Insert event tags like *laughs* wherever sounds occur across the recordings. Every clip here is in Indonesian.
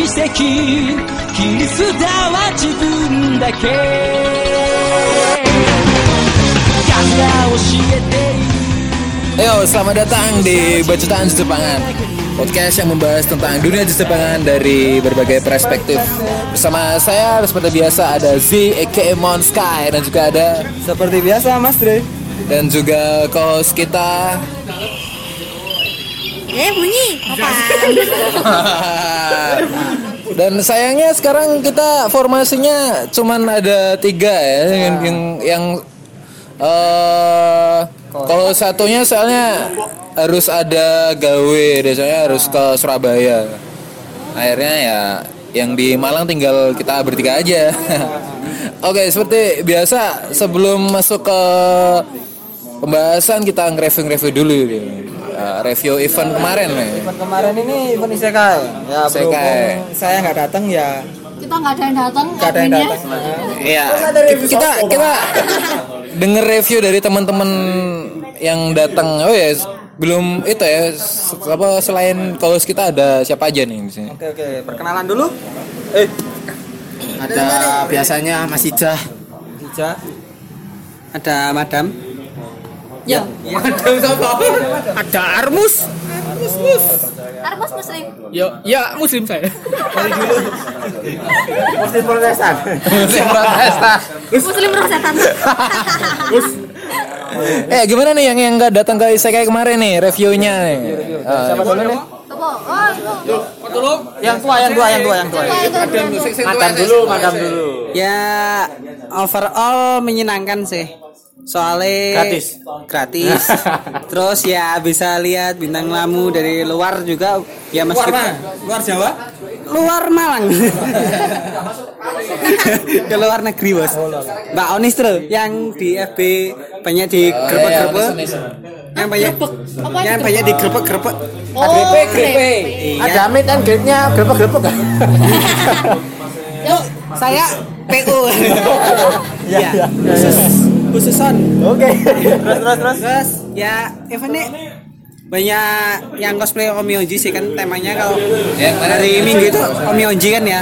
じ込めて奇跡切り捨ては自分だけ数が教えている Ayo, selamat datang di Bacotan Jepangan Podcast yang membahas tentang dunia Jepangan dari berbagai perspektif Bersama saya seperti biasa ada Z, aka Mon Sky Dan juga ada Seperti biasa Mas Dre Dan juga co-host kita Eh bunyi apa? *laughs* Dan sayangnya sekarang kita formasinya cuman ada tiga ya Yang, yang, yang eh, Kalau satunya soalnya harus ada gawe deh Soalnya harus ke Surabaya Akhirnya ya yang di Malang tinggal kita bertiga aja *laughs* Oke seperti biasa sebelum masuk ke pembahasan kita nge-review-review dulu nih. Eh, review event kemarin nih Event kemarin ini event Isekai Ya Isekai. saya nggak datang ya Kita nggak ada yang datang. nggak ada yang datang Iya, kita kita denger review dari teman-teman yang datang. Oh ya, belum itu ya. Apa selain kalau kita ada siapa aja nih di sini? Oke oke perkenalan dulu Eh Ada biasanya Mas Ijah, Hija ada Madam, Yo. ada Armus. Armus muslim. Yo, ya Muslim saya. Muslim Protestan Muslim Protesta. Muslim rosetan. Eh gimana nih yang yang nggak datang ke Isekai kemarin nih reviewnya nih? Eh, Siapa dulu nih? Apa? Oh, Yang tua yang tua yang tua yang tua Madam dulu Madam dulu Ya overall menyenangkan sih. Soalnya Gratis. Gratis. *laughs* Terus ya bisa lihat bintang tamu dari luar juga ya Luar meskipun mana? Luar Jawa? luar Malang. *laughs* Ke luar negeri, Bos. Mbak Onis tuh yang di FB banyak di iya. Onis, Onis. Yang banyak Apa yang banyak di grebek-grebek. Oh, grepe. Ada Amit kan grade-nya gerpek-gerpek kan? *laughs* Yo, Saya PO. Iya iya Khusus khususon. Oke Terus terus terus Terus ya event ini banyak yang cosplay Omionji sih kan temanya kalau mana? hari Minggu itu Omionji kan ya.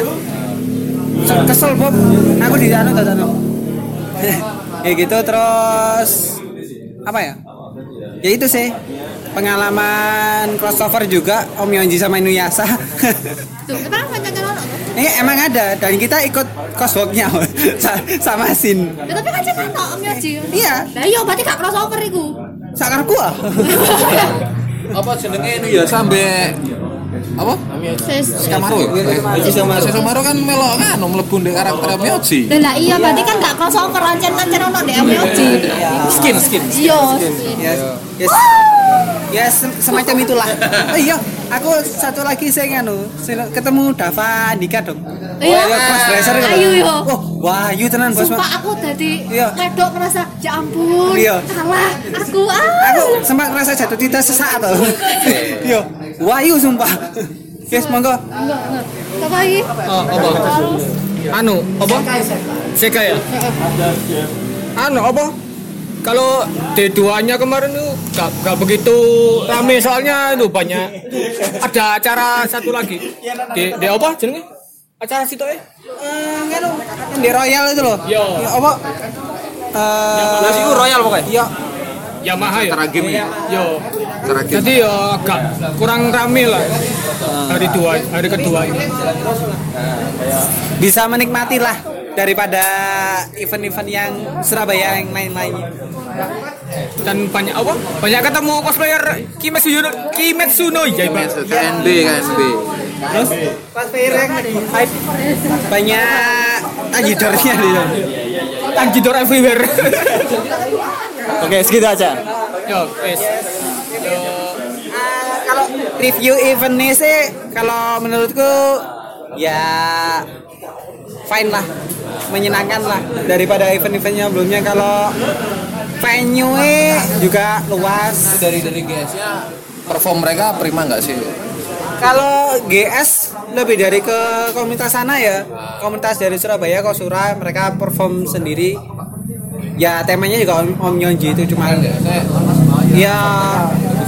Kesel Bob, aku di sana tuh sana. ya gitu terus apa ya? Ya itu sih pengalaman crossover juga Omionji sama Inuyasha. *laughs* tuh, kenapa banyak yang nonton? Ini emang ada dan kita ikut crosswalknya *laughs* sa- sama Sin. Ya, tapi kan saya nonton Om Yoji. Iya. Lah iya berarti gak crossover iku. Sakar gua. *laughs* Apa jenenge ini ya sampai apa? Kamaru. Uji Samaru. Uji Samaru kan melok kan mlebu ndek karakter Miyoji. Lah lah iya berarti kan gak crossover ancen ancen ono deh Om Yoji. Skin skin. Iya. ya yes. ya sem- semacam itulah *laughs* oh iya aku satu lagi saya nganu sel- ketemu Dava Andika dong Iya. crossdresser itu. Ayo yo. oh wah you tenan bos Sumpah aku tadi Iya. ngedok ngerasa ya ampun. Iya. Salah aku ah. aku sempat ngerasa jatuh cinta sesaat tuh iya wah you sumpah yes monggo Enggak, enggak. Apa lagi? Oh, apa? Anu, apa? Seka ya? Anu, apa? Kalau D2-nya kemarin tuh gak, gak begitu rame soalnya itu banyak. Ada acara satu lagi. Di, di apa jenenge acara situ ya? Eh, yang di Royal itu loh. Yo. Ya, apa? Eh Nasi royal pokoknya? iya Yamaha ya Acara game ya? yo Acara game. jadi ya agak kurang rame lah hari dua hari kedua ini bisa menikmati lah daripada event-event yang Surabaya yang lain-lainnya dan banyak apa banyak ketemu cosplayer Kimetsu no Kimetsu no Yaiba KNB KNB. Terus cosplayer yang hype banyak tajidornya di sana. Tanjidor everywhere *laughs* Oke segitu aja. Yo wes. Ah, kalau review event ini sih kalau menurutku ya fine lah. Menyenangkan lah. Daripada event-eventnya sebelumnya kalau venue juga luas. Dari dari GS-nya perform mereka prima nggak sih? Kalau GS lebih dari ke komunitas sana ya. Komunitas dari Surabaya Kosura mereka perform sendiri. Ya temanya juga Om, Om Nyonji itu cuma ya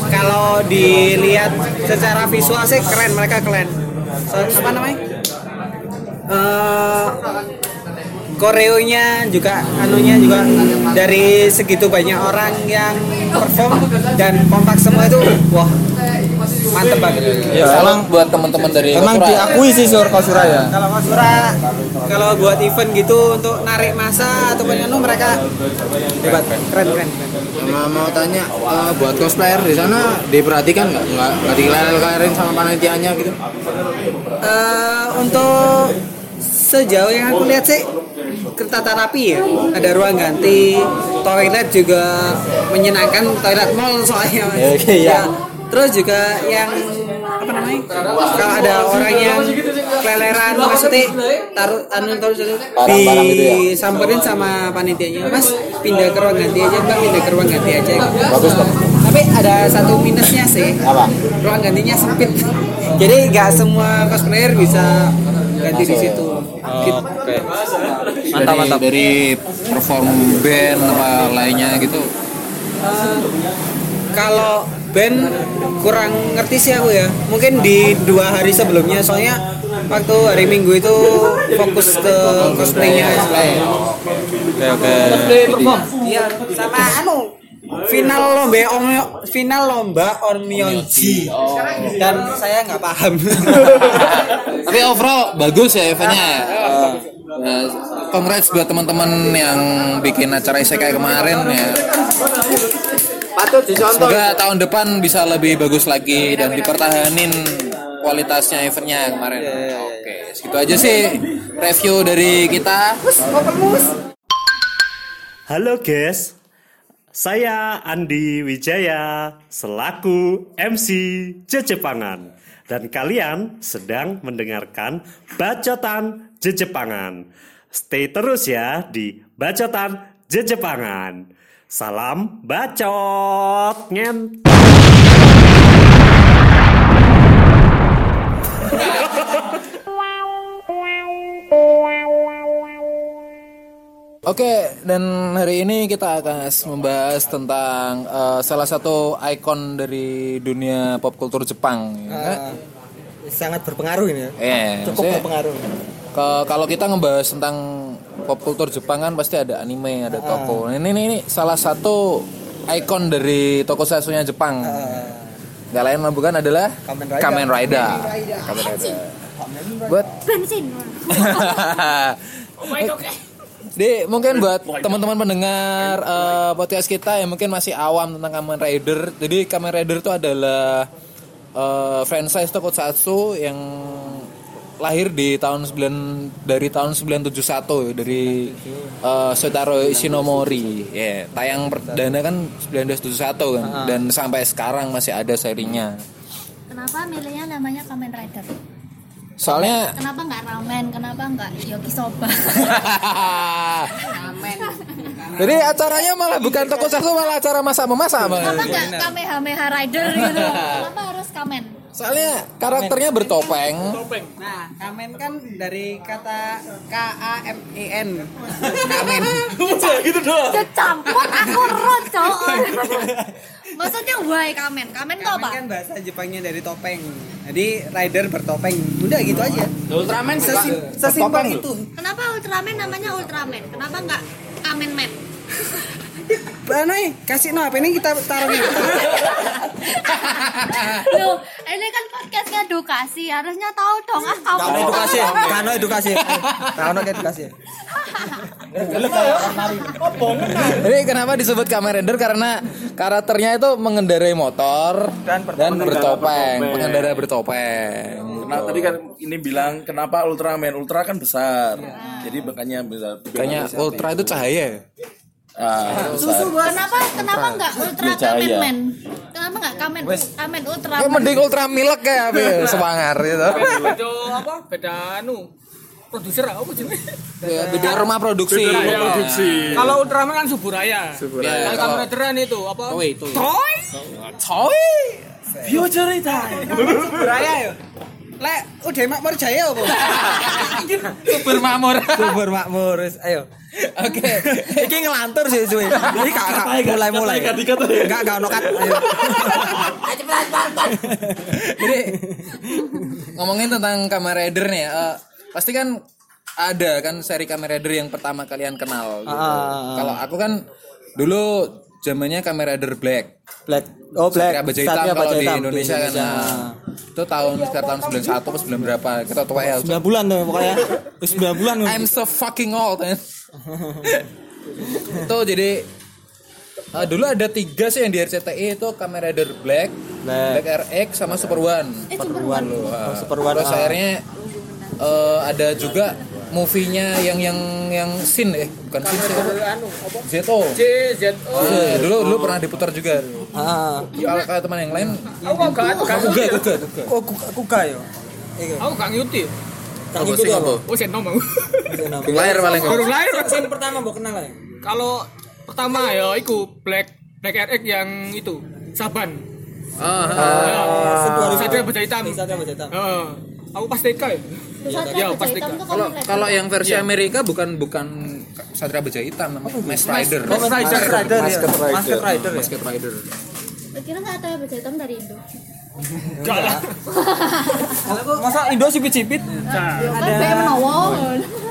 kalau dilihat secara visual sih keren mereka keren so- apa namanya Eh, koreonya juga anunya juga dari segitu banyak orang yang perform dan kompak semua itu wah mantep banget Ya, Salam buat teman-teman dari emang Kosura. diakui sih Sur Kosura ya. kalau Kosura kalau buat event gitu untuk narik masa ataupun anu mereka hebat keren keren, keren. Sama mau tanya eh, buat cosplayer di sana diperhatikan nggak nggak nggak dikelelerin sama panitianya gitu? Eh, untuk sejauh yang aku lihat sih tata rapi ya ada ruang ganti toilet juga menyenangkan toilet mall soalnya Ya, oke, ya. Terus juga yang apa namanya kalau ada orang yang keleleran maksudnya taruh anu taruh Barang-barang gitu ya? disamperin sama panitianya mas pindah ke ruang ganti aja mbak pindah ke ruang ganti aja Bagus dong. tapi ada satu minusnya sih Apa? ruang gantinya sempit *laughs* jadi nggak semua cosplayer bisa ganti di situ Gitu. Oke. Mantap mantap. dari perform band apa lainnya gitu. kalau band kurang ngerti sih aku ya mungkin di dua hari sebelumnya soalnya waktu hari minggu itu fokus ke cosplaynya Oke oke. iya sama anu final lomba om final lomba Onmyeonji dan saya nggak paham *laughs* Tapi overall bagus ya eventnya. ya. Eh, congrats buat teman-teman yang bikin acara isekai kemarin ya. Patut dicontoh. Semoga tahun depan bisa lebih bagus lagi dan dipertahanin kualitasnya eventnya kemarin. Oke, segitu aja sih review dari kita. Halo guys, saya Andi Wijaya selaku MC Jejepangan dan kalian sedang mendengarkan Bacotan Jejepangan. Stay terus ya di Bacotan Jejepangan. Salam bacot ngen. *laughs* Oke, dan hari ini kita akan membahas tentang eh, salah satu ikon dari dunia pop kultur Jepang. ya. sangat berpengaruh ini ya Eh, cukup maksudnya, berpengaruh ke- kalau kita ngebahas tentang pop kultur Jepang kan pasti ada anime, ada toko. Nah, Ini, ini, ini salah satu ikon dari toko sasunya Jepang. Gak lain bukan adalah Kamen Rider. Kamen Rider. Kamen Rider. Buat bensin *laughs* Di mungkin buat teman-teman pendengar eh, podcast kita yang mungkin masih awam tentang Kamen Rider. Jadi Kamen Rider itu adalah eh, franchise tokusatsu yang lahir di tahun 9 dari tahun 971 dari eh, Shotaro Ishinomori. Ya, tayang perdana kan 1971 kan dan sampai sekarang masih ada serinya. kenapa milihnya namanya Kamen Rider? Soalnya kenapa nggak ramen? Kenapa nggak yokisoba *laughs* Jadi acaranya malah bukan tokusatsu malah acara masak memasak kenapa nggak Kamehameha Rider gitu? *laughs* Kenapa harus Kamen Soalnya karakternya bertopeng. Nah, kamen kan dari kata K A M E N. Kamen. ya campur aku roco *laughs* maksudnya why Kamen Kamen itu Kamen apa kan bahasa Jepangnya dari topeng. Jadi rider bertopeng. Udah gitu aja. Ultraman Sesim- Sesimpel itu. kenapa Ultraman namanya Ultraman kenapa nggak Kamen Man Banai, kasih no apa ini kita taruh gitu. Loh, ini kan podcast edukasi, harusnya tahu dong ah kamu. Kano edukasi, kano edukasi, kano edukasi. Jadi kenapa disebut Kamen Rider karena karakternya itu mengendarai motor dan, bertopeng, pengendara bertopeng. Nah tadi kan ini bilang kenapa Ultraman? Ultra kan besar, jadi makanya bisa. Kayaknya Ultra itu cahaya. Ah, besar. Kenapa kenapa nggak Ultra Dia cahaya. Kamen Man? Kenapa nggak Kamen Kamen Ultra? Ya mending Ultra Milk kayak apa ya, *laughs* semangar gitu. Beda apa? Beda anu. Produser apa sih? Ya, beda rumah produksi. Produksi. Kalau Ultraman kan Suburaya. Ya, Kalau Kamen itu apa? Toei, Toei. Toy. Toy. Raya ya. Lek udah makmur jaya apa? Super makmur. Kubur makmur. Ayo. Oke. Iki ngelantur sih suwe. Iki gak gak mulai-mulai. Enggak enggak ono kat. Ayo. Jadi ngomongin tentang Kamen Rider nih, ya, eh, pasti kan ada kan seri Kamen Rider yang pertama kalian kenal. gitu. Ah. Kalau aku kan dulu zamannya Kamen Rider Black. Black. Oh, Black. Satria Baja Hitam Satria kalau Baja di Hitam Indonesia kan. Nah, itu tahun sekitar tahun 91 atau 9 berapa? Kita tua ya. 9 bulan tuh pokoknya. *laughs* Wis 9 bulan. I'm so fucking old man. *laughs* itu jadi eh, dulu ada tiga sih yang di RCTI itu Kamen Rider Black, Black. Black RX sama Super One. Eh, Super One. One. Wah, Super One, Terus ah. akhirnya eh, ada juga movie-nya yang yang yang Sin eh bukan Sin sih. Zeto. C Z O Ah, dulu dulu pernah diputar juga. Ah. Kalau kalau teman yang lain aku gak gak Kuga, Kuga, Kuga. Oh, aku aku yo. Iku. aku gak ngikuti Kang itu apa? oh sen nomong Bung lahir paling. baru lahir Sing pertama mbok kenal ya? kalau pertama ya iku black black RX yang itu saban Ah, Ah, Satria Baja Hitam Satria Baja Hitam. Aku pas TK ya Ya, pasti Hitam kan. Kalau kalau yang versi Amerika bukan bukan Satria Baja Hitam namanya Mask Rider. Oh, Mask Rider, Rider ya. Masked Rider. Masked Rider ya. Masked Rider. Kira Satria Baja Hitam dari Indo. enggak lah Masa Indo sipit-sipit? Ya kan menawa.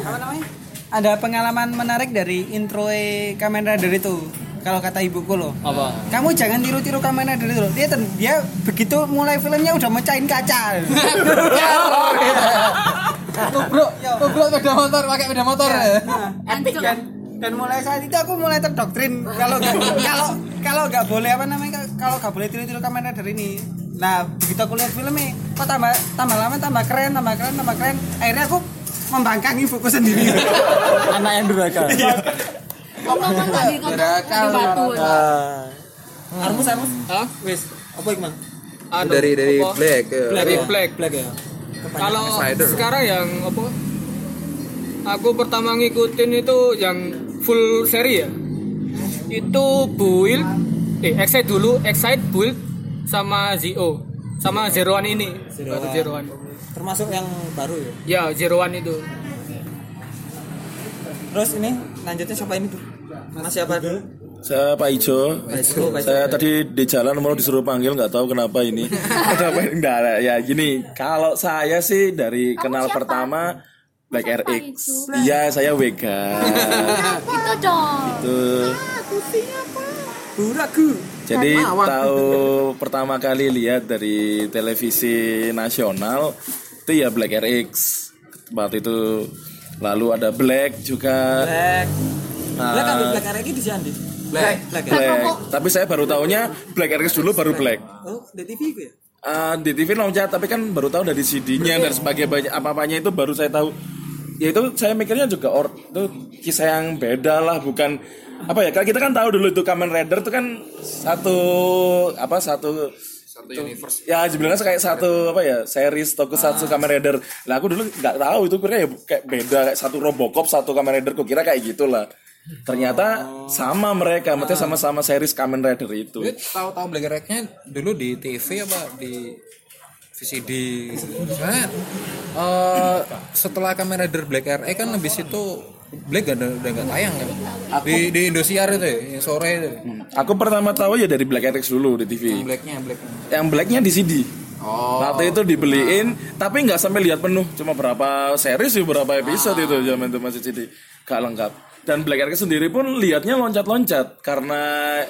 Apa namanya? Ada pengalaman menarik dari intro Kamen Rider itu. Kalau kata ibuku loh. apa Kamu jangan tiru-tiru Kamen Rider itu loh. Dia ten- dia begitu mulai filmnya udah mecahin kaca. *laughs* Bro, bro sepeda motor, pakai sepeda motor ya. Epic kan? Dan mulai saat itu aku mulai terdoktrin *laughs* kalau kalau kalau nggak boleh apa namanya kalau nggak boleh tiru-tiru Kamen Rider ini. Nah begitu aku lihat filmnya, kok tambah tambah lama tambah keren tambah keren tambah keren. Akhirnya aku membangkangi buku sendiri. *laughs* Anak yang durhaka. Di di batu. Armus armus. Hah? Wis, apa Dari dari? Black. ya. dari black Black ya. kalau sekarang yang apa aku pertama ngikutin itu yang full seri ya itu build eh excite dulu excite build sama Zio sama Zero One ini baru Zero One Termasuk yang baru ya. ya Zero One itu Terus ini lanjutnya siapa ini tuh? Mas siapa dulu? Saya Pak Ijo. Ijo, Pak Ijo. Saya tadi di jalan mau disuruh panggil nggak tahu kenapa ini. *laughs* kenapa ini? Enggak ada. Ya gini, kalau saya sih dari kenal siapa? pertama Black Siapa RX. itu? Iya, saya Vega. Itu dong. Tuh. Aku siapa? Buraku. Jadi tahu pertama kali lihat dari televisi nasional itu ya Black RX. Waktu itu lalu ada Black juga. Black. Nah, Black ambil Black RX di Andi. Black. Black. ya? Black. Tapi saya baru tahunya Black RX dulu baru Black. Oh, di TV itu ya? Ah, di TV loncat tapi kan baru tahu dari CD-nya dan sebagainya apa-apanya itu baru saya tahu. Ya itu saya mikirnya juga or itu kisah yang beda lah bukan apa ya kalau kita kan tahu dulu itu Kamen Rider itu kan satu apa satu Satu universe. ya sebenarnya kayak satu apa ya series tokusatsu Kamen Rider. Lah aku dulu nggak tahu itu kira ya kayak beda kayak satu Robocop satu Kamen Rider kira kayak gitulah. Ternyata sama mereka maksudnya sama-sama series Kamen Rider itu. Lu tahu-tahu Black dulu di TV apa di VCD Soalnya eh, setelah Kamen Rider Black RX kan habis itu Black gak ada, udah gak tayang kan? Di, di Indosiar itu ya yang sore itu. Aku pertama tahu ya dari Black RX dulu di TV Blacknya Blacknya. Yang blacknya di CD oh. Waktu itu dibeliin tapi nggak sampai lihat penuh. Cuma berapa series sih berapa episode itu zaman itu masih CD gak lengkap dan Black RX sendiri pun lihatnya loncat-loncat karena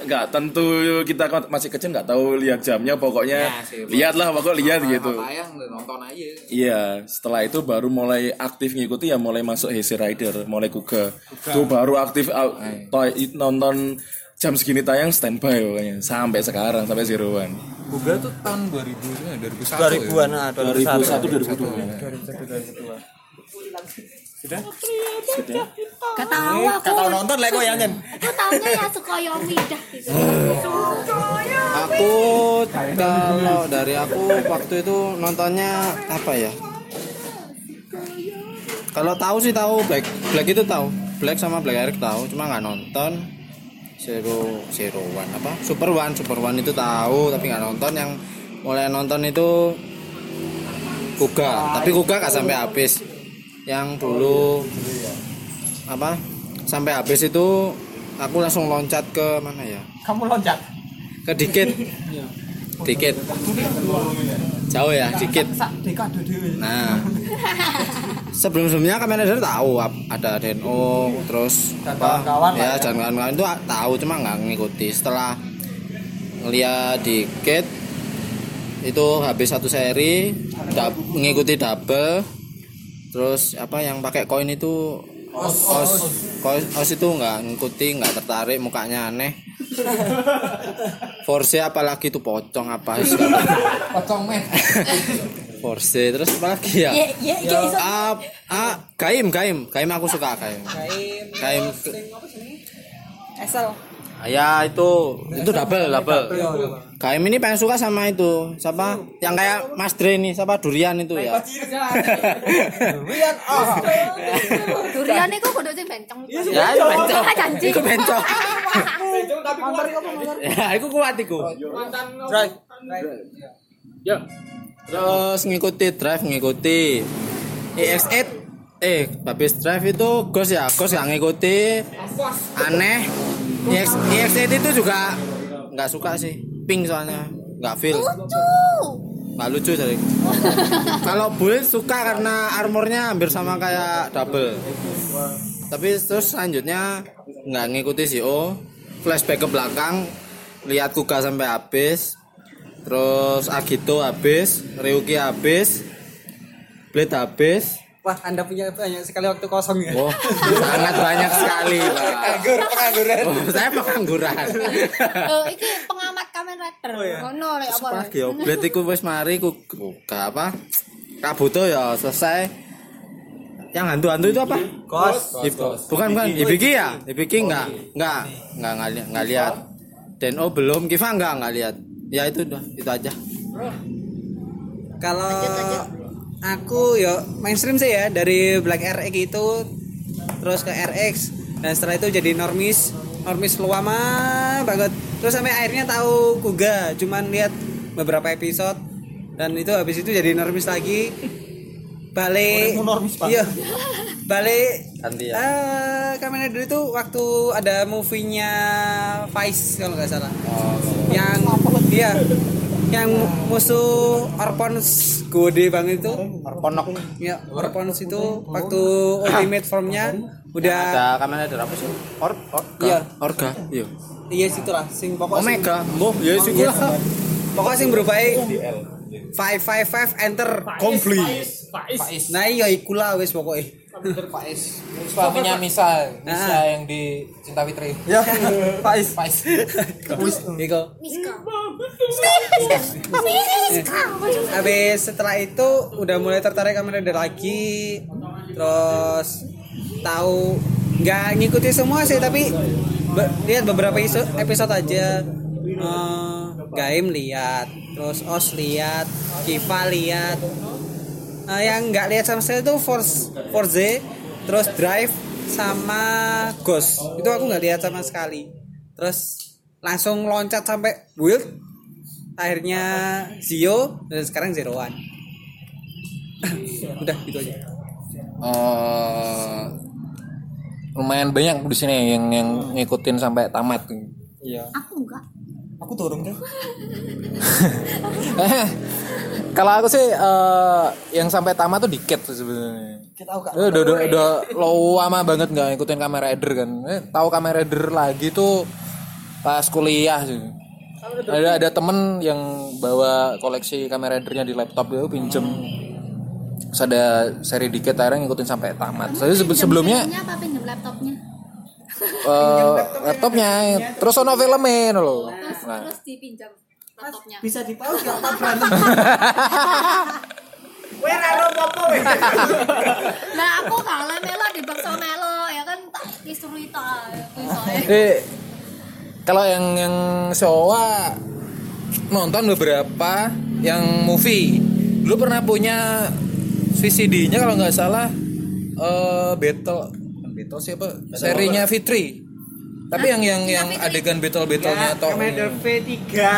nggak tentu kita masih kecil nggak tahu lihat jamnya pokoknya Ya sih, lihatlah pokok lihat gitu. tayang udah nonton aja. Iya, setelah itu baru mulai aktif ngikuti ya mulai masuk Heisei Rider, mulai Kuga. Itu baru aktif uh, toy- nonton jam segini tayang standby pokoknya sampai sekarang sampai Zero One. Google tuh tahun 2000 ya, 2001 2000-an nah, 2001 2002. Gak tahu aku. Gak tau nonton lah kok ya kan. Aku ya Sukoyomi dah gitu. Aku kalau dari aku waktu itu nontonnya apa ya? Kalau tahu sih tahu Black Black itu tahu. Black sama Black Eric tahu cuma nggak nonton. Zero Zero One apa? Super One Super One itu tahu tapi nggak nonton. Yang mulai nonton itu Kuga. Tapi Kuga gak sampai habis yang dulu apa sampai habis itu aku langsung loncat ke mana ya? Kamu loncat. ke dikit. Dikit. Jauh ya dikit. Nah. Sebelum sebelumnya Kamen Rider tahu ada DNO terus apa? ya ya. dan kawan-kawan itu tahu cuma nggak ngikuti. Setelah ngeliat dikit itu habis satu seri dap- mengikuti double terus apa yang pakai koin itu? Os os. os, os itu nggak ngikuti nggak tertarik mukanya aneh. *laughs* Force apalagi itu pocong apa? *laughs* Pocong men. Force terus apa lagi ya? Iya, iya, iya, iso. ah ah gaim gaim gaim aku suka gaim Kaim. gaim Esel. ya itu. Itu double double gaim ini pengen suka sama itu siapa? Yang kayak Mas Dre nih siapa? Durian itu ya. Rian oh. Durian. Iku kudu sing bencong. ya itu bencong. Janji. itu bencong iku apa motor? ya itu kuat itu. Drive. terus ngikuti drive ngikuti EX8 eh habis drive itu Ghost ya Ghost gak ngikuti. Aneh. EX, EX8 itu juga nggak suka sih pink soalnya nggak feel Lucu. nggak lucu jadi *laughs* kalau build suka karena armornya hampir sama kayak double tapi terus selanjutnya nggak ngikuti CO flashback ke belakang lihat Kuga sampai habis terus Agito habis Ryuki habis Blade habis Wah, Anda punya banyak sekali waktu kosong ya. Oh, sangat banyak sekali, Pak. Anggur, pengangguran. Oh, saya pengangguran. Oh, iki pengamat Kamen Rider. Ngono lek apa? Lagi ya? Blade iku wis mari ku Kuga apa? Kabuto ya selesai. Yang hantu-hantu itu apa? Ib- Bukan bukan Ibiki ya? Ibiki enggak enggak enggak enggak lihat. Dan oh belum Kiva enggak enggak lihat. Ya itu udah itu aja. Kalau aku yo mainstream sih ya dari Black RX itu terus ke RX dan setelah itu jadi normis normis lama banget. Terus sampai akhirnya tahu Kuga cuman lihat beberapa episode dan itu habis itu jadi normis lagi. Balik iya. Balik Ganti ya. eh Kamen Rider itu waktu ada movie-nya Vice kalau nggak salah. Yang iya. Yang musuh Orpons gede banget itu. Ponok. ya Orpons itu waktu ultimate formnya udah Ada kamera ada apa sih? Or, or Iya. Orga. Iya. iya situ lah sing pokok sing- Omega. Mbah, ya sih Iya. pokoknya sing berubah five five five enter Complete. nah iya iku lah wis pokoknya Suaminya Misa, Misa Ah. yang di Cinta Fitri. ya *laughs* Faiz Pais. Iko Miska. Habis setelah itu udah mulai tertarik Kamen Rider lagi terus tahu. Nggak ngikuti semua sih tapi be- lihat beberapa iso- episode aja. Eh, Gaim lihat terus Os lihat Kiva lihat. Eh, yang nggak lihat sama sekali itu Force Forze terus Drive sama Ghost. Itu aku nggak lihat sama sekali. Terus langsung loncat sampai build akhirnya Zio dan sekarang Zero One *laughs* udah gitu aja. Eh, lumayan banyak di sini yang yang ngikutin sampai tamat. Aku enggak. aku turun kan Kalau aku sih eh, yang sampai tamat tuh dikit sebenarnya. kita tahu Eh, Udah, udah, udah lama banget nggak ngikutin Kamen Rider kan. Eh, tahu Kamen Rider lagi tuh pas kuliah sih. Ada ada temen yang bawa koleksi Kamen Ridernya di laptop dia pinjem. Terus ada seri dikit akhirnya ngikutin sampai tamat. Saya sebe- sebelumnya apa pinjam laptopnya? eh, laptopnya terus ono filmnya loh. Terus Nah, terus dipinjam laptopnya. bisa di pause gak apa berantem Nah, aku kalah melo di bakso melo ya kan tak disuruh itu soalnya. *laughs* Eh, kalau yang yang Showa nonton beberapa yang movie. Dulu pernah punya VCD-nya kalau nggak salah eh Battle bukan Battle siapa? Serinya Fitri. Tapi yang yang yang adegan battle-battlenya atau V3 tiga.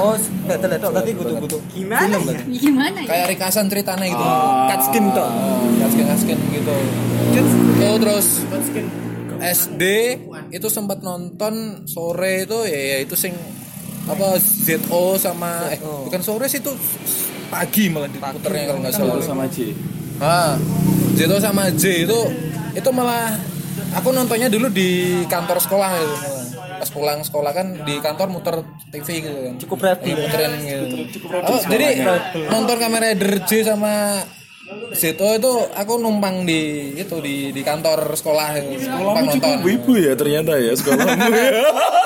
Oh betul betul tadi kutu kutu gimana ya? Gimana ya? kayak rikasan ceritanya gitu. cutscene toh. Kaskin kaskin gitu. Tuh terus SD itu sempat nonton sore itu ya, ya itu sing apa ZO sama eh bukan sore sih itu pagi malah diputernya kalau nggak salah sama J. Ah, ZO sama J itu itu malah aku nontonnya dulu di kantor sekolah gitu. Pas pulang sekolah kan di kantor muter TV gitu kan. cukup rapi Muterin gitu. Oh, jadi nonton Kamen Rider J sama ZO itu aku numpang di itu di di kantor sekolah Kamu cukup nonton. wibu ya ternyata ya sekolahmu ya.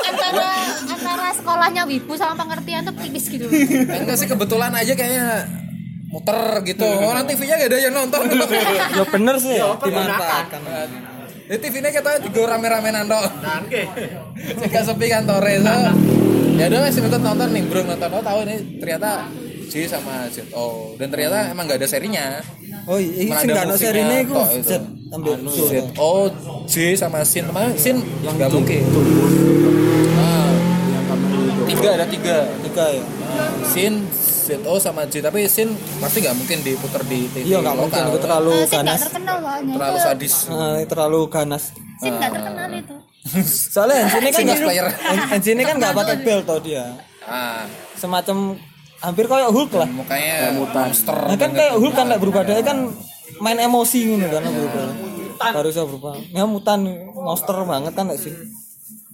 Antara antara sekolahnya wibu sama pengertian tuh tipis gitu. Enggak sih kebetulan aja kayaknya muter gitu. Orang TV-nya gak ada yang nonton. ya bener sih dimanfaatkan Di TV-nya kita juga rame-rame nonton. Jika sepi kantore so. Ya udah masih nonton nonton nih bro nonton oh tahu ini ternyata J sama ZO dan ternyata emang gak ada serinya. oh iya sing ada gak ono musiknya, serine iku tok itu. Z. Ambil ZO J sama Sin. Mana Sin yang nggak mungkin. Nah, tiga ada tiga. tiga ya? Sin ZO sama J. Tapi Sin pasti nggak mungkin diputar di TV iya nggak mungkin itu terlalu nggak ganas. terkenal terlalu Itu- sadis. Eh, terlalu ganas. Sih nggak terkenal itu. soalnya di sini kan Single nggak player. di sini kan nggak pakai belt toh dia. Ah, semacam hampir kayak Hulk lah. Mukanya monster. nah, kan kayak Hulk kan nggak berubah dia kan main emosi gitu kan berubah. Baru bisa berubah. Ya mutan monster banget kan sih.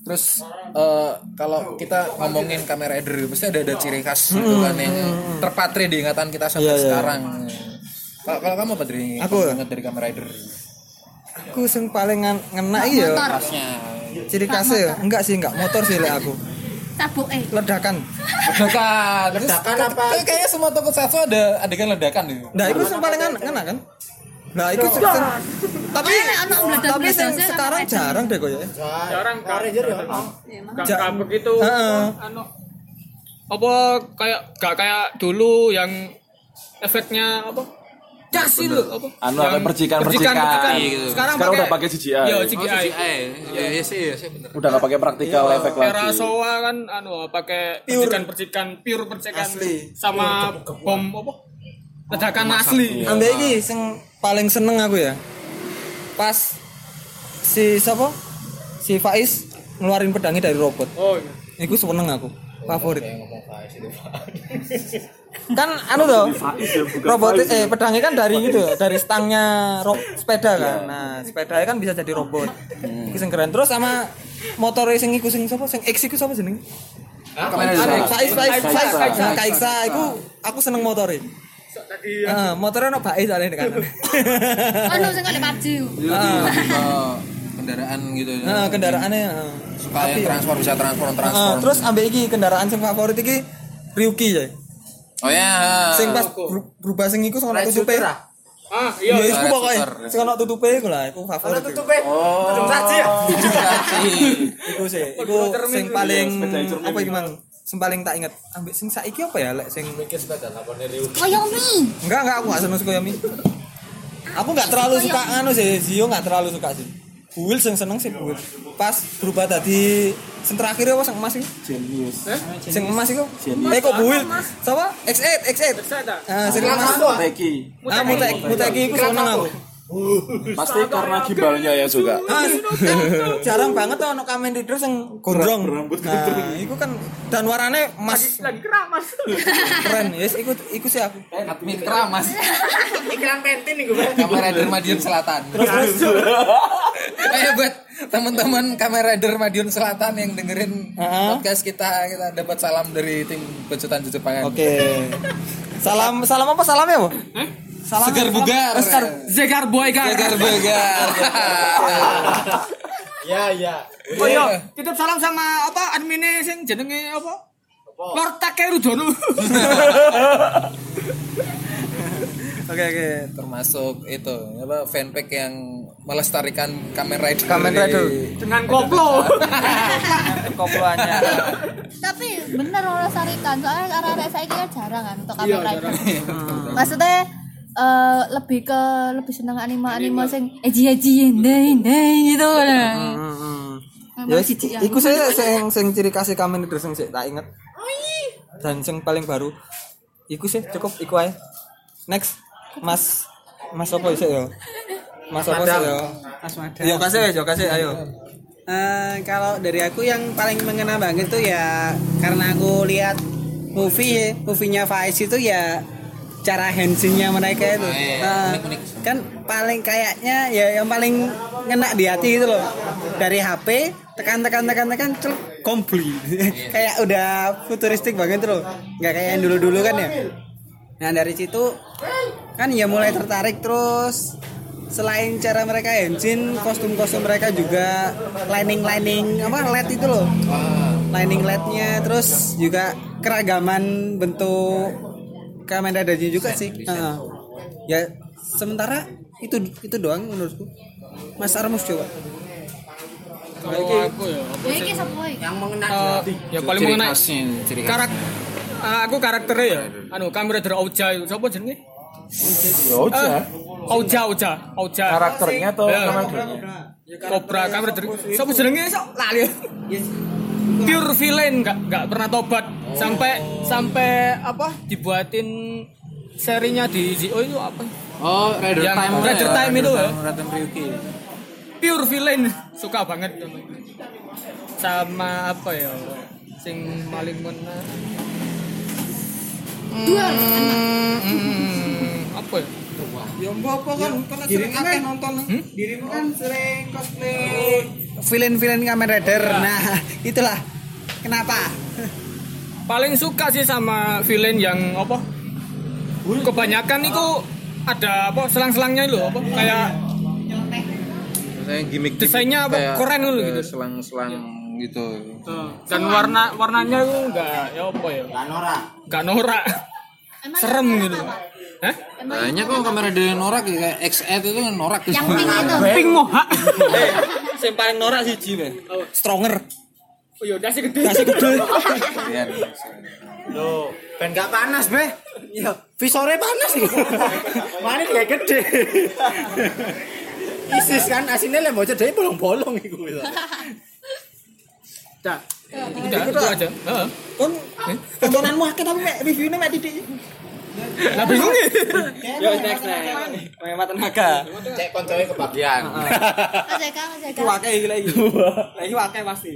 Terus eh, kalau kita ngomongin kamera rider pasti ada ada ciri khas gitu kan yang terpatri di ingatan kita Iya, sampai iya. sekarang. Kalau kalau kamu apa dari Aku? ingat dari kamera rider? aku sing paling ngena iya Khasnya. Ciri khasnya ya? Enggak sih enggak. Motor sih lek aku Sabuk eh. ledakan *laughs* ledakan. Ledakan apa? Kayaknya semua toko satsu ada adegan ledakan gitu. nah itu yang paling ngena kan nah itu sing- tapi tapi meledaknya sekarang jarang deh kok ya Jarang kan. Gak Ja- gak begitu Heeh. anu apa kayak gak kayak dulu yang efeknya apa? Dasi loh apa? Anu apa percikan-percikan percikan. gitu. Sekarang, Sekarang udah pakai CGI. Iya, Oh, CGI. CGI. Ya, iya sih, iya sih bener. Udah gak pakai praktikal efek Era lagi. Sowa kan anu pakai percikan-percikan pure percikan Asli. sama bom apa? Ledakan asli. ambek iki sing paling seneng aku ya pas si siapa si Faiz ngeluarin pedangnya dari robot Oh iya. Iku seneng aku favorit kan anu tuh robot eh pedangnya kan dari itu ya, dari stangnya ro- sepeda kan nah sepedanya kan bisa jadi robot sing keren terus sama motor sing iku sing siapa sing X iku siapa jenenge. Faiz Faiz Faiz Kaisa. Nah, Kaisa iku aku seneng motornya Heeh, motornya ono bae soalnya kanan. Anu sing kali PUBG. Iya, eh, kendaraan gitu. Heeh, kendaraannya heeh. Suka yang transform bisa transform Heeh, transform. terus ambek iki kendaraan sing favorit iki Ryuki ya. Oh ya. Sing pas ber- berubah sing iku sing ono tutupe. Ah, Iya, iya. iku Shooter. sing ono tutupe iku lah, iku favorit. iku. Oh. *laughs* Iku sih, iku sing paling apa iki mang? Sing paling tak inget. Ambek sing saiki apa ya lek sing Koyomi. Enggak, enggak aku gak seneng suka Yami. Aku nggak terlalu suka anu sih, Zio nggak terlalu suka sih. Buil sing seneng sih Buil. Pas berubah tadi sing terakhir apa sing emas iki? Genius. Sing emas iku. Eh kok Buil? Sapa? X8, X8. Ah, sing emas. Teki. Ah, mutek muteki iku seneng aku. Pasti karena gimbalnya ya juga. *laughs* Jarang banget tuh ono Kamen Rider sing gondrong. Nah, iku kan dan warnanya emas Lagi keramas. keren. Yes, iku iku sih aku. Admin keramas. *laughs* Iklan pentin nih gue. Kamera rider Madiun Selatan. Eh *laughs* buat teman-teman kamera rider Madiun Selatan yang dengerin podcast kita kita dapat salam dari tim pecutan Jepangan. Oke. Salam salam apa salamnya, Bu? Salam Segar bugar. Segar Zegar boy kan. Segar bugar. *laughs* Oh iya, titip salam sama apa adminnya sing jenenge apa? Lord Takerudono. *laughs* Oke, oke. Termasuk itu apa fanpage yang melestarikan Kamen Rider. Kamen Rider. Dengan koplo. *laughs* Koploannya. Tapi bener orang sarikan soalnya arah-arah saya kan jarang kan untuk Iya, kamera rider. Maksudnya eh, lebih ke lebih seneng anime-anime sing eji eji ndai ndai gitu lah. Hmm, Ya siji, iku saya sing sing ciri khas Kamen Rider sing sik tak inget. Dan sing paling baru iku sih cukup iku ae. Next, Mas Mas apa sih ya? Mas apa sih ya? Mas Madam. Yo kasih yo kasih ayo. Eh kalau dari aku yang paling mengena banget tuh ya karena aku lihat movie movie-nya Faiz itu ya cara handsnya mereka itu. Nah, kan paling kayaknya ya yang paling ngena di hati itu loh. Dari HP tekan tekan tekan tekan cel kompli *laughs* kayak udah futuristik banget tuh loh. Nggak kayak yang dulu dulu kan ya. Nah dari situ kan ya mulai tertarik terus. Selain cara mereka engine kostum kostum mereka juga lining lining apa led itu loh. Lining lednya terus juga keragaman bentuk Kamen Ridernya juga sih Heeh. ya sementara itu itu doang menurutku Mas Armus coba Kalau aku ya apa Ya sih? sapa iki? Eh, ya paling mengenai khasnya, ciri khas. karak eh, aku karakternya ya anu Kamen Rider Ouja itu siapa jenenge? Udah. Eh, Ouja Ouja Ouja Karakternya atau Ya. karakternya? Cobra Kamen Rider siapa jenenge sok lali pure villain nggak nggak pernah tobat sampai sampai apa dibuatin serinya di Zio itu apa Oh, Rider Yang Time. Rider ya, Time itu ya? Rider Time Ryuki. pure villain suka banget sama apa ya sing paling mana Dua. hmm, apa ya Ya apa kan karena sering akeh nonton. Dirimu kan sering cosplay villain-villain Kamen Rider. Nah, *laughs* itulah kenapa. paling suka sih sama villain yang apa kebanyakan itu ada apa selang-selangnya itu apa kayak Saya gimmick Desainnya apa? kayak Keren dulu gitu. Selang-selang gitu. dan warna warnanya itu enggak ya apa ya enggak norak Emang serem yang gitu apa? Hah? Banyak kok kamera dari norak ya, kayak XE itu norak tuh. yang pink itu. pink moha Yang paling norak sih Jim. Stronger. oh ya dasi gede Kasih gede. *laughs* Iya. Loh, ben gak panas, Be. Ya, visore panas iki. Mane kayak gede. Isis kan asine lek bocah dhewe bolong-bolong iku. Dah. Udah, itu aja. Heeh. Kon tontonanmu akeh tapi reviewnya mek titik. Lah bingung ya. Yo next next. Mehmet tenaga. Cek koncoe kebagian. Eka, Mas Eka. Iki lagi. Lah iki akeh pasti.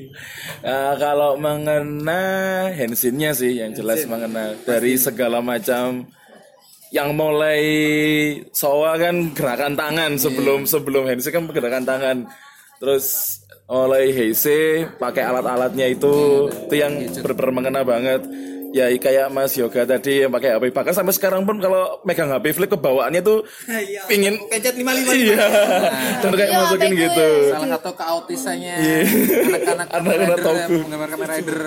Nah, kalau mengena hensinnya sih yang jelas mengena dari segala macam yang mulai soa kan gerakan tangan sebelum sebelum hensi kan gerakan tangan terus mulai heise pakai alat-alatnya itu itu yang benar-benar mengena banget ya kayak Mas Yoga tadi yang pakai HP bahkan sampai sekarang pun kalau megang HP flip kebawaannya tuh pingin Pencet 555. iya. Dan kayak Iya, masukin gitu. Salah satu keautisannya Iya. anak-anak Anak-anak toku. Kamen Rider.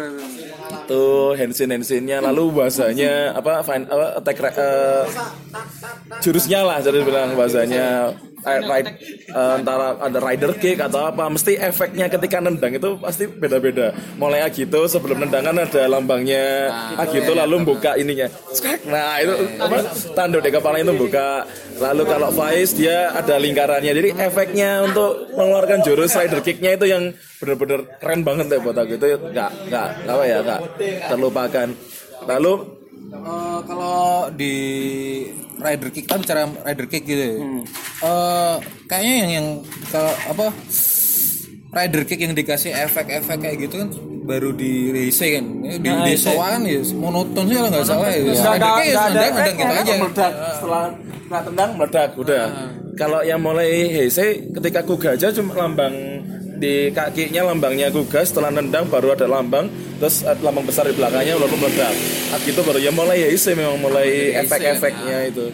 tuh hensin hensinnya lalu bahasanya apa fine, apa attack ra- eh, jurusnya lah jadi bilang bahasanya eh, ride, eh, antara ada rider kick atau apa mesti efeknya ketika nendang itu pasti beda-beda. Mulai Agito sebelum nendangan ada lambangnya Agito lalu buka ininya. Skak. nah itu apa tanduk di kepala itu buka. Lalu kalau Faiz dia ada lingkarannya. Jadi efeknya untuk mengeluarkan jurus rider kicknya itu yang benar-benar keren banget deh buat aku. Itu nggak nggak apa ya nggak terlupakan. Lalu Eh, kalau di rider kick kan bicara rider kick gitu ya. Eh, kayaknya yang yang kalau apa rider kick yang dikasih efek-efek kayak gitu kan baru di Reise kan. Di di Soa kan ya monoton sih kalau nggak salah ya. rider kick ya nendang nendang gitu. aja meledak. Setelah kena tendang meledak udah. Kalau yang mulai Heisei ketika Kugaja cuma lambang di kakinya lambangnya Kuga setelah nendang baru ada lambang terus ada lambang besar di belakangnya lalu meledak. Agito baru ya mulai Heisei memang mulai efek-efeknya itu.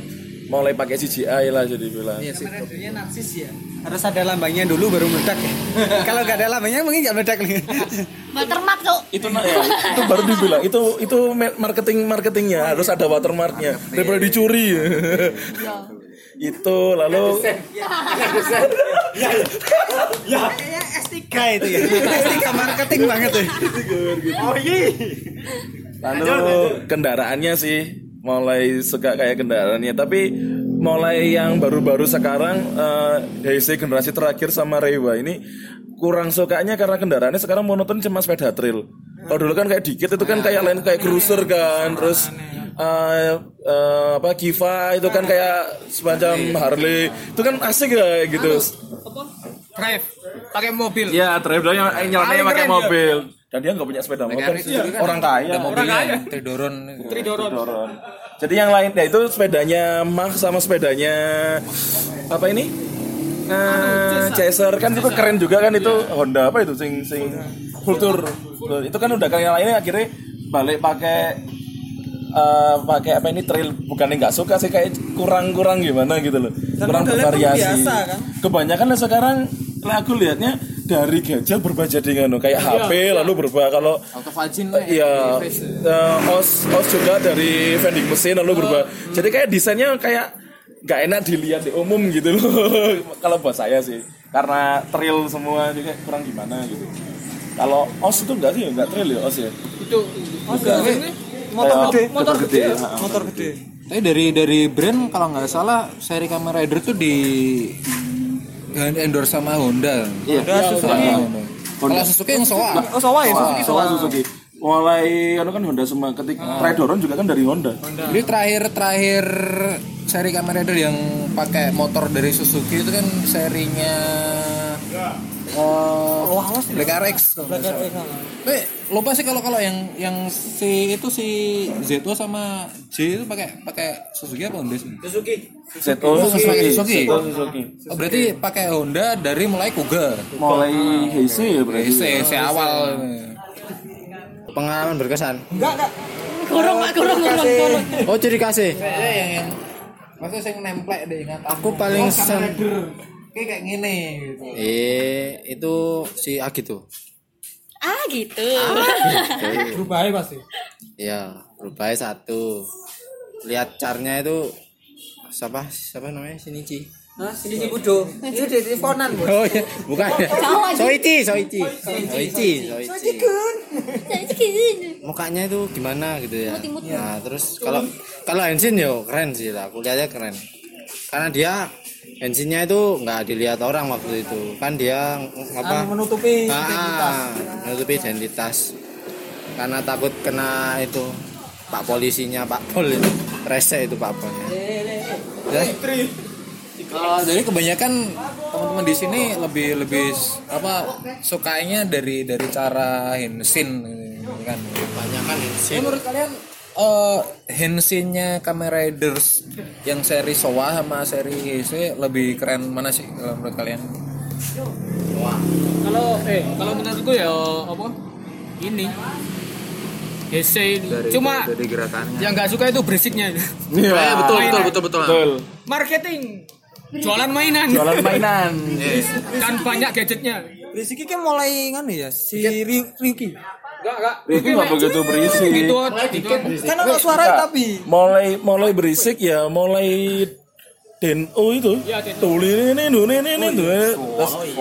Mulai pakai CGI lah jadi bilang Ridernya narsis ya. Harus ada lambangnya dulu baru meledak ya. *laughs* Kalau nggak ada lambangnya mungkin nggak meledak nih. Watermark tuh. itu nah, ya, itu baru dibilang itu itu marketing marketingnya harus ada watermarknya. Daripada dicuri *laughs* itu lalu Kayaknya S3 itu ya. S3 marketing banget ya. Lalu kendaraannya sih mulai suka kayak kendaraannya. Tapi mulai yang baru-baru sekarang eh Heisei generasi terakhir sama Reiwa ini kurang sukanya karena kendaraannya sekarang monoton cuma sepeda trail. Kalau dulu kan kayak dikit itu kan kayak lain kayak cruiser kan, terus eh, eh, apa Kiva itu kan kayak semacam Harley. Itu kan asik ya gitu. drive. Pakai mobil. Ya, drive yang Paling pakai mobil. Dan dia nggak punya sepeda motor kan Orang kaya. ada mobilnya. Yang Tridoron Tridoron Dorong. Jadi yang lain ya itu sepedanya Mach sama sepedanya apa ini? Eh, Chaser kan itu keren juga kan itu. Honda apa itu sing sing Vulture. Itu kan udah yang lainnya akhirnya balik pakai eh, pakai apa ini trail bukannya nggak suka sih kayak kurang-kurang gimana gitu loh. kurang modelnya pun bervariasi. biasa, kan? Kebanyakan lah sekarang lah aku lihatnya dari gadget berubah jadi nganu kayak HP lalu berubah kalau Autovagin Iya, eh, os os juga dari vending mesin lalu berubah. Jadi kayak desainnya kayak nggak enak dilihat di umum gitu loh. *laughs* Kalau buat saya sih, karena trail semua kayak kurang gimana gitu. Kalau os itu enggak sih, enggak trail ya os ya. itu Motor gede. motor gede. ha. motor gede Tapi dari dari brand kalau nggak salah seri Kamen Rider tuh di endorse sama Honda. Iya. Suzuki. Kalau Suzuki yang Soa. oh sawah ya Suzuki Soal Suzuki. Mulai anu kan Honda semua. Ketika Tridoron juga kan dari Honda. Jadi terakhir terakhir seri Kamen Rider yang pakai motor dari Suzuki itu kan serinya Oh, Black RX. kalau nggak salah. Tapi lupa sih kalau kalau yang yang si itu si Zeto sama J itu pakai pakai Suzuki apa Honda sih? Oh, Suzuki. pakai Suzuki. Zeto Suzuki. Oh, berarti pakai Honda dari mulai Kuga. Mulai Heisei ya berarti. Si, si awal. Pengalaman berkesan. Kurung pak kurung kurung kurung. Oh, ciri kasih. Saya yang yang maksudnya saya nemplek deh ingat. Aku paling sen kayak kayak gini gitu. Eh, itu si Agi tuh. Ah *laughs* gitu. berubah pasti Iya, rupanya satu. Lihat carnya itu siapa siapa namanya Shinichi. Hah, sini si Budo. Itu di teleponan, Bos. Oh iya, bukan. Aja. Soichi, Soichi. Soichi, Soichi. Mukanya itu gimana gitu ya. Nah, terus kalau kalau Henshin yo keren sih lah. Aku lihatnya keren. Karena dia Henshinnya itu nggak dilihat orang waktu itu. Kan dia apa? menutupi Ah, menutupi identitas. Karena takut kena itu Pak polisinya, Pak Pol itu. Rese itu Pak Polnya. Ya, Eh, jadi kebanyakan teman-teman di sini lebih lebih apa sukanya dari dari cara hensin kan. banyak kan Ya, Henshin. menurut kalian eh hensinnya Kamen Riders yang seri Sowa sama seri Heisei lebih keren mana sih kalau menurut kalian? kalau eh kalau menurutku ya apa ini Heisei ini cuma dari gerakannya. yang nggak suka itu berisiknya Iya, betul Mainan. betul betul betul. Betul. marketing jualan mainan Jualan mainan. dan banyak gadgetnya Rizky kan mulai kan ya si Ry- Ryuki. Enggak enggak. Itu nggak begitu berisik. gitu dikit Kan ada suara tapi. Mulai mulai berisik ya mulai Deno itu. Iya, Deno. tuli ini ini ini ini terus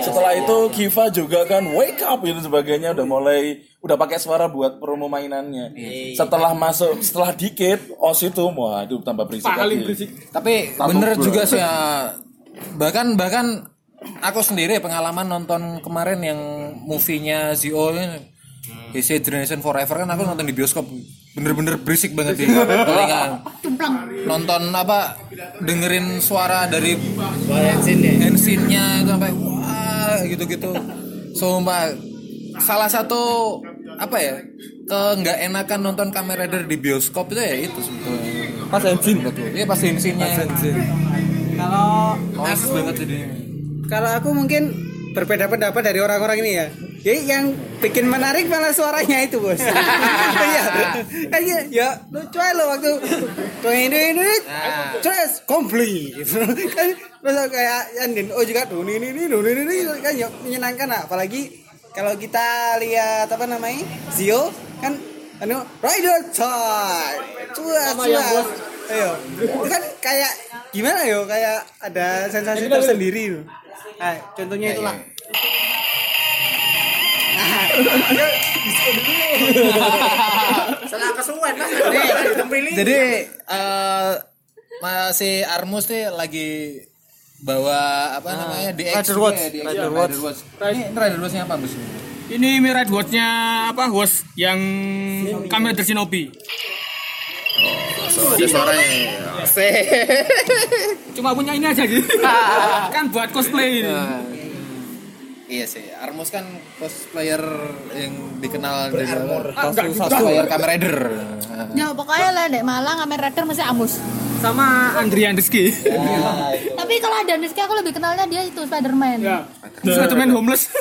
setelah itu Kiva juga kan wake up itu sebagainya udah mulai udah pakai suara buat promo mainannya. Setelah masuk setelah dikit os itu wah itu tambah berisik paling berisik. Tapi bener juga sih ya. Bahkan bahkan aku sendiri pengalaman nonton kemarin yang movie-nya Zio ini Heisei Generation Forever kan aku nonton di bioskop. Bener-bener berisik banget di *laughs* telinga nonton apa dengerin suara dari Henshin-nya itu sampai wah gitu-gitu. Sumpah salah satu apa ya ke nggak enakan nonton Kamen Rider di bioskop itu ya itu sebetulnya. Pas Henshin. betul. Iya pas Henshin-nya Kalau noise banget jadi kalau aku mungkin berbeda pendapat dari orang-orang ini ya. Jadi yang bikin menarik malah suaranya itu bos. *laughs* Iya, kan ya, ya lucu aja lo waktu ini ini terus komplit. kan terus kayak Andin oh juga tuh ini ini ini ini kan ya menyenangkan lah. apalagi kalau kita lihat apa namanya Zio kan anu rider time cuas cuas ayo itu kan kayak gimana yo kayak ada sensasi tersendiri loh. Nah contohnya itulah ayo, diskon dulu. Salah kesuwen mas. jadi eh masih Armus nih lagi bawa apa namanya DX Rider Watch. ya, DX, Rider Rider Watch. Watch. Ini Rider Watch-nya apa, Bos? Ini Mirror Watch-nya apa? Watch yang kamera dari Shinobi. Ada suaranya. Cuma punya ini aja gitu. *laughs* kan buat cosplay ini. Iya sih, Armus kan cosplayer yang dikenal dari Ah, juga. cosplayer Kamen Rider. Ya pokoknya lah dek Malang Kamen Rider mesti Amus. Sama Andrian Rizky. Tapi kalau ada Rizky aku lebih kenalnya dia itu Spiderman. ya. Spiderman homeless. *laughs*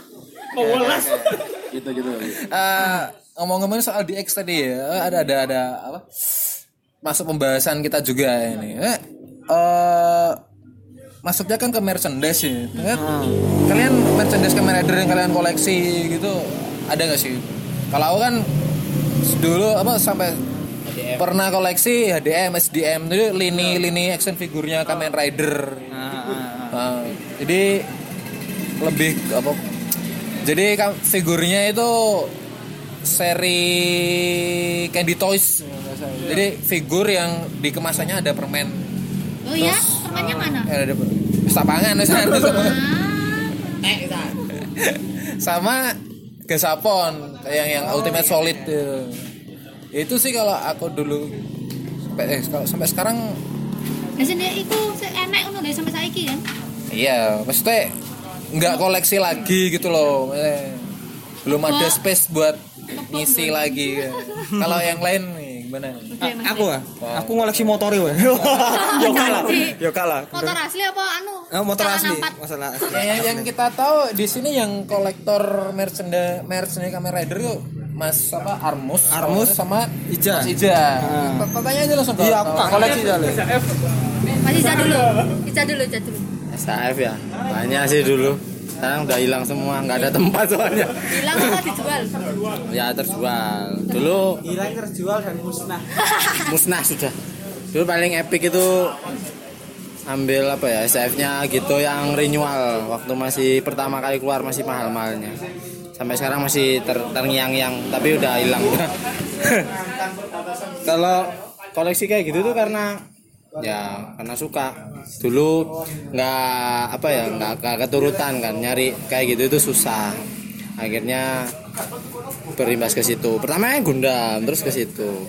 *laughs* Homeless. gitu gitu Eh, ngomong-ngomong soal DX tadi ya, ada ada ada apa? Masuk pembahasan kita juga ini. Eh, eh, masuknya kan ke merchandise ya. Kan? Kalian merchandise Kamen Rider yang kalian koleksi gitu ada nggak sih? Kalau aku kan dulu apa sampai pernah koleksi HDM, SDM itu lini-lini action figurnya Kamen Rider. Nah, jadi lebih apa? Jadi kam- figurnya itu seri Candy Toys. Jadi figur yang di kemasannya ada permen. Oh iya, permennya mana? Eh, ada sapangan sama gasapon yang yang ultimate solid itu. Itu sih kalau aku dulu sampai eh, kalau sampai sekarang Di sini itu se- enak ngono sampai saiki kan. iya, maksudnya nggak koleksi lagi gitu loh. Eh, Belum ada space buat ngisi lagi. Kalau yang lain nih gimana? Aku ah, aku ngoleksi motor ya. *laughs* Yo kalah. Yo kalah. Motor asli apa anu? Eh, motor asli, masalah. Ya, yang, yang kita tahu di sini yang kolektor merchandise merchandise Kamen Rider yuk Mas apa Armus, Armus, sama Ija. Mas Ija. Tanya aja langsung. Iya, aku koleksi soalnya. Masih Ica dulu. Ica dulu, Ica dulu. SAF ya. Banyak sih dulu. Sekarang udah hilang semua, nggak ada tempat soalnya. Hilang apa dijual? Ya terjual. Dulu Hilang terjual dan musnah. *laughs* musnah sudah. Dulu paling epic itu ambil apa ya SF-nya gitu yang renewal waktu masih pertama kali keluar masih mahal-mahalnya. Sampai sekarang masih ter terngiang-ngiang tapi udah hilang. *laughs* Kalau koleksi kayak gitu tuh karena ya karena suka. Dulu nggak apa ya nggak keturutan kan nyari kayak gitu itu susah. Akhirnya berimbas ke situ. Pertama Gundam terus ke situ.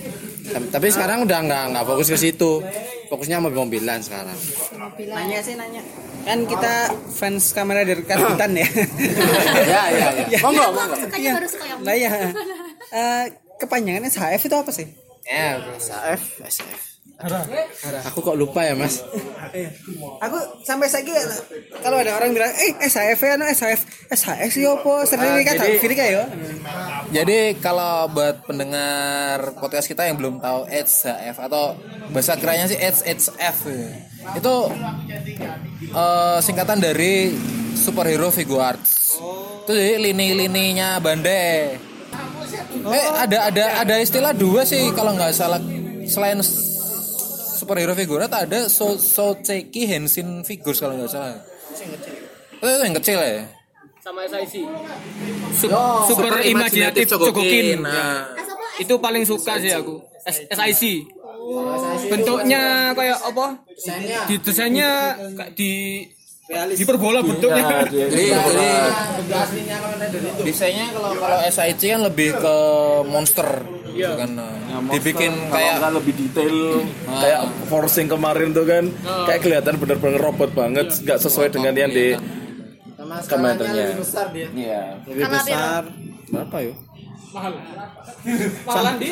Tapi sekarang udah nggak nggak fokus ke situ. Fokusnya mobil-mobilan sekarang. Nanya sih nanya. Kan kita fans kamera dari karbitan *coughs* ya. ya ya ya. Monggo Aku monggo. suka yang Nah ya. Eh, kepanjangannya HF itu apa sih? ya SF SF aku kok lupa ya mas? Aku sampai lagi kalau ada orang bilang, eh SHF ya, no SHF, SHF sih apa? Sering kan jadi- kiri kayak Jadi kalau buat pendengar podcast kita yang belum tahu HF atau bahasa kerennya sih HHF itu eh, singkatan dari superhero figure arts. Itu jadi lini-lininya Bandai. Eh ada ada ada istilah dua sih kalau nggak salah. Selain superhero figure art ada so Socheki Henshin figures kalau nggak salah. Itu yang kecil ya. Sama SIC. Super, imajinatif Cogokin. Nah, Itu paling suka sih aku. S- SIC. Bentuknya kayak apa? Di desainnya kayak di diperbola bentuknya. jadi jadi desainnya kalau kalau SIC kan lebih ke monster gitu kan. Nah. dibikin kayak kayak lebih detail kayak forcing kemarin tuh kan. Kayak kelihatan bener-bener robot banget nggak sesuai dengan yang di komentarnya. iya. Lebih Karena besar. berapa yuk Mahal. Mahalan di?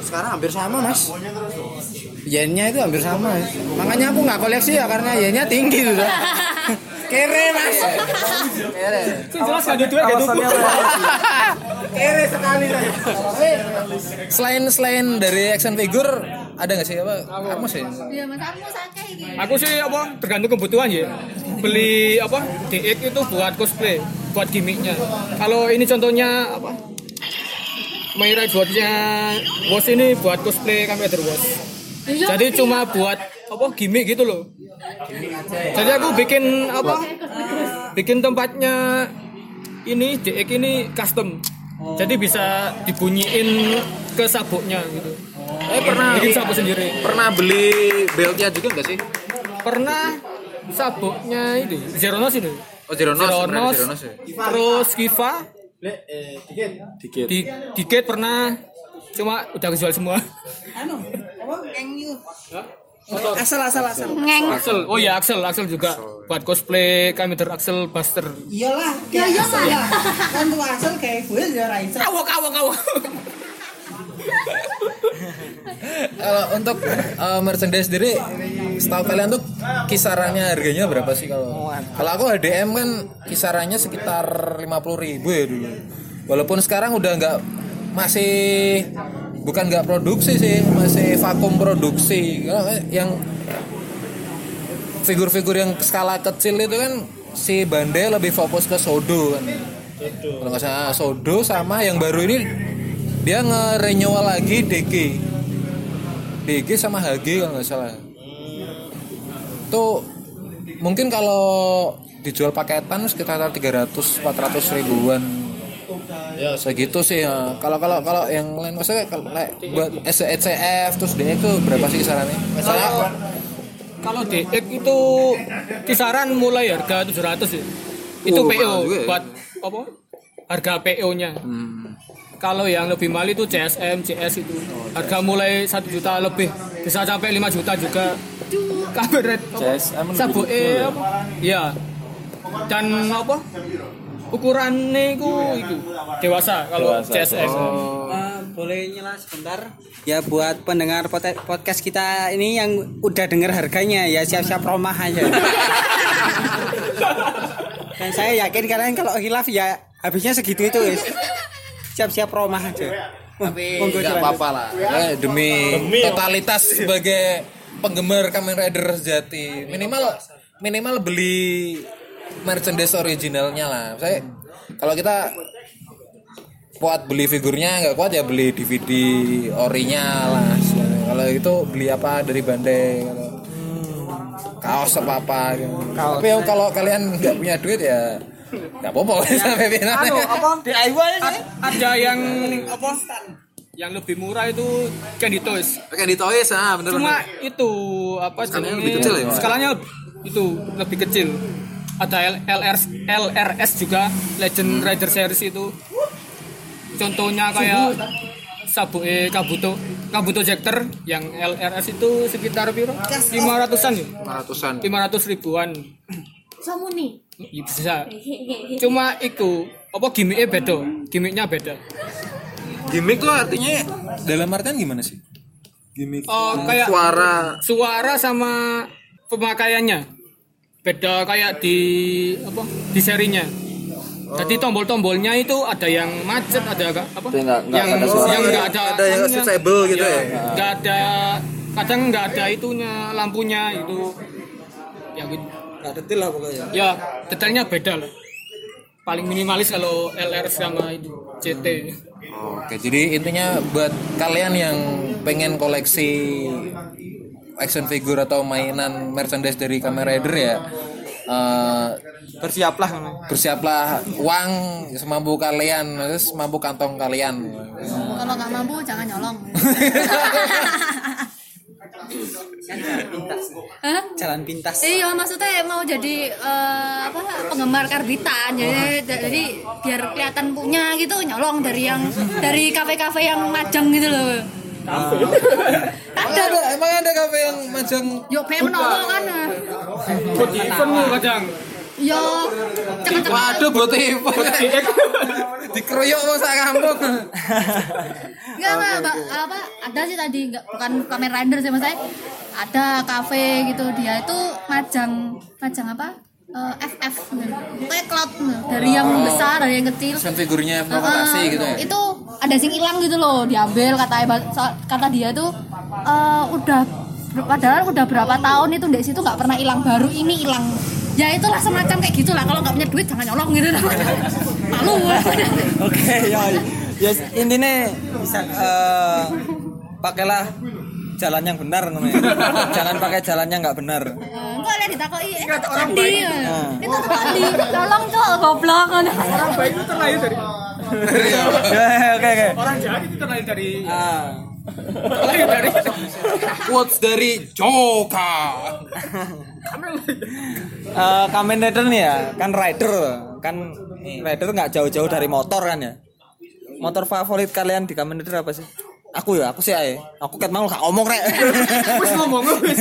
Sekarang hampir sama mas. Yennya itu hampir sama. Ya. makanya aku nggak koleksi ya karena yennya tinggi sudah *laughs* kere mas. Kere. Jelas duit gak tuku. kere sekali saya selain selain dari action figure ada nggak sih apa? Kamu sih? Iya, Mas. Armo sakit iki. Aku sih apa tergantung kebutuhan ya. Beli apa DX itu buat cosplay, buat gimmicknya. Kalau ini contohnya apa? My Ride Watch-nya Watch ini buat cosplay Kamen Rider. Iya, Jadi cuma buat apa gimmick gitu loh. Jadi aku bikin apa? Bikin tempatnya ini DX ini custom. Jadi bisa dibunyiin ke sabuknya gitu. Eh pernah bikin sabuk sendiri pernah beli beltnya juga nggak sih? pernah sabuknya ini Zeronos itu Oh beneran Zeronos, Zeronos ya. terus Kiva. Dikit. di Diket pernah. Cuma udah kejual semua. Anu asal asal ngeng. Axel. Oh ya Axel. Axel juga buat cosplay. Kami ter Axel Buster. Iyalah ya iya lah kan tuh asal kayak gue ya ra iso awak awak awak. Kalau untuk eh, merchandise sendiri, setahu kalian tuh kisarannya harganya berapa sih kalau? Kalau aku HDM kan kisarannya sekitar 50.000 ribu ya dulu. Walaupun sekarang udah nggak masih bukan nggak produksi sih, masih vakum produksi. Kalau Yang figur-figur yang skala kecil itu kan si Bande lebih fokus ke Sodo kan. Kalau nggak salah Sodo sama yang baru ini dia nge-renewal lagi DG. DG sama HG kalau nggak salah. Tuh mungkin kalau dijual paketan sekitar 300 400 ribuan. Ya segitu sih ya. Kalau kalau kalau yang lain maksudnya kalau buat SCF terus DE itu berapa sih kisarannya? Misalnya kalau DX itu kisaran mulai harga 700 ya itu Oh, PO ya. buat apa harga PO nya Hmm. Kalau yang lebih mahal itu CSM CS itu. Harga mulai 1 juta lebih. Bisa sampai 5 juta juga. Kabaret CSM lebih sabuk kecil ya? apa? Ya dan apa? ukurannya itu itu. Dewasa kalau Dewasa. CSM Eh, boleh nyela sebentar. Ya buat pendengar podcast kita ini yang udah dengar harganya ya siap-siap romah aja. *laughs* Dan saya yakin kalian kalau hilaf ya habisnya segitu itu wis siap-siap romah aja. Tapi *laughs* nggak apa-apa lah. Eh, demi, totalitas sebagai penggemar Kamen Rider sejati. Minimal minimal beli merchandise originalnya lah. Saya kalau kita kuat beli figurnya nggak kuat ya beli DVD orinya lah. Kalau itu beli apa dari Bandai kalau kaos apa apa gitu. tapi yang kalau kalian nggak punya duit ya nggak apa-apa sampai final anu apa? DIY Ad- ada yang apa? Yang lebih murah itu Candy Toys. Di toys ah bener cuma itu apa Skalanya lebih kecil ya? skalanya itu lebih kecil. Ada LRS LRS juga Legend Rider Series itu. Contohnya kayak sabuk eh, Kabuto Kabuto Jector yang LRS itu sekitar piro? 500-an ya? Ratusan. 500 ribuan Samuni Ya, bisa. Cuma itu apa gimmicknya beda? Gimmicknya beda. Gimmick tuh artinya dalam artian gimana sih? Gimmick Oh, kayak suara. suara sama pemakaiannya. Beda kayak di apa di serinya. Jadi tombol-tombolnya itu ada yang macet ada apa? Tapi nggak- nggak yang ada suara. yang nggak ada ada yang switchable gitu ya? nggak ada kadang nggak ada itunya lampunya itu. Ya gitu nggak detail lah pokoknya. Ya detailnya beda lah paling minimalis kalau LR sama itu CT Oke, jadi intinya buat kalian yang pengen koleksi action figure atau mainan merchandise dari Kamen Rider ya, eh, bersiaplah bersiaplah uang semampu kalian, terus semampu kantong kalian. kalau nggak mampu jangan nyolong *laughs* Hah? jalan pintas Iya maksudnya mau jadi eh, apa penggemar karbitan jadi jadi biar kelihatan punya gitu nyolong dari yang dari kafe-kafe yang majang gitu loh. Emang ada, emang ada kafe yang macam Yo pengen menolong kan. buat event nih kadang Yo cepet-cepet. Waduh, buat ibu. Dikeroyok mau sak kampung. Enggak enggak Mbak. apa ada sih tadi enggak bukan Kamen Rider sih mas saya. Ada kafe gitu. Dia itu majang majang apa? Eh, FF kayak cloud dari yang besar dari yang kecil. Action figurnya Heeh, gitu ya. itu ada sing hilang gitu loh diambil kata kata dia tuh eh, udah padahal udah berapa tahun itu di situ nggak pernah hilang. Baru ini hilang. Ya itulah semacam kayak gitulah. Kalau nggak punya duit jangan nyolong gitu. Malu. Oke ya ya intinya bisa eh, pakailah jalan yang benar namanya. Jangan pakai jalan yang nggak benar. Enggak ada ditakoi eh itu. Tadi itu tuh tadi tolong cok goblok. Orang baik itu terlahir dari *laughs* oke oke. Orang jahat itu terlahir dari Ah, Lari dari Quotes dari Joka. Eh, Kamen Rider nih ya, kan rider, kan rider nggak jauh-jauh dari motor kan ya. Motor favorit kalian di Kamen Rider apa sih? Aku ya, aku sih ae. Aku ket mau gak ngomong rek. *laughs* Wis ngomong wis.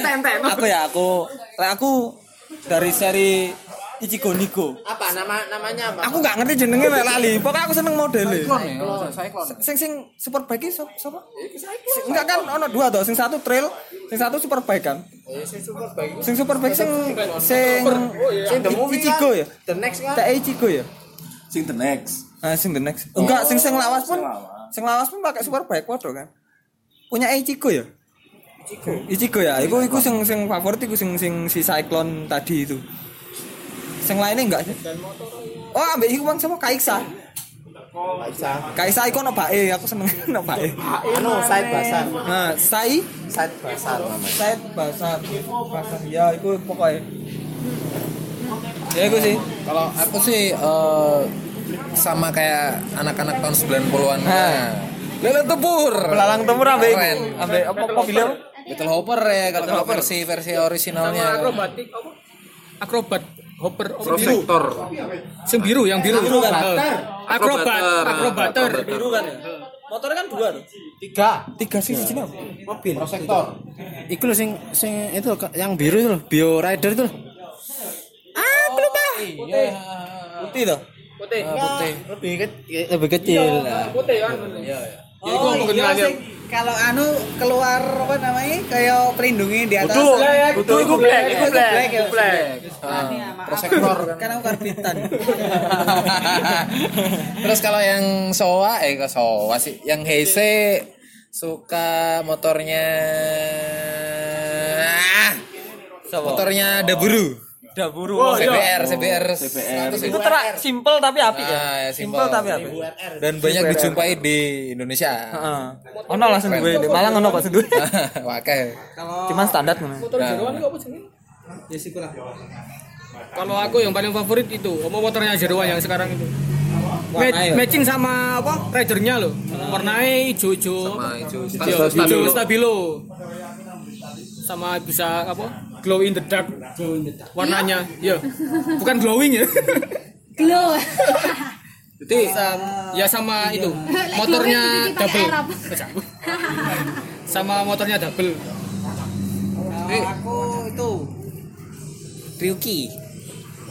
Tenten. aku ya, aku rek aku dari seri Ichigo Niko. Apa nama namanya apa? Aku nggak ngerti jenenge rek lali. Pokoknya aku seneng modelnya. Saya klon. Sing sing super bike itu siapa? Enggak kan ono dua toh, sing satu trail, sing satu super bike kan. Sing super bike sing sing Sing the movie Ichigo kan? ya. The next kan? Ichigo ya. Sing the next. Ah, sing the next. Enggak, sing sing lawas pun sing lawas pun pakai super bike waduh kan. Punya Ichigo ya? Ichigo. Ichigo ya. Iku iku sing sing favorit iku sing sing si Cyclone tadi itu. Sing lainnya enggak sih? Oh, ambek iku bang sama Kaisa. Bisa. Kaisa iku ono bae, aku seneng *laughs* ono bae. Anu side basar. Nah, Sai Side basar namanya. Said Basar. Basar ya iku pokoknya. Ya iku sih. Kalau aku sih eh, sama kayak anak-anak tahun 90-an. Nah. Lele tepur. Belalang tempur ambek iku. Keren. Ambek apa mobilnya? Battle Hopper ya kalau kalau versi versi orisinalnya. akrobatik apa? Akrobat hopper apa? Prosektor. Sing biru, yang biru. Akrobater. Akrobat, akrobater. Biru kan ya? Motornya kan dua tuh. Tiga. Tiga sih sini? Mobil. Prosektor. Iku loh sing sing itu yang biru itu loh, Bio Rider itu loh. Putih tuh. Putih. putih. Lebih kecil, lebih kecil. Nah. Putih kan. Oh iya sing kalau anu keluar apa namanya kayak pelindungi di atas. Betul. ya, Betul, iku black, iku black, ya. black. prosektor. Kan aku karbitan. *laughs* Terus kalau yang Sowa eh kok Sowa sih, yang Heise suka motornya Ah, motornya Daburu. Daburu. CBR, CBR, CBR. Itu terak simple tapi api ya. Ah, ya, Simple simple. tapi api. Dan banyak dijumpai di Indonesia. Heeh. Ono langsung gue di Malang ono kok sendiri. *laughs* Wakai. Cuman standar ngono. Motor jeroan itu apa sih? Ya siku lah. Kalau aku yang paling favorit itu, apa motornya jeroan yang sekarang itu. Warna ya? matching sama apa? Ridernya loh. Warnanya hijau-hijau. Sama hijau. Hijau, hijau stabilo. Sama bisa apa? Glow in the dark. Warnanya, ya. Bukan glowing ya. glow Jadi ya sama itu. Motornya double. Sama motornya double. Eh, aku itu Ryuki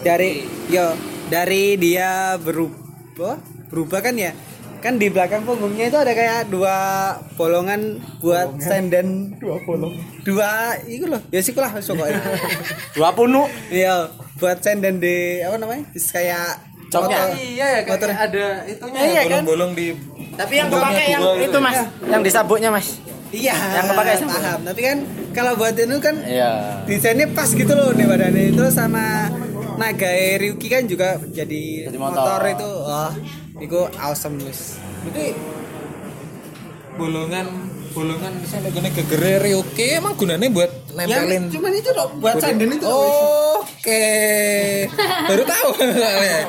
dari yo dari dia berubah berubah kan ya kan di belakang punggungnya itu ada kayak dua bolongan buat senden. Dua bolong. Dua itu loh ya sih lah pokoknya *laughs* Dua punu. iya buat senden di apa namanya? Kayak motor. Iya ya, motor. ada itunya. Iya, kan? bolong-bolong di Tapi yang kepake yang itu mas, yang di sabuknya mas. iya Yang sama. paham. tapi kan kalau buat itu kan Iya. desainnya pas gitu loh nih badannya. Itu sama Nagai Ryuki kan juga jadi, Jadi motor. motor. itu. Wah itu awesome guys Berarti bolongan bolongan misalnya gini gegere Ryuki emang gunanya buat nempelin cuman itu loh buat sanden itu Oke, *laughs* baru tahu soalnya.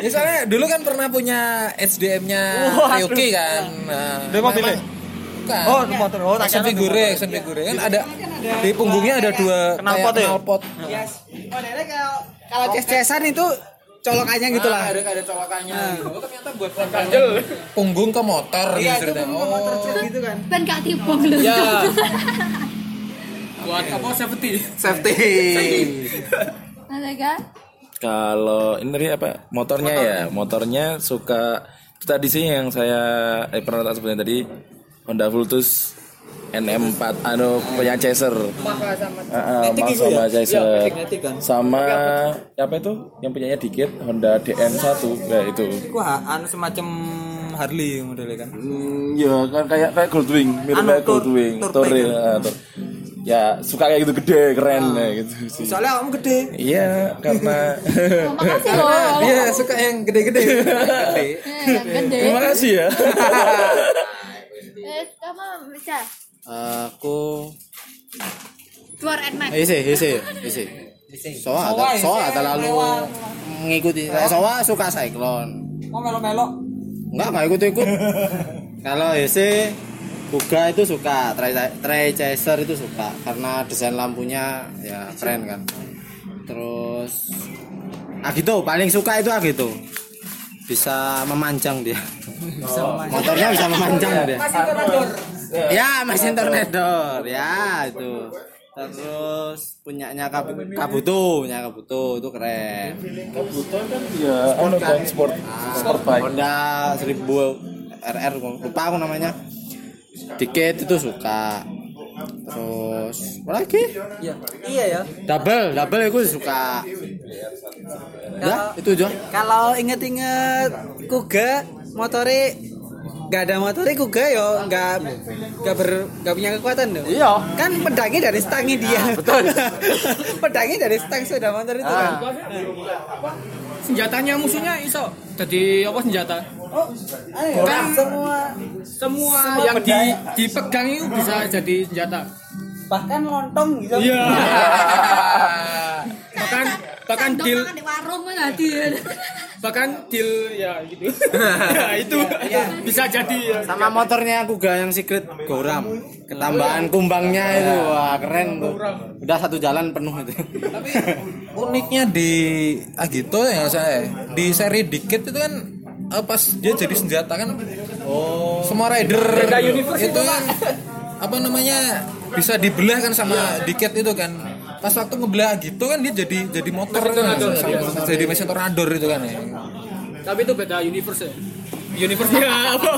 Ya soalnya dulu kan pernah punya SDM-nya Ryuki kan. Nah, Dari mobilnya? Bukan. Oh, itu motor. Oh, tak action figure, action figure kan ada di punggungnya ada dua Knalpot kayak ya? knalpot. yes modelnya kalau kalau ces-cesan itu colokannya gitu lah. Nah, ada ada colokannya gitu. Oh, ternyata buat ganjel punggung ke motor iya gitu ceritanya. kan motor Oh, jet gitu kan. Ben gak lho Ya. *laughs* Buat apa? Safety? safety. ada kan Kalau ini tadi apa? Motornya ya, motornya suka itu tadi sih yang saya eh, pernah tak sebutin tadi Honda Vultus NM4 anu punya Chaser. Heeh, Mas sama Chaser. Sama apa itu? Yang punyanya dikit Honda DN1 ya itu. itu anu semacam Harley modelnya kan Hmm, ya kan kayak kayak Goldwing, mirip Anu, kayak Goldwing, Bike. ya, Tour. Ya, suka kayak gitu gede, keren ya, gitu sih. soalnya kamu gede Iya, karena Oh, makasih loh *laughs* Iya, suka yang gede-gede. Gede. Eh, yang gede terima kasih ya. eh kamu bisa Aku keluar Nmax isi isi isi. Soa ada soa terlalu mengikuti. Soa suka cyclone. mau melo-melo Enggak enggak ikut ikut. *laughs* Kalau isi Kuga itu suka, Tray Tray Chaser itu suka karena desain lampunya ya keren kan. Terus Agito paling suka itu Agito. Bisa memanjang dia. Motornya bisa memanjang dia. Ya, mesin tornado. Ya, itu. Terus punyanya Kab Kabuto, punya Kabuto itu keren. Kebutuhan kan ya anu kan sport sport bike. Honda 1000 RR lupa aku namanya. Dikit itu suka. Terus apa lagi? Iya. Iya ya. Double, double aku suka. Ya, itu aja. Kalau inget-inget Kuga motornya nggak ada motornya Kuga yo nggak nggak ber nggak punya kekuatan tuh. Iya. Kan pedangnya dari stangnya dia. betul. *laughs* pedangnya dari stang sepeda motor itu kan. senjatanya musuhnya iso jadi apa senjata Kan semua semua yang di dipegang itu bisa jadi senjata bahkan lontong gitu. iya *laughs* bahkan bahkan deal di warung kan hadir. bahkan deal ya gitu. *laughs* Ya itu bisa jadi ya. Sama motornya Kuga yang secret Goram. Ketambahan kumbangnya itu. Wah keren tuh. Udah satu jalan penuh itu. Tapi uniknya di Agito ya saya di seri dikit itu kan eh, pas dia jadi senjata kan oh. semua rider itu kan apa namanya bisa dibelah kan sama dikit itu kan pas waktu ngebelah gitu kan dia jadi jadi motor kan, sama- jadi mesin tornado itu kan ya. Tapi itu beda universe ya. Universe-nya apa?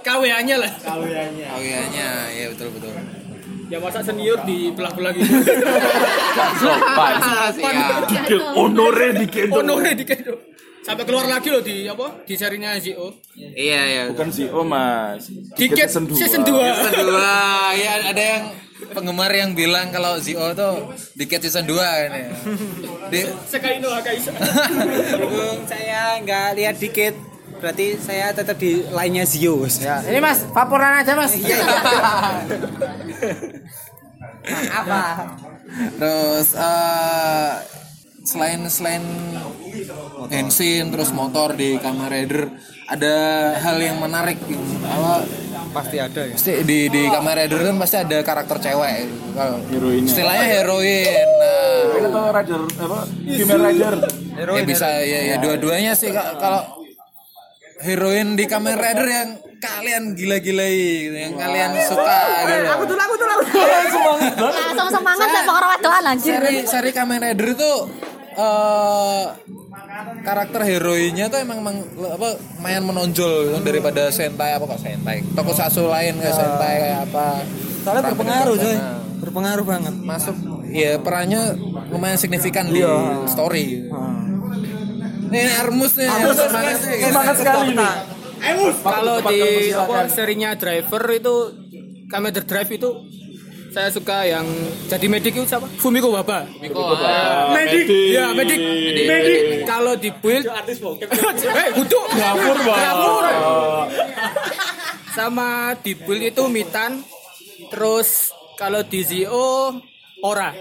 KWA nya lah. Kawinannya ya betul betul. Ya masa senior di belah-belah gitu. *laughs* Dikit honore dikit. honore dikit sampai keluar lagi loh di apa di serinya ZO iya iya Bukan si O Mas. Dikit season dua. season 2 kedua *laughs* ya ada yang penggemar yang bilang kalau Zio tuh dikit season 2 kan ya di, sekali no Kaisa Berhubung saya nggak lihat dikit berarti saya tetap di lainnya Zio. Ya, ini Mas, vaporan aja Mas. Apa? Terus eh, selain selain bensin terus motor di Kamen Rider ada hal yang menarik apa? Pasti ada ya. pasti di di Kamen Rider kan pasti ada karakter cewek. Kalau istilahnya heroin. Nah. Ini tuh rider apa? Female rider. ya bisa ya, ya dua-duanya sih kalau heroin di Kamen Rider yang kalian gila-gilai gitu, yang kalian suka gitu. Aku *laughs* tuh, aku tuh, aku tuh. Langsung semangat saya pokoknya wedoan anjir. seri seri Kamen Rider itu eh karakter heroinnya tuh emang, emang apa lumayan menonjol gitu, daripada Sentai apa kok Sentai? Tokusatsu lain kayak Sentai kayak apa? Soalnya berpengaruh coy. Berpengaruh banget. masuk ya perannya lumayan signifikan di story. Nih Armus nih Armus semangat sekali nih. kalau di apa serinya driver itu Kamen Rider Drive itu saya suka yang jadi medik itu siapa? Fumiko Baba. Miko Medik. Ya, medik. Medik. Kalau di build *laughs* Eh, kudu Dapur, Bang. Dapur. Sama di build itu Mitan. Terus kalau di Zio Ora.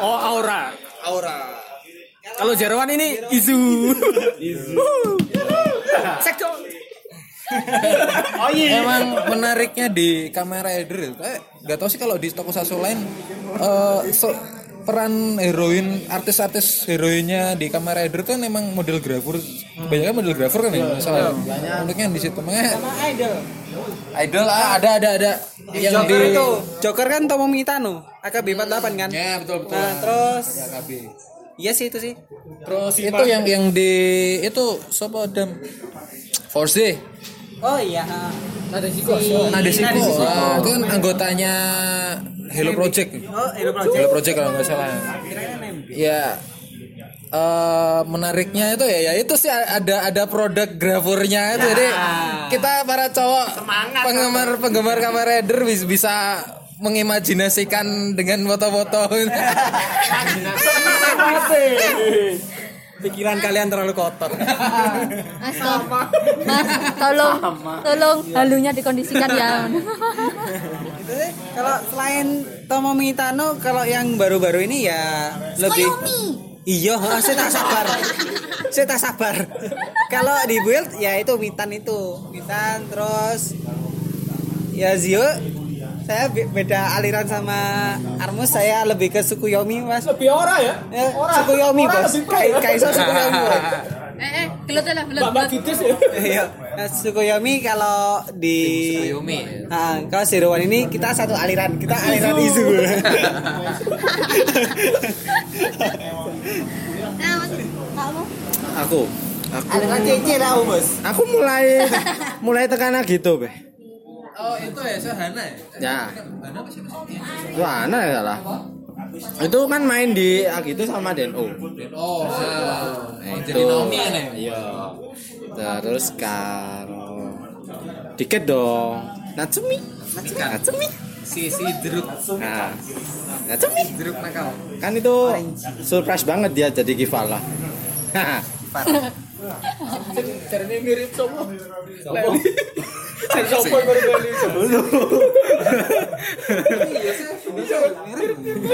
Oh, Aura. Aura. Kalau Jerwan ini Izu. Izu. *laughs* Sektor. Emang menariknya di Kamen Rider itu, eh, gak tau sih kalau di tokusatsu lain eh, so- peran heroin artis-artis heroinnya di Kamen Rider tuh memang model grafur banyak model grafur kan ya masalah uniknya di situ makanya Idol. idol ah, ada ada ada yang Joker di itu. Joker kan Tomo Mitano. AKB48 kan? ya betul betul Nah, terus AKB. iya sih itu sih. terus itu yang yang di itu siapa dam Force Oh iya. Nadeshiko Nadeshiko. ah, itu kan anggotanya Hello Project. Oh, Hero Project. Hello Project kalau nggak salah. Ya eh, menariknya itu ya ya itu sih ada ada produk gravurnya itu. Jadi kita para cowok penggemar penggemar Kamen Rider bis- bisa mengimajinasikan dengan foto-foto Pikiran kalian terlalu kotor. Mas, tol- mas, tolong, tolong halunya dikondisikan ya. Itu sih, kalau selain Tomo Mitano kalau yang baru-baru ini ya lebih. Iya, heeh, saya tak sabar. saya tak sabar kalau di build ya itu Witan itu Witan terus ya Zio saya be- beda aliran sama Armus saya lebih ke Sukuyomi mas Lebih ora ya? ya, Sukuyomi bos kayak kayak so Sukuyomi bos. *laughs* Eh, eh, gelut lah, gelut. Mbak. Gitis ya. *laughs* Iya. Nah, Sukuyomi kalau di Sukuyomi. Nah, kalau One ini kita satu aliran kita aliran isu Nah, *laughs* Mas, kamu Aku. Aku aliran CC tahu bos aku mulai mulai tekanan gitu, Be. Oh itu ya Sahana ya? Ya. Hana apa siapa sih? Itu Ana ya salah. Itu kan main di Agito sama Deno. Oh, nah, Nah, jadi Naomi ya. Iya. Terus karo dikit dong. Natsumi. Natsumi. Si si Druk Nah. Natsumi. Druk nakal. Kan itu surprise banget dia jadi Givala. Caranya mirip sopo. Leli. Saya sopo baru Leli.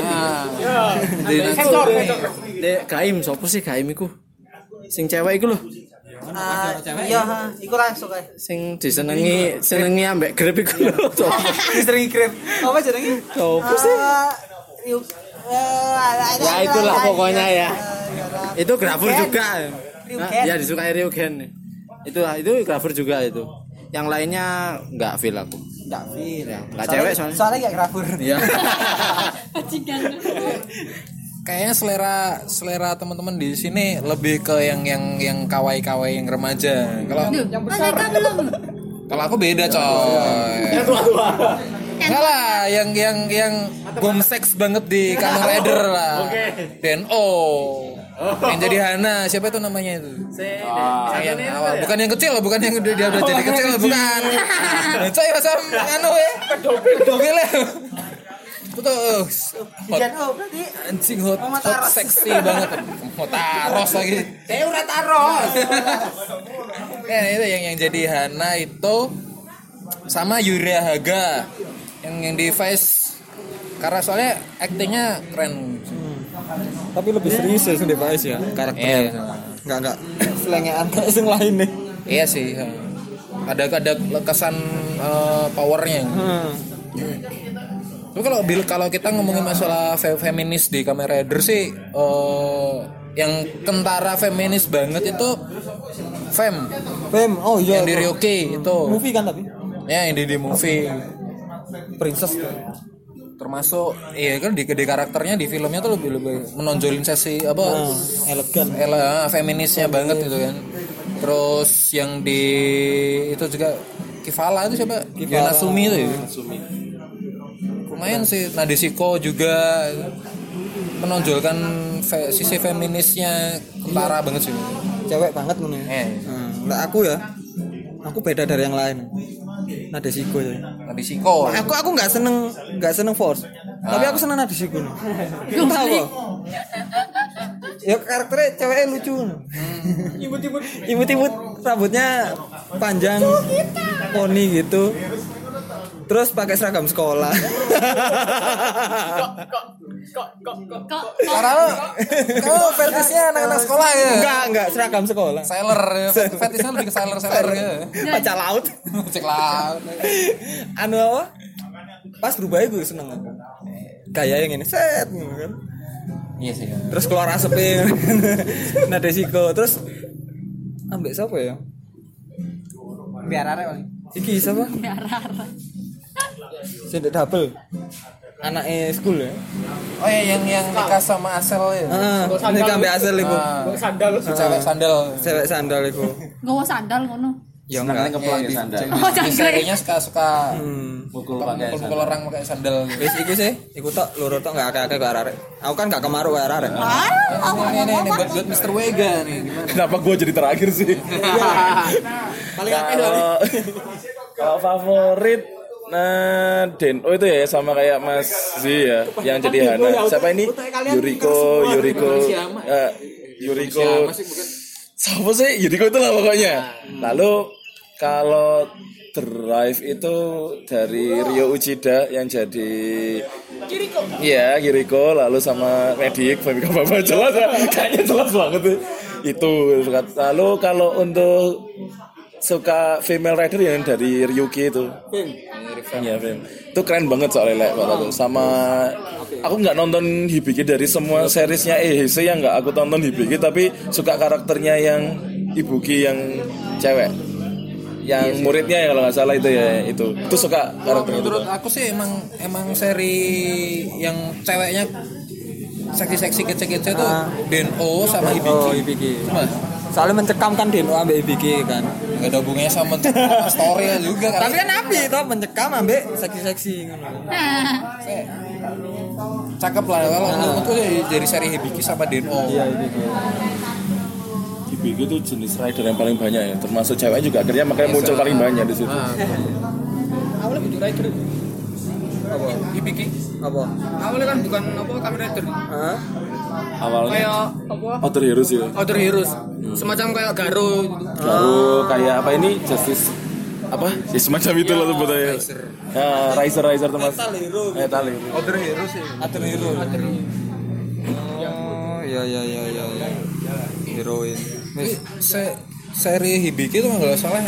Nah, Jadi Sensor, Natsumi. sensor. Dek Gaim, sopo sih Gaim iku? Sing cewek iku lho. iya ha, iku lah suka Sing disenengi senengi ambek grep iku lho. *laughs* Sopo? sering grab apa jenenge Sopo sih? Ya itulah pokoknya ya. Itu grafur juga. Nah, ya disukai Ryugen. Itu itu grafur juga itu. Yang lainnya nggak feel aku. Enggak feel Ya, nggak cewek soalnya. soalnya enggak grafur Iya. *laughs* kayaknya selera selera teman-teman di sini lebih ke yang yang yang kawai-kawai yang remaja. Kalau mereka belum. kalau aku beda coy. Enggak lah, yang yang yang bom seks banget di Kamen *laughs* Rider lah. Deno. *laughs* Yang jadi Hana, siapa itu namanya itu? yang, yang awal, bukan yang kecil, bukan yang udah dia udah jadi kecil, bukan. Nah, *laughs* coy masa anu ya. Pedofil ya. Itu tuh uh, hot, oh berarti anjing hot, hot seksi banget. Mau taros lagi. saya udah taruh Ya itu yang yang jadi Hana itu sama Yuria Haga yang yang di Vice karena soalnya aktingnya keren. Tapi lebih serius ya di Pais ya Iya, karakternya. Enggak enggak selengean kayak yang lain nih. iya sih. ha. Ada ada kesan eh, powernya. Tapi kalau bil kalau kita ngomongin masalah fe- feminis di Kamen Rider sih eh, yang kentara feminis banget itu Fem Fem, oh iya. yang di Ryoki itu. Movie kan tapi. Ya yang di, di movie. Princess. Termasuk iya kan di, di karakternya di filmnya tuh lebih lebih menonjolin sesi apa Ah, elegan. Ela feminisnya banget gitu kan terus yang di itu juga Kivala itu siapa Yana Sumi itu ya lumayan sih Nadeshiko juga menonjolkan fe- sisi feminisnya kentara banget sih Cewek banget ya. eh Hmm, lah aku ya. Aku beda dari yang lain. Nadeshiko ya. Nadeshiko Aku aku nggak seneng nggak seneng Force. Tapi aku seneng Nadeshiko. nih. Kamu *laughs* tahu kok? Ya karakternya ceweknya lucu. Imut-imut. Imut-imut rambutnya panjang. Poni gitu. Terus pakai seragam sekolah. Kok karena lo kamu fetishnya anak-anak sekolah ya enggak, enggak seragam sekolah. sailor ya. fetishnya lebih ke sailor sailor ya Baca laut. cek laut anu apa? Pas berubah gue seneng aku. Kayak yang ini set gitu kan. iya sih Terus keluar asapnya. Nadeshiko terus ambek siapa ya? biar arek Iki siapa? Sendek double. Anaknya school ya. Oh ya yang yang nikah sama Asel ya. Ah, ini kambe asal iku. Ah, Sandal. cewek sandal. Cewek sandal iku. Gawa sandal kono. Ya enggak. Ya, di, Oh, di jangkrik. serinya suka suka Hmm. mukul mukul orang pakai sandal. Wis iku sih, iku tok loro tok enggak akeh-akeh karo arek. Aku kan gak kemaru karo arek. Ini ini ini buat buat Mr. Wega nih gimana? Kenapa gue jadi terakhir sih? *laughs* Paling akeh Kalau kalau favorit Nah, Den, oh itu ya sama kayak Mas Z ya, yang jadi Hana. Siapa ini? Yuriko, Yuriko, eh, Yuriko. Siapa sih? Yuriko itu lah pokoknya. Lalu kalau Drive itu dari Rio Uchida yang jadi Iya, Kiriko lalu sama Medik, Famika Bapak jelas *laughs* ya. Kayaknya jelas banget itu lalu kalau untuk suka female rider yang dari Ryuki itu Iya, Fim. Itu keren banget soalnya Lek, aku. Sama aku nggak nonton Hibiki dari semua seriesnya EHC yang nggak aku tonton Hibiki tapi suka karakternya yang Ibuki yang cewek. Yang muridnya ya kalau nggak salah itu ya itu. Itu suka karakternya itu. Menurut aku sih emang emang seri yang ceweknya seksi-seksi kece-kece tuh Deno sama Hibiki. Oh, Ibiki. Cuma Soalnya mencekam kan Deno ambek Ibiki kan. nggak ada hubungannya sama sama story juga kan. Tapi kan api itu mencekam ambek seksi-seksi ngono. cakep lah kalau menurutku dari, dari seri Hibiki sama Deno. Iya, Ibiki. Hibiki itu jenis rider yang paling banyak ya, termasuk cewek juga akhirnya makanya muncul paling banyak di situ. Nah, Awalnya butuh rider. Apa? Hibiki. Apa? Awalnya kan bukan apa Kamen Rider. Hah? Awalnya Kayak apa? Outer Heroes ya. Other Heroes. Semacam kayak Garo gitu. Baru kayak apa ini Justice apa? Ya semacam itu lah sebetulnya. Ya, Riser Riser termasuk. Metal Hero. Metal Hero. Other Hero sih. Other Hero. Oh, iya iya iya iya. iya. Heroin. Tapi se seri Hibiki itu nggak salah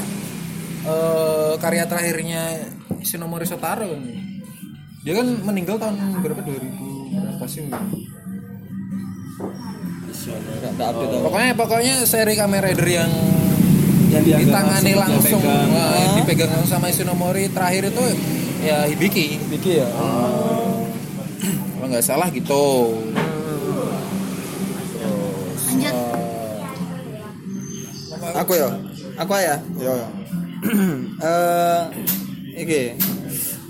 eh, karya terakhirnya Shinomori Sotaro. Dia kan meninggal tahun berapa 2000 berapa sih? Update aku. Pokoknya pokoknya seri Kamen Rider yang yang ditangani langsung, nah, yang dipegang langsung sama Shinomori terakhir itu ya Hibiki. Ibiki ya. Kalau nggak salah gitu. lanjut Aku ya. Aku ya. Yo *clears throat* yo. Eh iki.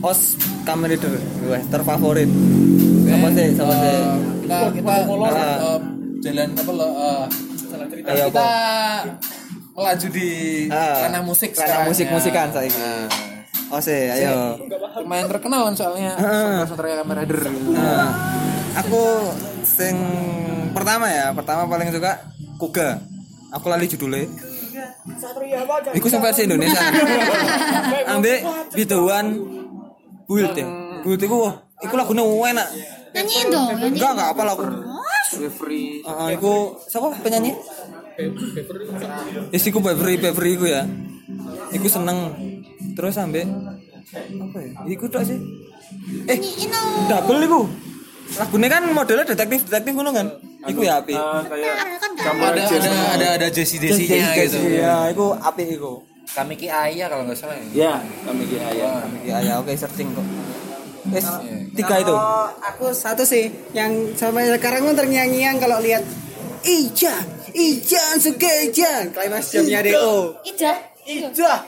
Os Kamen Rider gue terfavorit. Sama sih, sama sih. Eh, kita kita Ah. eh, jalan apa lo eh, Ayo kita apa? melaju di Ah, ranah musik ranah musik-musikan ya. saiki. Nah, Oh sih, ayo. lumayan terkenal kan soalnya soundtrack Kamen Rider gitu. Nah, aku sing pertama ya, pertama paling suka Kuga. Aku lali judulnya. Iku sing versi Indonesia. *laughs* Ambek biduan build ya. Build iku wah, iku lagune enak. nyanyiin dong Enggak enggak apa lagu. Free Heeh, iku siapa penyanyi? Is iku Beverly Beverly iku ya. Iku seneng. Terus ambek apa ya? Iku tok sih. Eh, double iku. Lagune kan modelnya detektif detektif ngono kan. Iku ya api. kayak kan nggak ada ada ada ada Jesse Jesse nya gitu. Iya, iku api iku. Kamiki Aya kalau nggak salah ya. ya kami kira ya. Iya, ya oke searching kok. Wes tiga itu. aku satu sih yang sampai sekarang pun ternyanyian kalau lihat Ija, Ija, suka Ija, klimaks jamnya DO. Ija Ija,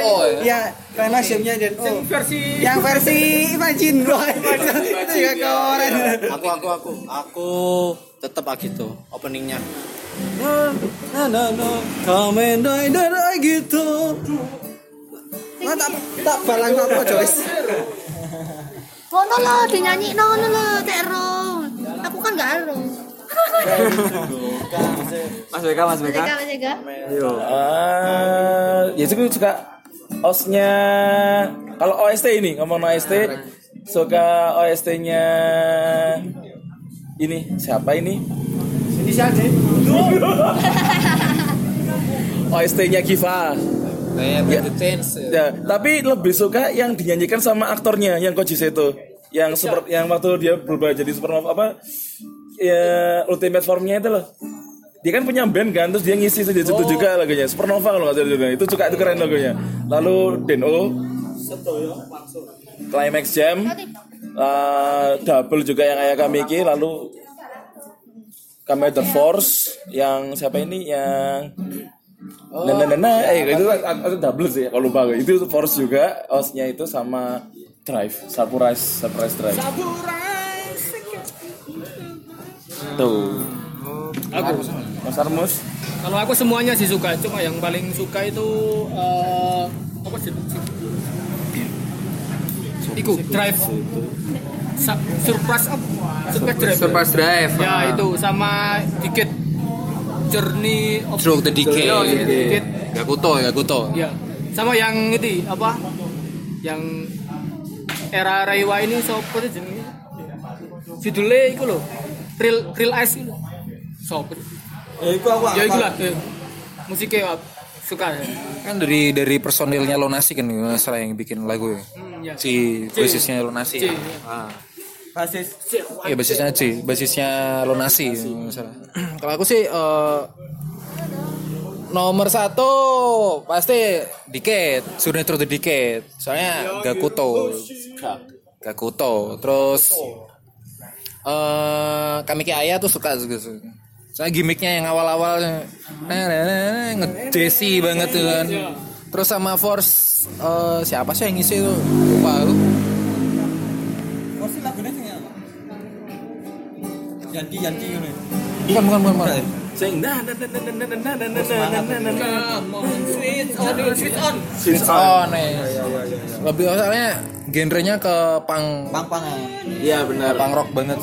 Oh ya. ya klimaks jamnya DO. Versi Yang versi Imagine, itu juga keren. Aku aku aku aku tetap Agito openingnya. Nah, nah, nah, Kamen Rider gitu. Nah, tak tak balang apa Joyce? ngono lo dinyanyi ngono lo tero aku kan nggak ero Mas Beka, Mas Beka. Mereka mereka Ah, ya itu suka osnya kalau OST ini ngomong OST suka OST-nya ini siapa ini? Ini saja. *laughs* OST-nya Kiva. The Chains. Ya, tapi lebih suka yang dinyanyikan sama aktornya yang Koji Seto. Yang super, yang waktu dia berubah jadi supernova apa? Ya ultimate formnya itu loh. Dia kan punya band kan, terus dia ngisi di situ juga lagunya. Supernova kalau nggak salah juga. Itu suka itu keren lagunya. Lalu Deno, Climax Jam, uh, Double juga yang Ayaka Miki, lalu Commander Force yang siapa ini yang Nah, nah, nah, nah, eh itu, itu double sih kalau lupa gue. Itu Force juga, osnya itu sama Drive, Surprise, Surprise Drive. Tuh. aku. Mas Armus, Kalau aku semuanya sih suka, cuma yang paling suka itu eh, apa sih? Iku Drive. Sa- surprise up. Surprise Drive. Surprise Drive. Ya itu sama dikit Journey of Stroke the Decay. Ya, dikit. Gakuto, Gakuto. Ya. Sama yang itu apa? Yang era Raiwa ini sopo sih jenenge? Judulnya iku lho. Real Real Ice itu. Sopo? Ya itu aku Ya itulah. ya. Musiknya Wak. suka ya. kan dari dari personilnya Lonasi kan masalah yang bikin lagu ya. Hmm, ya. si basisnya Lonasi C. ah. Basis Iya basisnya C, basisnya Lonasi masalah. Kalau aku sih eh, nomor satu pasti Diket, True the Diket. Soalnya Gakuto, Gakuto. Terus eh Kamiki Aya tuh suka gitu. Soalnya gimmicknya yang awal-awal ngejesi banget tuh kan. Terus sama Force eh, siapa sih yang ngisi tuh? Lupa aku. Yanti Yanti ngono Bukan bukan bukan. bukan. Sing na na na na na na na na na na na na Switch on, switch on. Switch on. Oh, nih. Lebih soalnya genrenya ke punk pang pang Iya benar. punk rock banget.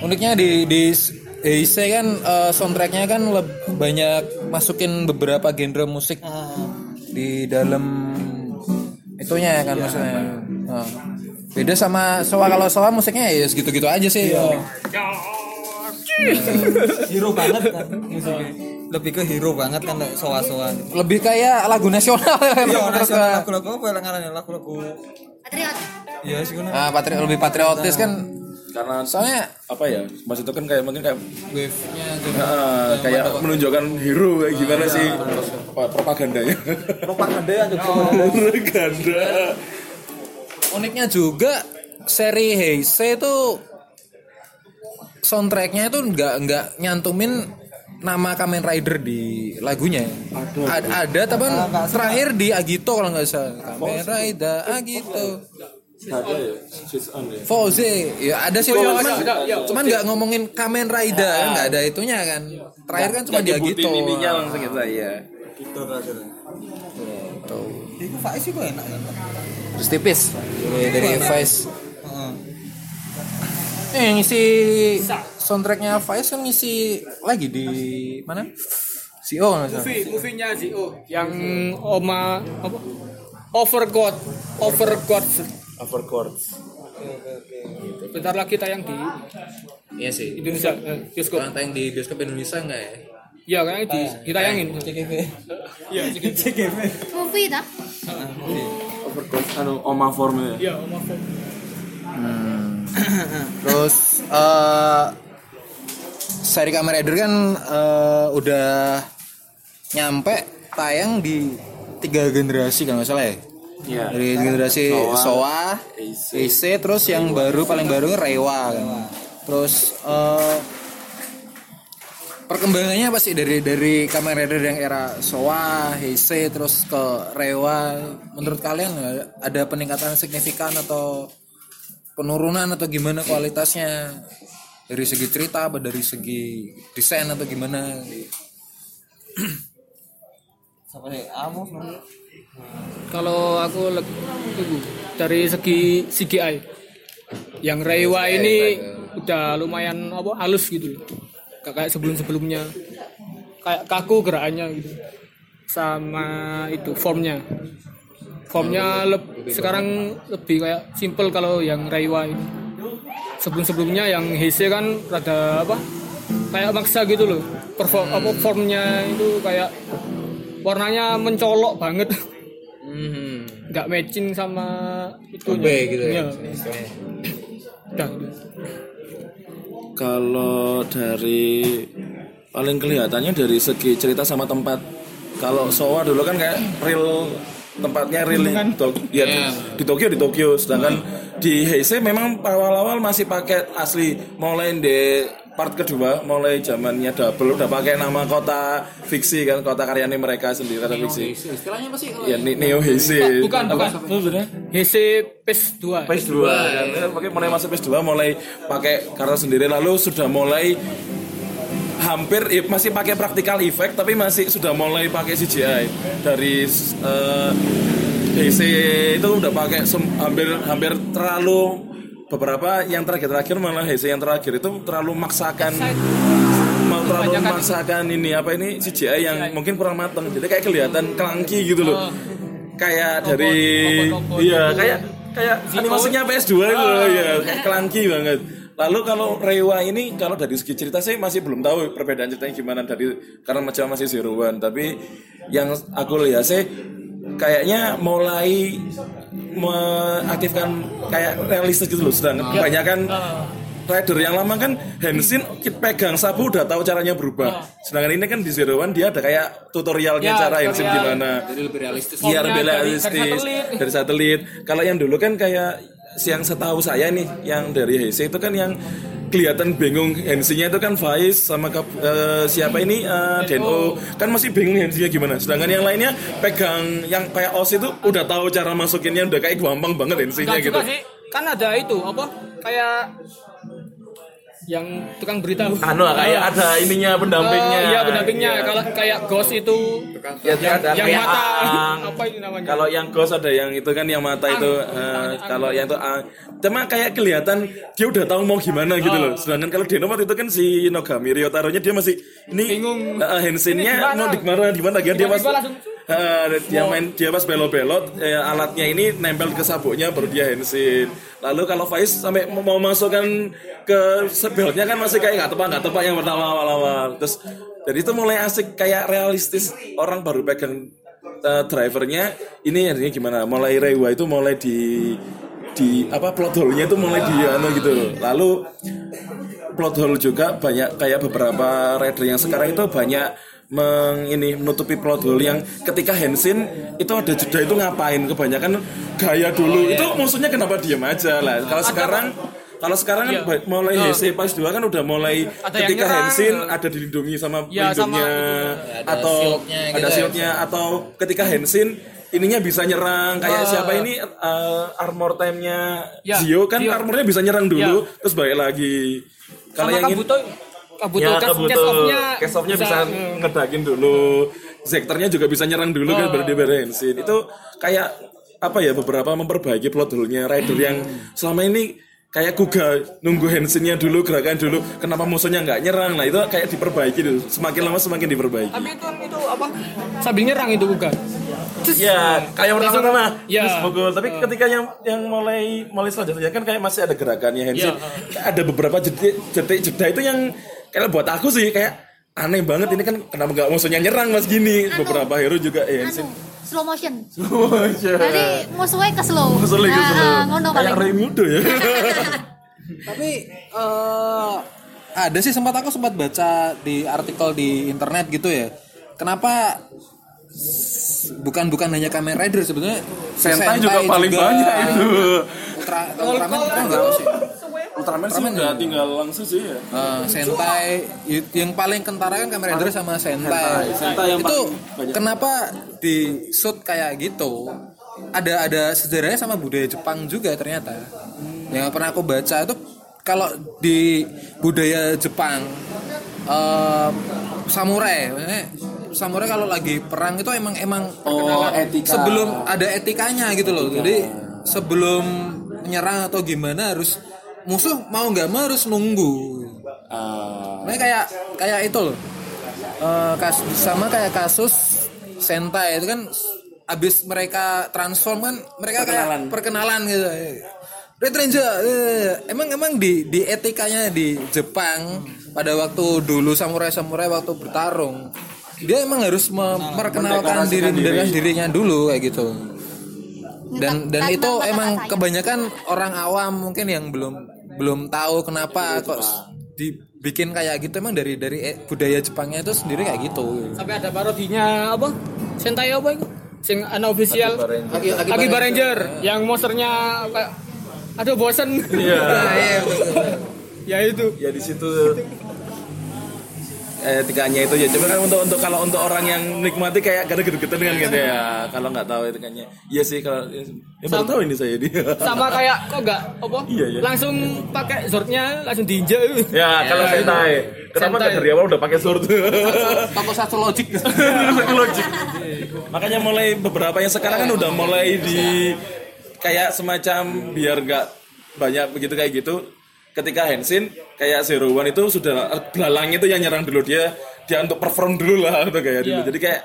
Uniknya di di Heise kan eh, soundtracknya kan banyak masukin beberapa genre musik di dalam itunya kan maksudnya. Nah, beda sama Soa kalau Soa musiknya ya segitu-gitu aja sih. Hero banget kan musiknya lebih ke hero banget kan soa soa Lebih kayak lagu nasional iya gua. lagu-lagu apa yang ngarannya lagu-lagu Patriot. iya sih ngono Nah, patri lebih patriotis kan Karena soalnya apa ya? Maksud itu kan kayak mungkin kayak wave-nya ah, kayak menunjukkan hero kayak gimana sih apa, propagandanya. propaganda ya *laughs* Propaganda. uniknya juga seri Heise itu soundtracknya itu nggak nggak nyantumin nama Kamen Rider di lagunya. Ada, ada tapi terakhir di Agito kalau nggak salah. Kamen Rider Agito. Ada ya, on ya. Ya ada sih cuman, ada, ya. cuman nggak ngomongin Kamen Rider, kan nggak ada itunya kan. Terakhir kan cuma di Agito. Ininya langsung kita ya. gitu rasanya itu Faiz sih kok enak kan Terus tipis dari. Heeh. Eh, yang ngisi soundtracknya Vice kan ngisi lagi di mana? CEO nggak salah. Movie, movie-nya sih. Oh, yang Oma apa? Overcoat, Overcoat. Overcourt. Bentar lagi tayang di Iya sih. Indonesia eh, bioskop. Kurang tayang di bioskop Indonesia nggak ya? Iya, kayaknya di, ditayangin. CGV *laughs* Iya, CGV Movie tak? Overcourt anu Oma formnya. Iya, Oma Fo. *clears throat* Terus eh seri Kamen Rider kan eh, udah nyampe tayang di tiga generasi kalau nggak salah ya. Iya. Dari generasi Soa. Eise, terus yang baru paling baru Rewa kan. Terus eh perkembangannya pasti dari dari Kamen Rider yang era Soa, Heisei terus ke Rewa. Menurut kalian ada peningkatan signifikan atau penurunan atau gimana kualitasnya dari segi cerita apa dari segi desain atau gimana? siapa sih Amos Kalau aku dari segi CGI yang Reiwa ini udah lumayan apa halus gitu loh. Gak kayak sebelum-sebelumnya. Kayak kaku gerakannya gitu. Sama itu formnya. Formnya leb- sekarang lebih kayak simple kalau yang Reiwa ini. Sebelum-sebelumnya yang Heise kan rada apa? Kayak maksa gitu loh. Perform apa formnya itu kayak warnanya mencolok banget. Hmm. nggak matching sama itu gitu ya. Udah. Kalau dari paling kelihatannya dari segi cerita sama tempat. Kalau Sowa dulu kan kayak real tempatnya real di, Tok- ya, di, di Tokyo di Tokyo. Sedangkan di Heisei memang awal-awal masih pakai asli. Mulai di part kedua mulai zamannya double udah pakai nama kota fiksi kan kota karyanya mereka sendiri kota fiksi. Istilahnya apa sih kalau ya Ni- Neo Heisei. Bukan, bukan. Apa? sebenarnya? HC PES 2 PS 2 kan pakai mulai masuk PS 2 mulai pakai karakter sendiri. Lalu sudah mulai hampir eh, masih pakai practical effect tapi masih sudah mulai pakai CGI dari eh, DC itu udah pakai hampir hampir terlalu beberapa yang terakhir-terakhir malah HC yang terakhir itu terlalu maksakan mau terlalu memaksakan ini apa ini CGI yang mungkin kurang matang. Jadi kayak kelihatan kelangki gitu loh. Kayak dari iya kayak kayak animasinya PS2 gitu loh ya kayak kelangki banget Lalu kalau Rewa ini kalau dari segi cerita saya masih belum tahu perbedaan ceritanya gimana dari karena macam masih Zero One. Tapi yang aku lihat sih kayaknya mulai mengaktifkan kayak realistis gitu loh. Sedangkan kebanyakan rider yang lama kan Henshin pegang sapu udah tahu caranya berubah. Sedangkan ini kan di Zero One dia ada kayak tutorialnya Ya, cara Henshin tutorial. gimana. Jadi lebih realistis. Iya lebih dari- dari realistis satelit. dari satelit. Kalau yang dulu kan kayak yang setahu saya nih yang dari Heisei itu kan yang kelihatan bingung hensinya itu kan Faiz sama kap- eh, siapa ini? Eh, Deno. Kan masih bingung hensinya gimana. Sedangkan yang lainnya pegang yang kayak os itu udah tahu cara masukinnya udah kayak gampang banget hensinya gitu. sih. Kan ada itu apa? Kayak yang tukang berita. anu kayak ada ininya pendampingnya Eh, iya pendampingnya. Iya. Kalau kayak Ghost itu Ya, ada yang mata Aang. apa itu namanya? Kalau yang ghost ada yang itu kan yang mata itu. eh, kalau yang itu ah, cuma kayak kelihatan dia udah tahu mau gimana gitu loh. Sedangkan kalau Deno waktu itu kan si Nogami Ryotaro-nya dia masih ini Bingung. eh, Henshin-nya Ini gimana? mau di mana di mana dia dia pas Eh, dia main dia pas belot-belot eh, alatnya ini nempel ke sabuknya baru dia Henshin. Lalu kalau Faiz sampai mau masukkan ke sebelotnya kan masih kayak nggak tepat nggak tepat yang pertama awal-awal. Terus dari itu mulai asik kayak realistis orang baru pegang eh, drivernya ini artinya gimana mulai rewa itu mulai di di apa plot hole-nya itu mulai di anu gitu loh. lalu plot hole juga banyak kayak beberapa rider yang sekarang itu banyak meng ini menutupi plot hole yang ketika Henshin itu ada jeda itu ngapain? Kebanyakan gaya dulu. Itu musuhnya kenapa diam aja lah? Kalau sekarang kalau sekarang kan Iya. mulai Oh. HC pas 2 kan udah mulai Ada ketika. Henshin ada dilindungi sama Ya, sama pelindungnya Ada atau shieldnya gitu ada ya. shieldnya atau ketika Henshin ininya bisa nyerang. Kayak siapa ini uh, armor time-nya Ya, Zio kan Zio. armornya bisa nyerang dulu terus balik lagi. Kalau Sama yang ini Kabuto Kabuto ya cast- Kabuto cast off-nya off-nya bisa, ngedakin dulu Zekternya juga bisa nyerang dulu kan baru dia Henshin itu kayak apa ya beberapa memperbaiki plot hole-nya rider yang selama ini kayak Kuga nunggu Henshin-nya dulu gerakan dulu kenapa musuhnya nggak nyerang nah itu kayak diperbaiki dulu semakin lama semakin diperbaiki Tapi itu itu apa? Sambil nyerang itu bukan. Ya, kayak Langsung- pertama Ya. terus pukul. Tapi ketika yang yang mulai mulai selanjutnya kan kayak masih ada gerakannya Henshin. Ya. Ada beberapa detik detik jeda itu yang kayak buat aku sih kayak aneh banget ini kan kenapa nggak musuhnya nyerang mas gini Anu. beberapa hero juga Henshin. anu slow motion Oh, iya. jadi musuhnya ke slow Musuhnya ke Nah, slow. ah, ngono Kayak paling Ray Mudo ya. *laughs* Tapi eh ada sih sempat aku sempat baca di artikel di internet gitu ya. Kenapa bukan bukan hanya Kamen Rider sebetulnya Sentai juga paling banyak itu. Ultra Ultraman enggak tahu sih. Ultraman sih nggak tinggal langsung sih ya. Eh, Sentai yang paling kentara kan Kamen Rider sama Sentai. Sentai yang itu banyak. kenapa di shoot kayak gitu? Ada ada sejarahnya sama budaya Jepang juga ternyata. Yang pernah aku baca itu kalau di budaya Jepang eh, samurai, maksudnya samurai kalau lagi perang itu emang emang Oh, etika. sebelum ada etikanya gitu loh. Jadi sebelum menyerang atau gimana harus musuh mau nggak mau harus nunggu. Nah, kayak kayak itu loh. Eh, kas- sama kayak kasus Sentai itu kan abis mereka transform kan mereka Perkenalan. kayak perkenalan gitu. Red Ranger, eh, emang emang di di etikanya di Jepang pada waktu dulu samurai samurai waktu bertarung dia emang harus memperkenalkan diri dengan dirinya dulu kayak gitu. Dan dan Tanpa itu emang kebanyakan orang awam mungkin yang belum belum tahu kenapa kok dibikin kayak gitu emang dari dari eh, budaya Jepangnya itu sendiri kayak gitu. Sampai ada parodinya apa? Sentai apa itu? Sing unofficial Aki- Akiba Ranger yang monsternya kayak aduh bosen. Iya. *laughs* ya itu. ya di situ eh, etikanya itu ya cuma kan untuk untuk kalau untuk orang yang nikmati kayak kadang gitu-gitu kan gitu ya kalau nggak tahu etikanya iya sih kalau ya, baru tahu ini saya dia Sama kayak kok enggak apa? Iya, iya. Langsung pakai swordnya langsung diinjak. ya kalau sentai kenapa Sentai. nggak dari awal udah pakai sword Toko satu logik. *laughs* logik makanya mulai beberapa yang sekarang kan udah mulai di kayak semacam biar nggak banyak begitu kayak gitu ketika Henshin kayak Zero One itu sudah belalang itu yang nyerang dulu. Dia dia untuk perform dulu lah gitu kayak dulu. Iya. jadi kayak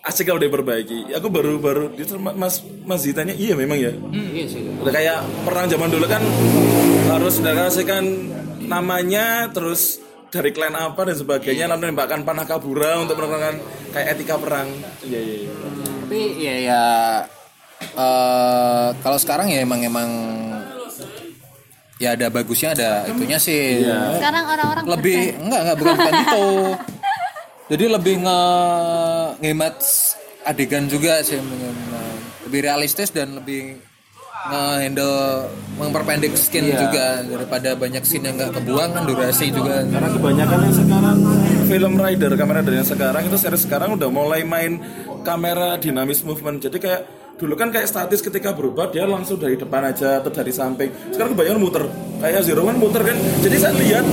asik kalau diperbaiki aku baru baru itu mas mas ditanya iya memang ya. Iya sih. Udah kayak perang zaman dulu kan harus deklarasikan namanya terus dari klan apa dan sebagainya lalu menembakkan panah kabura untuk menerangkan kayak etika perang. Iya iya iya. tapi ya ya eh, kalau sekarang ya emang emang ya ada bagusnya ada itunya sih. Sekarang orang-orang lebih enggak enggak bukan bukan itu. Jadi lebih nge ngehemat adegan juga sih lebih realistis dan lebih nge-handle memperpendek skin juga. Daripada banyak scene yang nggak kebuang kan durasi juga. Karena kebanyakan yang sekarang film rider kamera dari yang sekarang itu seri sekarang udah mulai main kamera dinamis movement. Jadi kayak dulu kan kayak statis ketika berubah dia langsung dari depan aja atau dari samping. Sekarang kebanyakan muter. Kayak zero one muter kan. Jadi saya lihat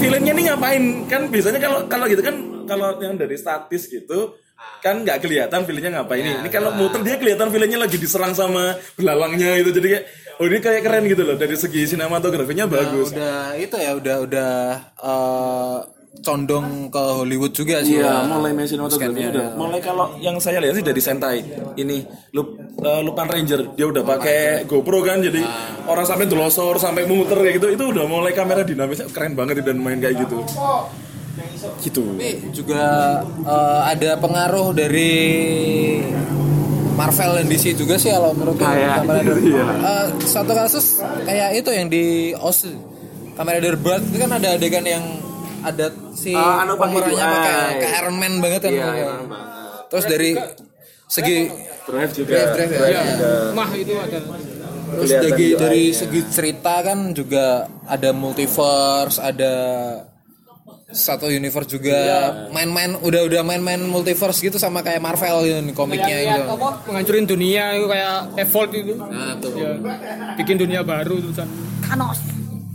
filmnya ini ngapain? Kan biasanya kalau kalau gitu kan kalau yang dari statis gitu kan nggak kelihatan filmnya ngapain ini. Ini kalau muter dia kelihatan filmnya lagi diserang sama belalangnya itu jadi kayak oh ini kayak keren gitu loh dari segi sinematografinya bagus. udah itu ya udah udah eh, condong ke Hollywood juga sih Iya, ya. mulai sinematografi udah. Mulai kalau yang saya lihat sih dari Sentai. Ini Lup, eh, Lupan Ranger, dia udah pakai GoPro kan jadi orang sampai delosor sampai muter kayak gitu itu udah mulai kamera dinamisnya keren banget dan main kayak gitu. Gitu. Tapi juga eh, ada pengaruh dari Marvel dan DC juga sih kalau menurut Kayak Rider. iya. Eh, satu kasus kayak itu yang di Oz Kamen Rider Blood itu kan ada adegan yang ada si Ah, anu pakai pemerannya pakai kayak Iron Man banget kan. Terus dari segi Drive juga. Drive, drive ya. Drive juga. Mah itu ada. Terus dari, dari segi cerita kan juga ada multiverse, ada satu universe juga main-main udah udah main-main multiverse gitu sama kayak Marvel gitu nih, komiknya Kayak gitu. apa menghancurin dunia itu kayak evolve itu. Nah, tuh. Ya, bikin dunia baru tuh kan. Thanos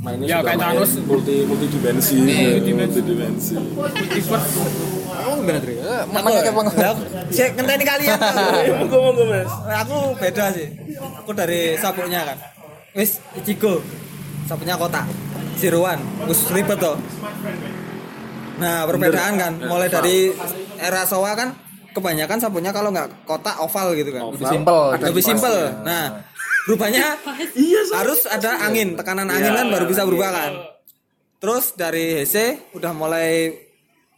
Mainnya Ya, kayak main Thanos. multi multi dimensi. multi dimensi. Kamu gimana Tri? Eh, Makanya kayak bang. Saya ngenteni kalian. *laughs* Monggo monggo Mas. aku beda sih. Aku dari sabuknya kan. Wis Ichigo. Sabuknya kotak. Zero One. Wis ribet tuh. Nah, perbedaan kan mulai dari era Showa kan kebanyakan sabunnya kalau nggak kotak oval gitu kan. Lebih simpel. Lebih simpel. Nah, berubahnya *laughs* harus ada angin, tekanan angin kan baru bisa berubah kan. Terus dari HC udah mulai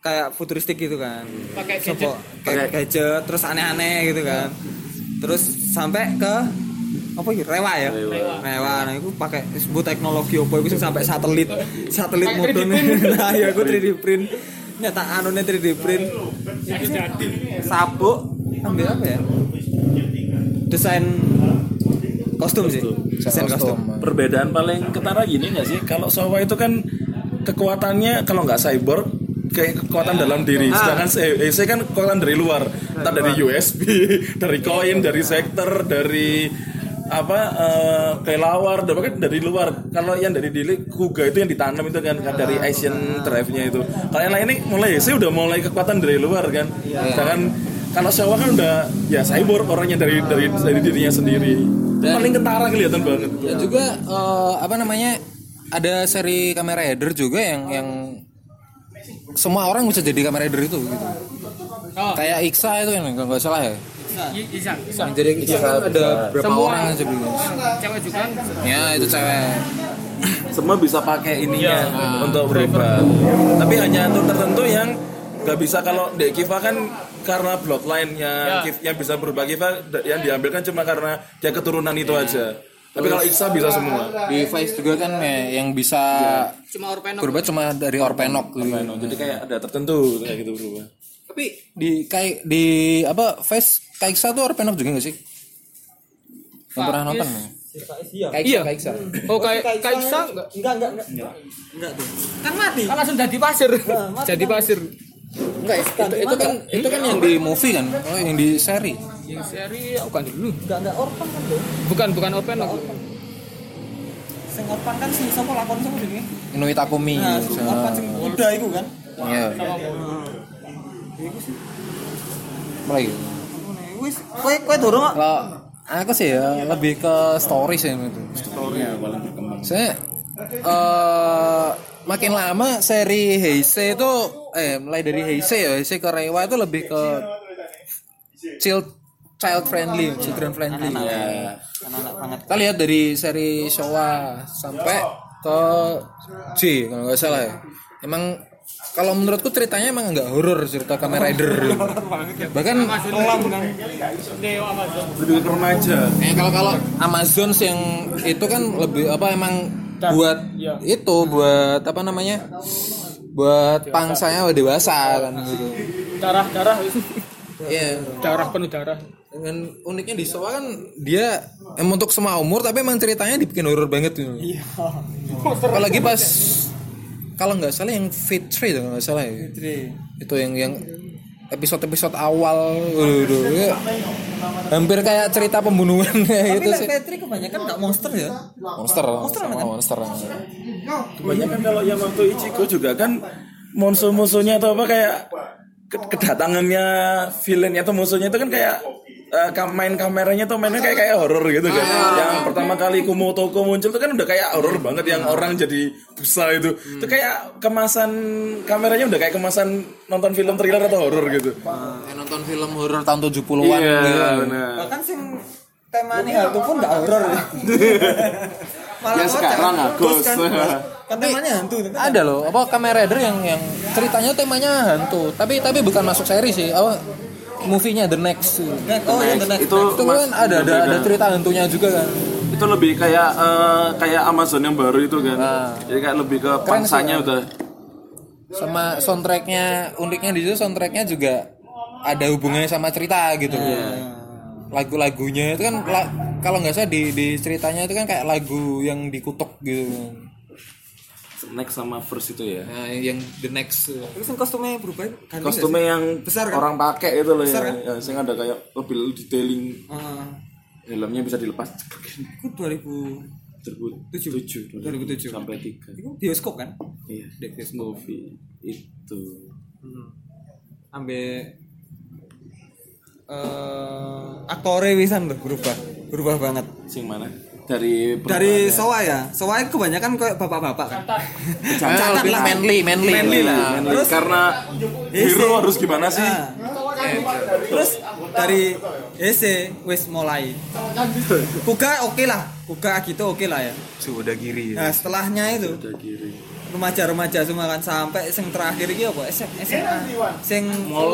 kayak futuristik gitu kan. Pakai Sopo, kayak gadget, terus aneh-aneh gitu kan. Terus sampai ke apa gitu rewa ya? Rewa, nah itu pakai disebut teknologi apa itu sampai satelit. Satelit modern. *laughs* nah ya aku 3D print. Nyata anu 3D print. Sabuk ambil apa ya? Desain kostum sih desain kostum Perbedaan paling ketara gini nggak sih? Kalau Sawa itu kan kekuatannya kalau nggak cyborg kayak kekuatan dalam diri. Sedangkan EC kan kekuatan dari luar. Entah dari USB, *laughs* dari koin, dari sektor, dari apa eh, kelawar, dan bahkan dari luar. Kalau yang dari diri Kuga itu yang ditanam itu kan kan dari Asian drive-nya itu. Kalau yang lain ini mulai EC udah mulai kekuatan dari luar kan. Sedangkan kalau Sawa kan udah ya cyborg orangnya dari dari dari dirinya sendiri. Paling ketara kelihatan banget. Dan juga eh, apa namanya? Ada seri Kamen Rider juga yang yang semua orang bisa jadi Kamen Rider itu gitu. Kayak Iksa itu yang kalau nggak salah ya. Bisa. Yang jadi Iksa kan ada berapa Semua. orang aja gitu. Cewek juga. Ya itu cewek. semua bisa pakai ininya untuk berubah. Tapi hanya untuk tertentu yang nggak bisa kalau di Kiva kan karena bloodline yang Kif- yang bisa berubah Kiva d- yang diambilkan cuma karena dia keturunan itu aja. Tapi kalau Iksa bisa semua. Di Vice juga kan ya, yang bisa Cuma Orpenok. berubah cuma dari Orpenok gitu. Jadi kayak ada tertentu kayak gitu berubah. Tapi di kayak di apa Vice Kaiksa tuh Orpenok juga gak sih? Yang pernah nonton ya? Kaiksa, Iya. Kaiksa. Oh kayak kayak Isa enggak? enggak enggak enggak enggak tuh kan mati Kan langsung jadi pasir. jadi pasir. Enggak, itu, itu kan itu kan yang di movie kan, oh yang di seri. Yang seri bukan dulu. enggak enggak orpan kan tuh Bukan bukan Orpenok. sing orpan kan si sapa lakon sapa jenenge Inui Takumi. nah sing sama- orpan sing muda iku kan Iya. Apa lagi? wis kowe kowe dorong kok aku sih ya lebih ke story sih itu. Story paling berkembang. Saya eh makin lama seri Heisei itu eh mulai dari Heisei ya Heisei ke Reiwa itu lebih ke child child friendly, children friendly. Iya. anak-anak banget Kita lihat dari seri Showa sampai ke J kalau nggak salah ya. Emang kalau menurutku ceritanya emang nggak horor cerita Kamen Rider. *laughs* Bahkan Lebih ke remaja. eh, kalau kalau Amazon yang itu kan lebih apa emang buat itu buat apa namanya? Buat pangsanya udah dewasa kan gitu. darah darah Iya. darah penuh darah dengan uniknya di Showa kan dia emang untuk semua umur tapi emang ceritanya dibikin horor banget gitu. Iya. Apalagi pas kalau nggak salah yang Fitri kalau nggak salah ya. Itu yang yang episode-episode awal waduh, ya. hampir kayak cerita pembunuhan kayak gitu sih. Petri kebanyakan nggak monster ya Monster, sama monster. Kebanyakan kalau yang waktu Ichigo juga kan musuh-musuhnya atau apa kayak ke- kedatangannya villainnya atau musuhnya itu kan kayak eh, kam- main kameranya tuh mainnya kayak kayak horor gitu kan. Yang pertama kali Kumotoko muncul tuh kan udah kayak horor banget yang orang jadi busa itu. Itu kayak kemasan kameranya udah kayak kemasan nonton film thriller atau horor gitu. Kayak nonton film horor tahun 70-an Iya, gitu. benar. bahkan sing tema nih hantu pun nggak horor *laughs* ya malah kocak. sekarang ah, ghost. kan kan temanya hantu itu kan Ada loh, apa Kamen Rider yang yang ceritanya temanya hantu, tapi tapi bukan masuk seri sih. Apa movie-nya The Next. oh yang the next. Itu Itu kan ada ada ada cerita hantunya juga kan. itu lebih kayak eh, kayak Amazon yang baru itu kan. Ah. Jadi kayak lebih ke pangsanya udah. Sama soundtracknya uniknya di situ soundtracknya juga ada hubungannya sama cerita gitu. Lagu-lagunya itu kan la- kalau nggak salah di, di ceritanya itu kan kayak lagu yang dikutuk gitu next sama first itu ya. nah, yang the next. Terus yang kostumnya berubah nggak Kostumnya sih? yang Besar kan? orang pakai itu loh Besar ya. kan? Ya, sing ada kayak lebih detailing. Ah, helmnya bisa dilepas. Itu 2000 2007 2007. sampai 3 itu bioskop kan? Iya bioskop movie itu. Ambil eh aktore wisan tuh berubah. Berubah banget. Sing mana dari dari Sowa ya? Sowa itu kebanyakan kayak bapak-bapak kan? Ah, lebih manly manly, Manly lah. Nah, Terus? Karena hero harus gimana sih? Ah. terus? Dari EC wis mulai. Kuga oke lah. Kuga gitu oke lah ya. Sudah kiri nah setelahnya itu. Kiri. remaja-remaja semua kan sampai sing terakhir iki apa? SM, SMA sing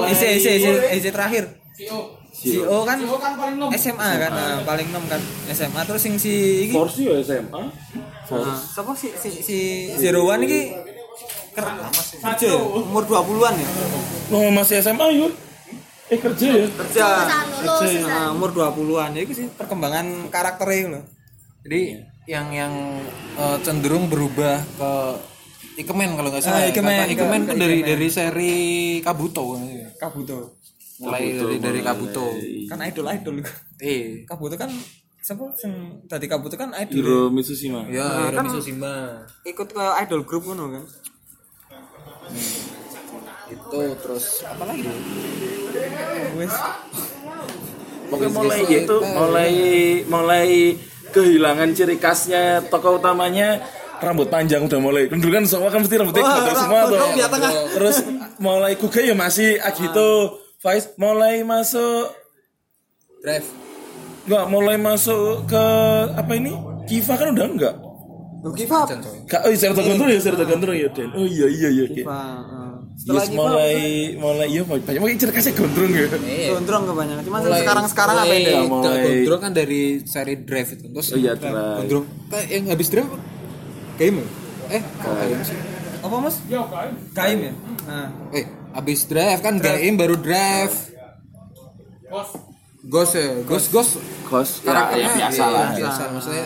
EC EC EC EC terakhir CEO kan SMA kan nah, paling nom kan SMA terus sing si iki Force ya SMA. Nah, siapa si si si Zero One iki ker- kerja ya? umur 20-an ya Oh, masih SMA yuk. Eh kerja ya? kerja lulus sisaan. nah, umur 20-an ya itu sih perkembangan karakternya itu loh jadi yang yang eh, cenderung berubah ke Ikemen kalau nggak salah Ah, ya. Ikemen, Ikemen ke- kan dari Ikemen. dari seri Kabuto kan ya. Kabuto mulai dari dari Kabuto kan idol idol eh Kabuto kan siapa sing tadi Kabuto kan idol Hero Mitsushima. ya Nah, Hiromi kan- Tsushima. ikut ke idol group ngono kan itu terus apa lagi wes Pokoknya mulai gitu, mulai mulai kehilangan ciri khasnya tokoh utamanya rambut panjang udah mulai. Dulu kan semua kan mesti rambutnya Wah, gondrong semua tuh. gondrong di tengah. Terus mulai Kuga ya masih Agito, Vice mulai masuk drive enggak mulai masuk ke apa ini? Kiva kan udah enggak. Give up Kak, oh iya Serta ya, Serta ya, Den. Oh iya iya iya. oke. Pak, eh. setelah Yes, up mulai mulai iya banyak banyak khasnya gondrong ya. gondrong kebanyakan cuman sekarang sekarang apa mulai, ini ya? Mulai- Gondrong kan dari seri drive itu terus Oh iya. Gondrong kayak yang habis drive game ya? eh sih apa mas kaim ya nah eh habis drive kan game baru drive. Ghost. Ya, Ghost Ghost. Kos ya, karakternya ya biasa lah. biasa. Maksudnya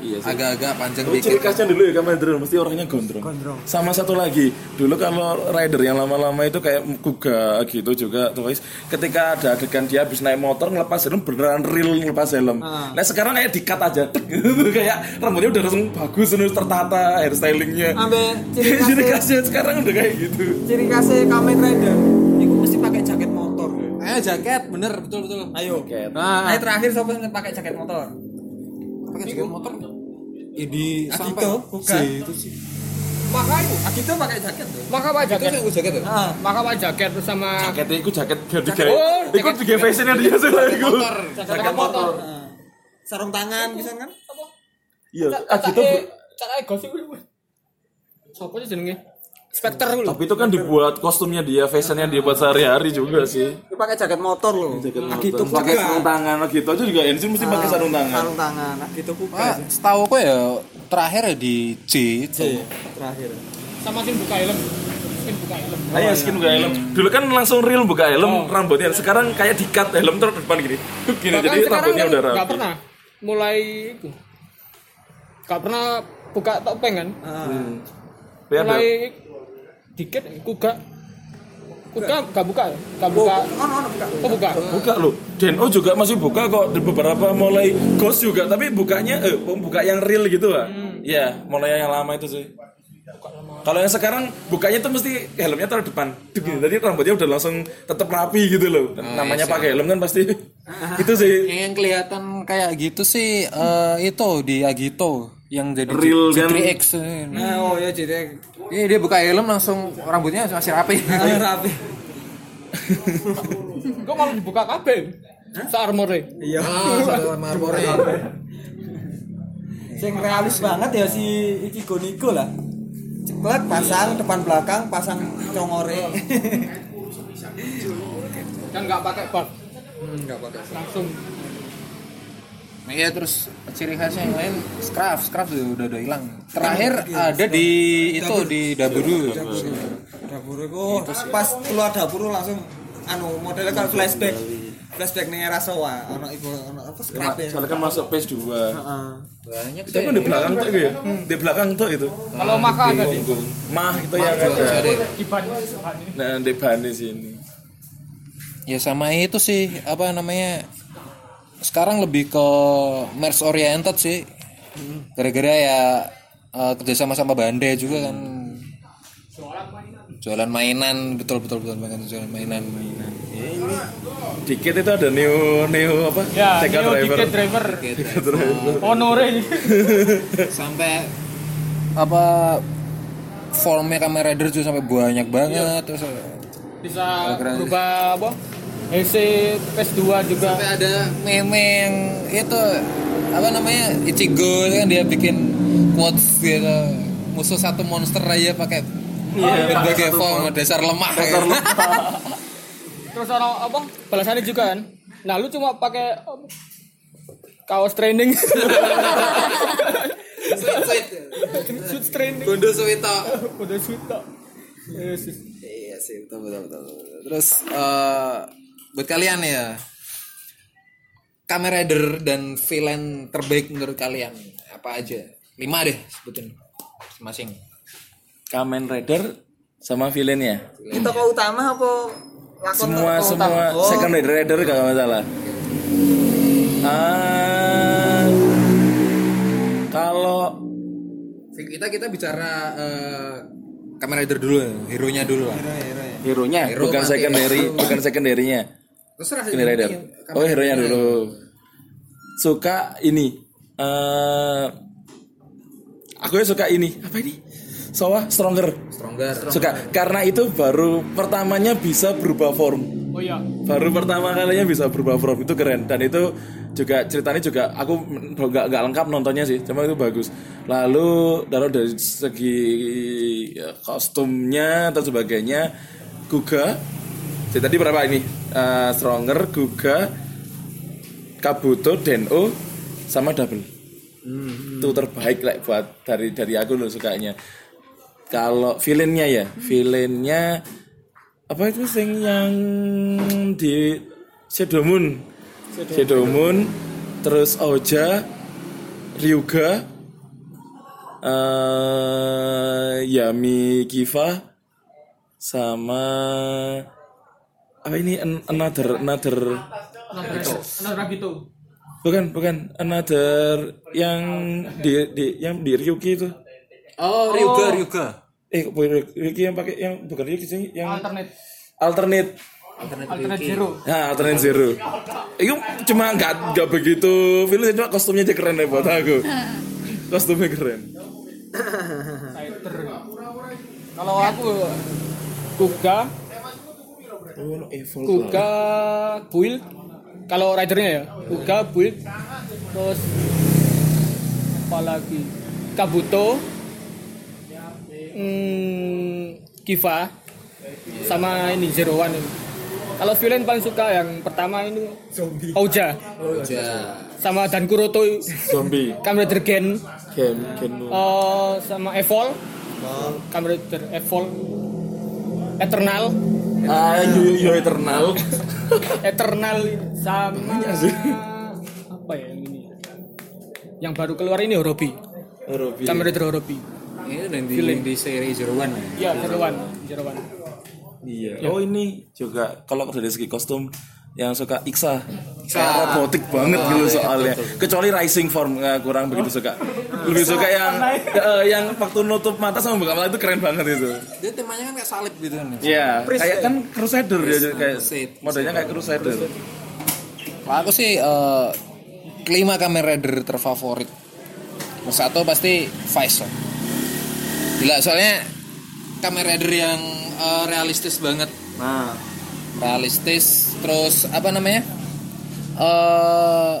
Iya sih. agak-agak panjang Oh, ciri dikit. khasnya dulu ya Kamen Rider mesti orangnya gondrong. Sama satu lagi, dulu kalau rider yang lama-lama itu kayak Kuga gitu juga tuh guys. Ketika ada adegan dia habis naik motor ngelepas helm beneran real ngelepas helm. Nah sekarang kayak dikat aja, *laughs* kayak rambutnya udah langsung bagus, terus tertata hairstylingnya. ambil ciri *laughs* Ciri khasnya khasnya sekarang udah kayak gitu. ciri khasnya Kamen Rider itu mesti pakai jaket motor Eh jaket bener betul betul. ayo Jaket. nah terakhir siapa yang pakai jaket motor? Pakai jaket motor. Ya di Akito, sampai bukan. si itu sih. Maka itu, Agito pakai jaket tuh. maka apa jaket? Itu jaket tuh. Ah, Maka apa jaket sama Jaketnya itu jaket ganti Jaket. gaya. Oh, Iku juga fashionnya dia sih lah iku. jaket motor. ah. sarung tangan bisa kan? Iya, ah gitu. Cak sih kuwi. Sopo sih jenenge? Spectre lho. Tapi itu kan dibuat kostumnya dia, fashionnya dia buat sehari-hari juga sih. Itu pakai jaket motor loh. Agito pakai kuga. sarung tangan gitu aja juga Ensin mesti pakai sarung tangan. Sarung tangan. Agito kuga. Ah, setahu aku ya terakhir ya di C itu. J terakhir. Sama sing buka helm. Sing buka helm. Nah, ya skin buka helm. Dulu kan langsung real buka helm rambutnya. Sekarang kayak dikat helm terus depan gini. Gini Bahkan jadi rambutnya udah rapi. nggak pernah mulai itu. Gak pernah buka topeng kan? Hmm. Lihat mulai dikit. Kuga gak buka, ya? gak buka. Oh, no, no, buka. Oh buka. Buka loh. Deno juga masih buka kok. Di beberapa mulai ghost juga, tapi bukanya eh buka yang real gitu lah. Iya, mulai yang lama itu sih. Kalau yang sekarang bukanya tuh mesti helmnya taruh depan. Tuh gini, Tadi rambutnya udah langsung tetap rapi gitu loh. Namanya pakai helm kan pasti *laughs* itu sih. Yang kelihatan kayak gitu sih eh, itu di Agito yang jadi Real kan? J3X. Nah, oh ya jadi Iya dia buka helm langsung rambutnya masih rapi. rapi. *laughs* Kok malah dibuka kabel? Searmore. Iya. Ah, satu marmore. Sing realis banget ya si Ichigo Niko lah. Cepat pasang depan belakang, pasang congore. Kan nggak pakai bak, Enggak pakai. langsung. Iya terus ciri khasnya yang lain scruff, scruff udah udah hilang. Terakhir ada di itu di Daburu. Dapur itu pas keluar dapur langsung anu modelnya kalau flashback. Flashback nih era Sowa, ono ibu ono apa scrap ya. Soalnya kan masuk PS 2 Heeh. Banyak Tapi kan di belakang tuh itu ya? Di belakang tuh itu Kalau maka ada di Mah itu yang ada di ban. Nah di Bani sini Ya sama itu sih apa namanya sekarang lebih ke merch oriented sih. Gara-gara ya eh, kerjasama sama Bande juga kan. Jualan mainan betul betul betul banget jualan mainan. Dikit itu ada Neo Neo apa? Ya, Neo driver Ticket Driver. driver Honore. *laughs* Sampai apa formnya kamera rider juga sampai banyak banget terus Bisa berubah apa? HC PS2 juga. sampai ada meme yang itu apa namanya Ichigo kan dia bikin quotes gitu musuh satu monster aja pakai berbagai form dasar lemah dasar *laughs* Terus orang apa? Balasannya juga kan. Nah, lu cuma pakai apa? kaos training. *laughs* Shoot training. Bondo Suwito shoot tok. Yes. iya sih betul betul betul, terus eh, buat kalian ya. Kamen Rider dan villain terbaik menurut kalian apa aja? Lima deh sebutin. Masing-masing. Kamen Rider sama villainnya Itu kok utama apa lakon Semua tokoh semua. Utama? Oh, second rider rider kalau nggak salah. Ah, Kalau kita kita bicara eh, Kamen Rider dulu ya, hero nya dulu lah. Hero, hero ya. hero-nya Hero bukan secondary bukan secondary-nya terserah Kamen Rider Kamen oh hero-nya Rider. dulu. suka ini eh aku ya suka ini. Apa ini? Sowa Stronger. Stronger. Suka. Karena itu baru pertamanya bisa berubah form. Oh iya. baru pertama kalinya bisa berubah form. Itu keren. Dan itu juga ceritanya juga aku nggak nggak lengkap nontonnya sih. Cuma itu bagus. Lalu kalau dari segi ya, kostumnya atau sebagainya Guga jadi tadi berapa ini? Eh, Stronger Guga Kabuto Deno sama Double. Itu terbaik lah buat dari dari aku loh sukanya. Kalau villainnya ya villainnya apa itu sing yang di Shadow Moon? Shadow Moon terus Oja Ryuga eh Yami Kiva sama apa ini An- another another Nah, gitu. bukan bukan another yang di, di yang di Ryuki itu oh Ryuga Ryuga eh Ryuki yang pakai yang bukan Ryuki sih yang Alternate. alternate Alternate zero. Nah, alternate zero. Itu cuma nggak nggak begitu film cuma kostumnya aja keren ya buat aku. Kostumnya keren. Kalau aku Kuga, Kuga build. Kalau ridernya ya, Kuga build. Terus apa lagi? Kabuto, hmm, Kiva, sama ini Zero One ini. Kalau villain paling suka yang pertama ini Oja, sama Dan Kuroto, Zombie. Kamen Rider Gen, Ken, Ken. eh, sama Evol, Kamen Rider Evol, Eternal, Ah, yo yo eternal. Eternal sama apa ya yang ini? Yang baru keluar ini Horobi, Robi. Kamen Rider Horobi. Ini dan di, Feeling. di seri Zero One ya. Ya, Zero One, Zero One. Iya. Oh ini juga kalau dari segi kostum yang suka Iksa, kayak robotik banget gitu soalnya. Kecuali Rising Form nggak kurang begitu suka. Lebih suka yang eh, yang waktu nutup mata sama buka mata itu keren banget itu. Dia temanya kan kayak salib gitu kan. Iya, kayak kan Crusader dia kayak Crusade. modelnya kayak Crusader. Kalau aku sih eh, kelima Kamen Rider terfavorit. Nomor Satu pasti Vice. Gila soalnya Kamen Rider yang eh, realistis banget. Nah, Realistis terus apa namanya? eh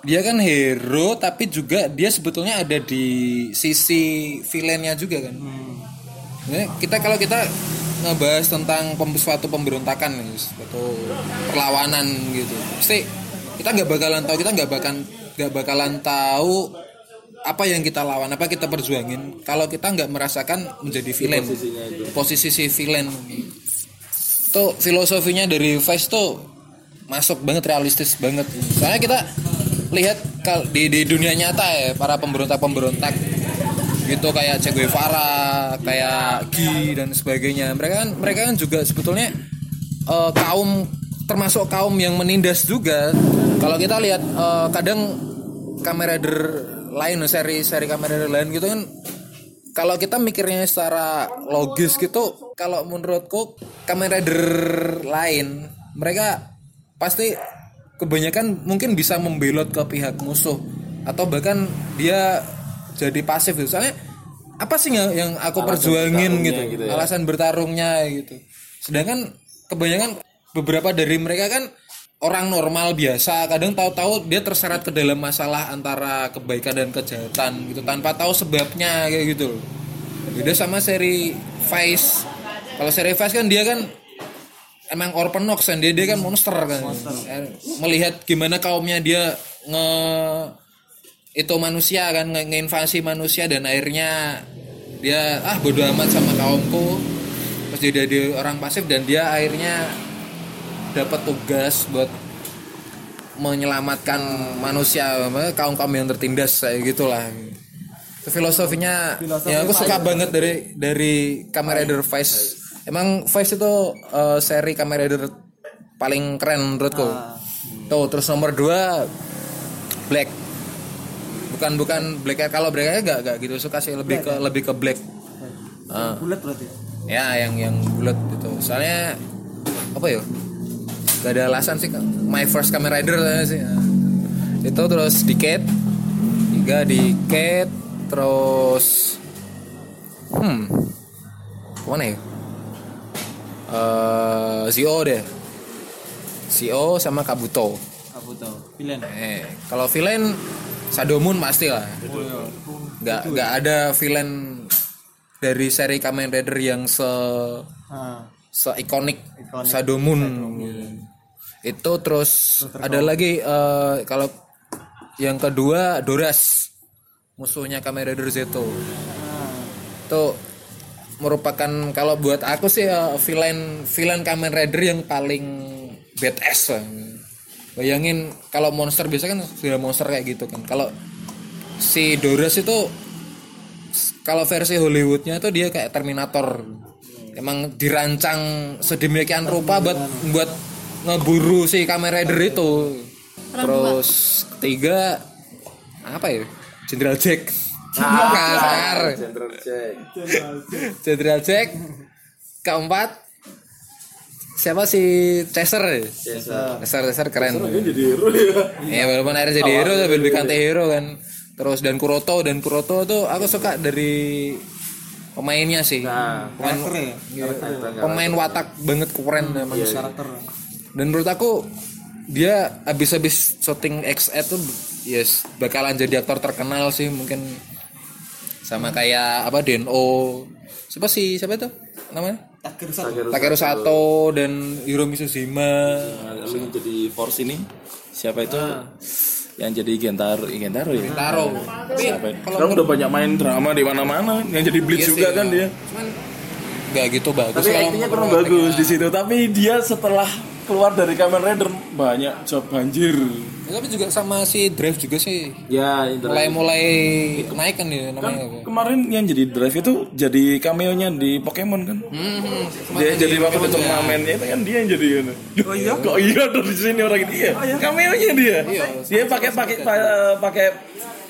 dia kan hero tapi juga dia sebetulnya ada di sisi villainnya juga kan. Nah, kita kalau kita ngebahas tentang pem, suatu pemberontakan nih, suatu perlawanan gitu, pasti kita nggak bakalan tahu, kita nggak bakalan nggak bakalan tahu apa yang kita lawan, apa kita perjuangin kalau kita nggak merasakan menjadi villain, posisi si villain. Tuh filosofinya dari Vice tuh masuk banget realistis banget. Soalnya kita lihat di di dunia nyata ya para pemberontak-pemberontak gitu kayak Che Guevara, kayak Gi dan sebagainya. Mereka kan mereka kan juga sebetulnya eh, kaum termasuk kaum yang menindas juga. Kalau kita lihat eh, kadang Kamen Rider lain seri-seri Kamen Rider lain gitu kan kalau kita mikirnya secara logis gitu kalau menurutku Kamen Rider lain mereka pasti kebanyakan mungkin bisa membelot ke pihak musuh atau bahkan dia jadi pasif gitu. Soalnya apa sih yang, yang aku perjuangin gitu, gitu ya. alasan bertarungnya gitu. Sedangkan kebanyakan beberapa dari mereka kan orang normal biasa, kadang tahu-tahu dia terseret ke dalam masalah antara kebaikan dan kejahatan gitu tanpa tahu sebabnya kayak gitu. Beda sama seri Vice. Kalau seri Vice kan dia kan emang orphanox kan dia, dia kan monster kan. Eh, melihat gimana kaumnya dia nge itu manusia kan nge- ngeinvasi manusia dan akhirnya dia ah bodoh amat sama kaumku. Terus dia jadi orang pasif dan dia akhirnya dapat tugas buat menyelamatkan manusia kaum kaum yang tertindas kayak gitulah. Itu filosofinya ya aku suka banget dari dari Kamen Rider Vice emang Vice itu eh, seri Kamen Rider paling keren menurutku. Tuh terus nomor dua Black. Bukan bukan Black kalau Black gak gak gitu suka sih. Lebih ke lebih ke Black. Ah. bulat berarti ya? Yang yang bulat gitu. Soalnya apa ya? Gak ada alasan sih my first Kamen Rider sih. Ah. itu terus Decade tiga Decade terus hmm mana ya eh Zio deh. Zio sama Kabuto. Kabuto. Villain. Eh kalau villain Sadomun pasti lah. Nggak nggak ada villain dari seri Kamen Rider yang se ah. se ikonik. Sadomun itu terus ada lagi eh, kalau yang kedua Doras. Musuhnya Kamen Rider Zeto itu merupakan kalau buat aku sih eh, villain villain Kamen Rider yang paling badass lah. bayangin kalau monster biasa kan sudah monster kayak gitu kan. Kalau si Doras itu kalau versi Hollywoodnya itu dia kayak Terminator. Emang dirancang sedemikian rupa buat buat ngeburu si Kamen Rider itu. Terus ketiga apa ya? General Jack kasar. General Jack. Keempat. Siapa si Chaser? Chaser. Chaser keren. Jadi hero ya. ya walaupun akhirnya jadi hero tapi lebih anti hero. kan. Terus dan Kuroto dan Kuroto tuh aku suka dari pemainnya sih. Nah, pemain, ya? Pemain watak banget keren emang Iya, sih. karakter. Dan menurut aku dia abis-abis syuting XE tuh yes bakalan jadi aktor terkenal sih mungkin sama kayak apa Deno siapa sih siapa itu namanya? Takeru Sato. Dan Hiromi Suzima Nah, lalu yang jadi force ini siapa itu? Yang jadi Gentaro Gentaro ya? Taro tapi siapa ya? kalau sekarang udah banyak main drama di mana-mana yang jadi Bleach Iya juga sih, kan ya. dia. Cuman nggak gitu bagus tapi kalau aktingnya kurang bagus di situ. Tapi dia setelah keluar dari Kamen Rider banyak job banjir. Ya, tapi juga sama si Drive juga sih. Ya mulai mulai naik kan dia kan namanya kemarin yang jadi drive itu jadi cameo-nya di Pokemon kan? Hmm, dia jadi waktu di turnamennya itu kan dia yang jadi kan? Oh iya? Kok iya dari sini orang itu iya cameo-nya dia. Dia pakai pakai pa- pakai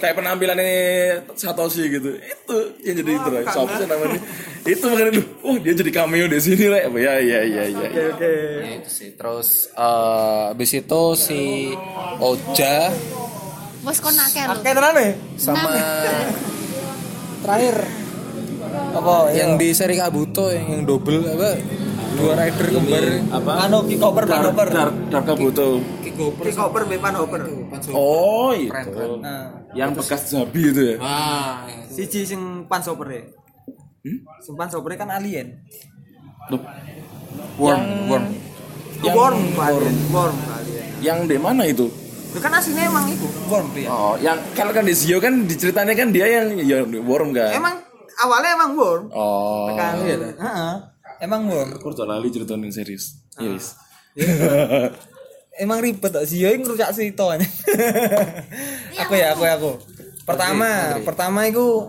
kayak penampilannya Satoshi gitu. Itu yang jadi drive siapa sih namanya. Itu makanya lu oh dia jadi cameo di sini rek. Ya ya ya ya Ya, itu sih. Terus eh habis itu si Oja. Bos kon akeh lho. Tenan nih. sama Terakhir. Apa? Yang di seri Kabuto yang, yang double apa? Dua rider kembar. apa? Anu Kikoper Panoper. Dark Kabuto. Kikoper be Panoper. oh itu Nah, yang bekas Zabi itu ya ah siji sing pansoper e. Sing pansoper kan alien. Loh, worm worm Yang worm alien, worm alien. yang di mana itu Itu kan aslinya emang itu worm dia. Oh, yang kalau kan di Zio kan diceritanya kan dia yang ya worm kan. Emang awalnya emang worm. Oh. Kan Heeh. Emang worm. Aku udah lali ceritain serius. Yes. *laughs* Emang ribet tak sih yang ngerusak si itu aja. aku ya, aku ya aku. Pertama, pertama itu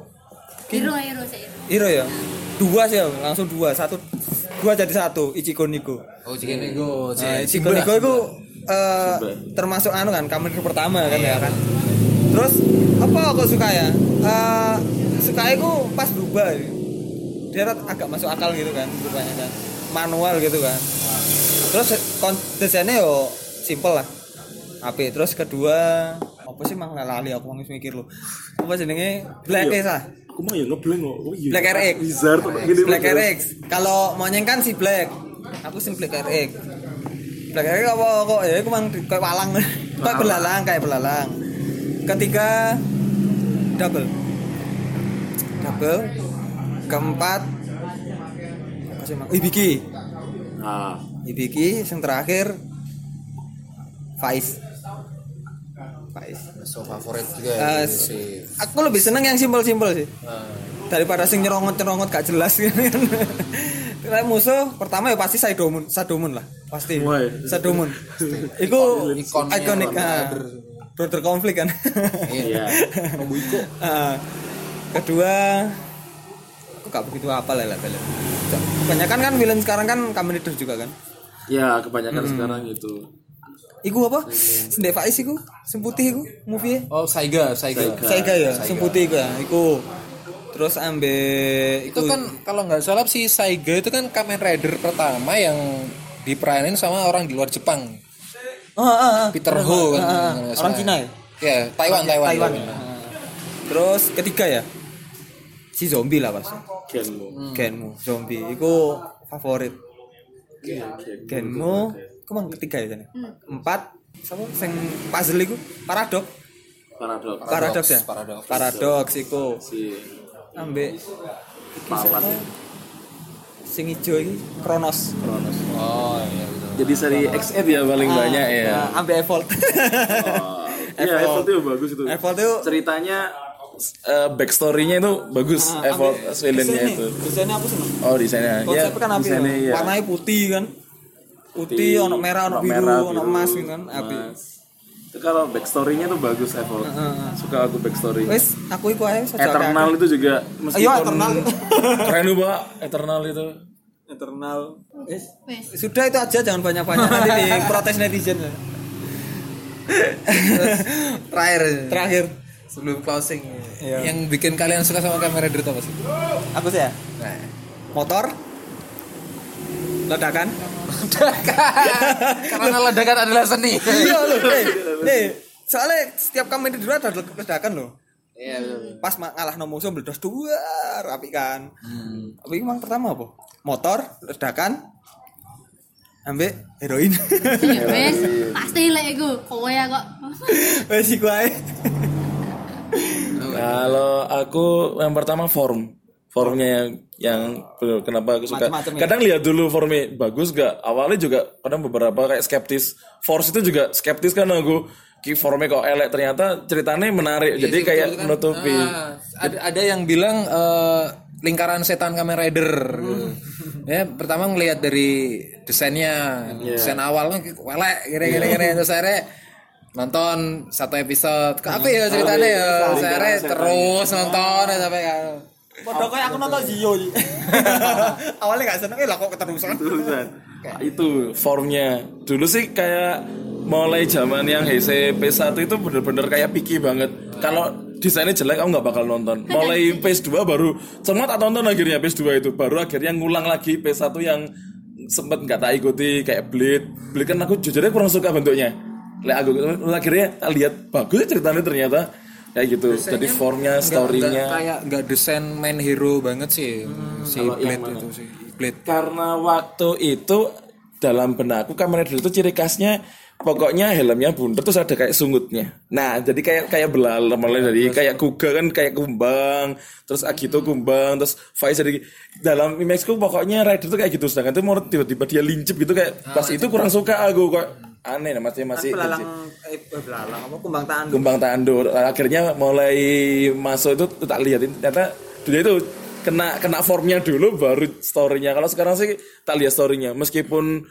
Hero hero sih. Hiro ya. Dua sih, langsung dua, satu dua jadi satu Ichigo Nigo. oh jika nego Nah, Ichigo Nigo itu eh, termasuk anu kan, kamen pertama kan ya kan. Terus apa aku suka ya? Eh suka itu pas berubah. Dia rat- agak masuk akal gitu kan, berubahnya kan. Manual gitu kan. Terus desainnya yo simple lah. HP. Terus kedua apa sih mang lali aku mau mikir lu. Apa jenenge? Black Ace ah. Aku mah ya ngeblank kok. Oh iya. Black RX. Wizard. Black RX. Kalau mau kan si Black. Aku sing Black RX. Black RX apa kok ya aku mang kayak walang. kayak belalang kayak belalang. Ketiga double. Double. Keempat apa sih mang? Ibiki. Nah, Ibiki yang terakhir Faiz. Faiz. so favorit juga Eh, ya, si aku lebih seneng yang simpel-simpel sih daripada sing nyerongot-nyerongot gak jelas. *laughs* Karena musuh pertama ya pasti Saidomun, Sadomun lah, pasti. Sadomun. Iku ikonik ah. Brother konflik kan. iya. Ah. kedua aku gak begitu apa lah lah film. Kebanyakan kan villain sekarang kan Kamen Rider juga kan. Ya, kebanyakan sekarang itu. Iku apa? Sendek Faiz iku, sing putih iku movie oh Saiga Saiga Saiga ya, sing putih iku ya. Iku terus ambe itu kan kalau nggak salah si Saiga itu kan Kamen Rider pertama yang diperanin sama orang di luar Jepang Oh, ah, ah. Peter Ho kan Ah, ah. nggak orang salah. Cina ya? ya Taiwan Taiwan, Taiwan. Taiwan. Ah. Terus ketiga ya si zombie lah pasti. Genmu. Genmu zombie iku favorit. Genmu iku mang ketiga ya jane. Empat sama sing puzzle iku paradok. Paradox. Paradox ya? Paradox. Paradox iku Si ambek Palas ya. sing ijo iki Kronos. Kronos. oh iya gitu. Jadi seri XF ya paling banyak ya. Ah, ambek Evolve. Oh. Iya. Evolve itu bagus itu. Evolve itu Ceritanya eh, backstory-nya itu bagus Evolve villain-nya itu. Desainnya aku seneng. Oh, desainnya. Ya, Konsepnya kan api desainnya ya. ya. Warnanya putih kan. Putih, ono merah, ono biru, merah, ono emas gitu kan, api. Itu kalau backstory-nya tuh bagus Evolve. Suka aku backstory. Wes, aku iku ae saja. Eternal itu juga meskipun Ayo, Eternal. *laughs* keren pak Eternal itu Eternal. Wes. Sudah itu aja jangan banyak-banyak nanti di *laughs* protes netizen. terakhir Terakhir, sebelum closing Iya. yang bikin kalian suka sama Kamen Rider itu apa sih aku sih ya. nah. Motor. Ledakan. karena ledakan adalah seni. Iya loh, eh, eh, soalnya setiap kamera dulu ada ledakan loh. Iya, betul. pas ngalah no musuh meledos dua rapi kan. Hmm. tapi emang pertama apa? Motor ledakan ambek heroin. Iya, wes. Pasti lek iku kowe ya kok wes iku ae. Kalau aku yang pertama form, formnya yang yang kenapa aku suka. Macem-macem ya? Kadang lihat dulu formnya bagus gak. Awalnya juga kadang beberapa kayak skeptis. Force itu juga skeptis kan aku. Ki formnya kok elek ternyata ceritanya menarik. Jadi Iya sih, kayak kan. menutupi. Ah, ada ada yang bilang eh, lingkaran setan Kamen Rider gitu. Ya, pertama ngelihat dari desainnya, desain awalnya welek gini-gini gini terus akhirnya nonton satu episode. Apa ya ceritanya ya? Akhirnya terus nonton ya, sampai. Padahal kayak aku nonton Zio *laughs* awalnya gak seneng eh lah kok keterusan? Terusan. itu formnya. Dulu sih kayak mulai zaman yang HC PS1 itu bener-bener kayak picky banget. Kalau desainnya jelek aku nggak bakal nonton. *laughs* Mulai PS2 baru semua tak tonton akhirnya PS2 itu. Baru akhirnya ngulang lagi PS1 yang sempet nggak tak ikuti kayak Blade Blade kan aku jujurnya kurang suka bentuknya. Lek aku akhirnya tak lihat bagus ceritanya ternyata kayak gitu. Jadi formnya storynya. kayak nggak desain main hero banget sih. Si Blade itu sih. Blade. karena waktu itu dalam benakku Kamen Rider itu ciri khasnya pokoknya helmnya bunder terus ada kayak sungutnya. Nah jadi kayak kayak belalang mulai dari kayak kuga kan kayak kumbang terus Agito kumbang terus Faiz jadi dalam imageku pokoknya Rider itu kayak gitu sedangkan itu mau tiba-tiba dia lincip gitu kayak pas itu kurang suka aku kok aneh nah masih masih belalang eh belalang apa kumbang tangan. Kumbang Tandur akhirnya mulai masuk itu tak lihatin ternyata dia itu kena kena formnya dulu baru storynya. Kalau sekarang sih tak lihat storynya. Meskipun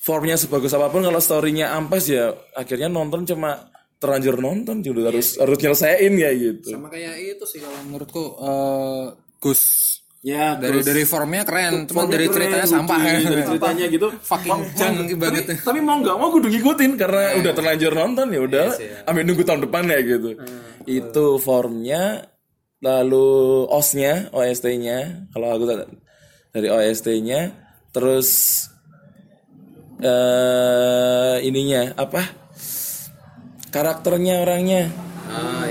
formnya sebagus apa pun kalau storynya ampas ya akhirnya nonton cuma terlanjur nonton juga harus harus nyelesain ya gitu. Sama kayak itu sih kalau menurutku eh Gus ya dari dari formnya keren, cuma dari ceritanya sampah ya. dari *laughs* ceritanya gitu. Fucking junk banget. tapi, tapi mau nggak mau kudu ngikutin karena udah terlanjur nonton ya udah ambil nunggu tahun depan ya gitu. Itu formnya lalu osnya OST-nya kalau aku dari OST-nya terus eh ininya apa? Karakternya orangnya.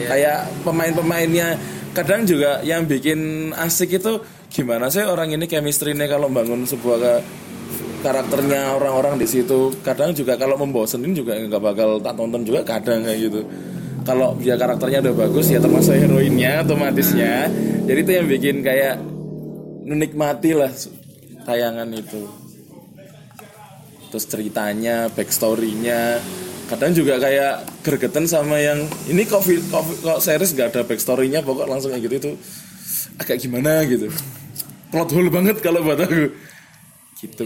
Kayak pemain-pemainnya. Kadang juga yang bikin asik itu gimana sih orang ini chemistry-nya kalau bangun sebuah karakternya orang-orang di situ? Kadang juga kalau membosenin juga nggak bakal tak tonton juga kadang kayak gitu. Kalau dia karakternya udah bagus ya termasuk heroinnya otomatisnya. Jadi itu yang bikin kayak menikmati lah tayangan itu. Terus ceritanya backstorynya. Kadang juga kayak gregetan sama yang ini kok, kok, kok series gak ada backstorynya pokok langsung kayak gitu itu agak gimana? gitu plot hole banget kalau buat aku gitu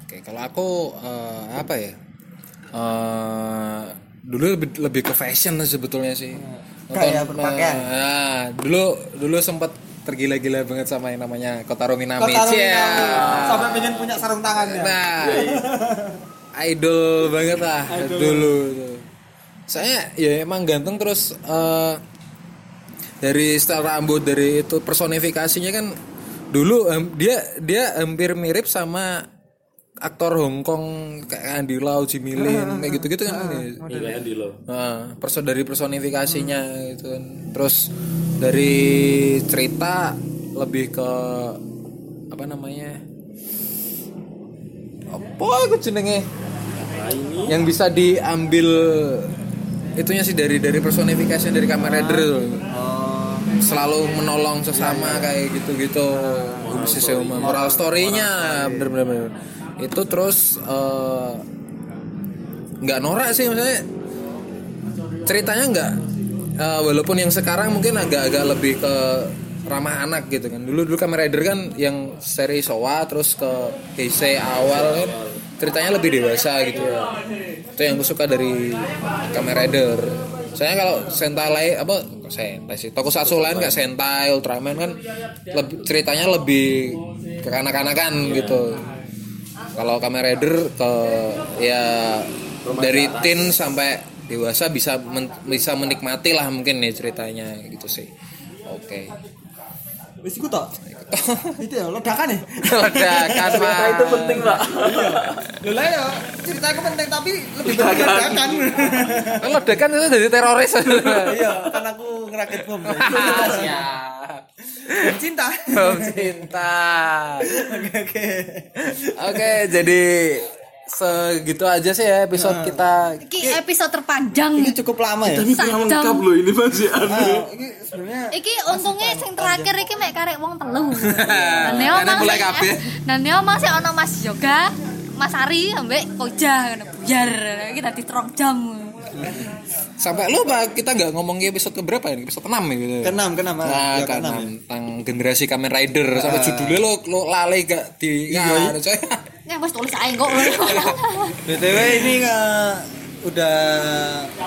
Oke, kalau aku eh, apa ya? Eh, dulu lebih, lebih ke fashion sebetulnya sih. Kayak berpakaian. eh, Nah, dulu dulu sempat tergila-gila banget sama yang namanya Kotaro Minami. Kotaro Cia. Minami. sampai pengen punya sarung tangannya Nah, idol banget lah dulu tuh. Saya ya emang ganteng terus eh, dari style rambut dari itu personifikasinya kan dulu em, dia dia hampir mirip sama aktor Hong Kong kayak Andy Lau, Jimmy Lin kayak gitu-gitu kan. Iya di lo Nah, perso dari personifikasinya gitu kan. Terus dari cerita lebih ke apa namanya? Apa aku jenenge? Yang bisa diambil itunya sih dari dari personifikasinya dari Kamen Rider tuh. Selalu menolong sesama kayak gitu-gitu. Bisa sih moral story-nya bener-bener. Itu terus eh, nggak norak sih maksudnya. Ceritanya nggak eh, walaupun yang sekarang mungkin agak-agak lebih ke ramah anak gitu kan. Dulu dulu Kamen Rider kan yang seri Showa terus ke Heisei awal kan ceritanya lebih dewasa gitu. Itu yang gue suka dari Kamen Rider saya kalau Sentai apa Sentai sih Tokusatsu lain kayak Sentai Ultraman kan lebih, ceritanya lebih ke kanak-kanakan gitu kalau Kamen Rider ke ya dari teen sampai dewasa bisa men- bisa menikmati lah mungkin nih ceritanya gitu sih. Oke. Wis iku tok. *laughs* Itu ya ledakan ya. ledakan Cerita itu penting pak Lho lah ya, cerita aku penting tapi lebih penting ledakan. ledakan itu dari teroris Iya, kan aku ngerakit bom. *laughs* Siap. Cinta. Bom cinta Oke oke. oke jadi segitu aja sih ya episode kita Iki episode terpanjang. Ini cukup lama ya. tapi kurang lengkap loh ini masih anu Ah, ini sebenarnya Iki untungnya sing terakhir iki mek karek wong telu. Dan Neo Karena mang mulai kabeh. Dan Neo mang sih ono Mas Yoga, Mas Ari ambek Koja ngono buyar. Iki dadi terong jam. Sampai lupa kita nggak ngomongin episode keberapa ini episode 6 ya gitu keenam keenam ah. Nah, Ya, keenam ya. tentang generasi Kamen Rider sampai judulnya lo lo lale gak di Iya, ya, coy. Ya wis tulis ae kok. BTW ini nggak udah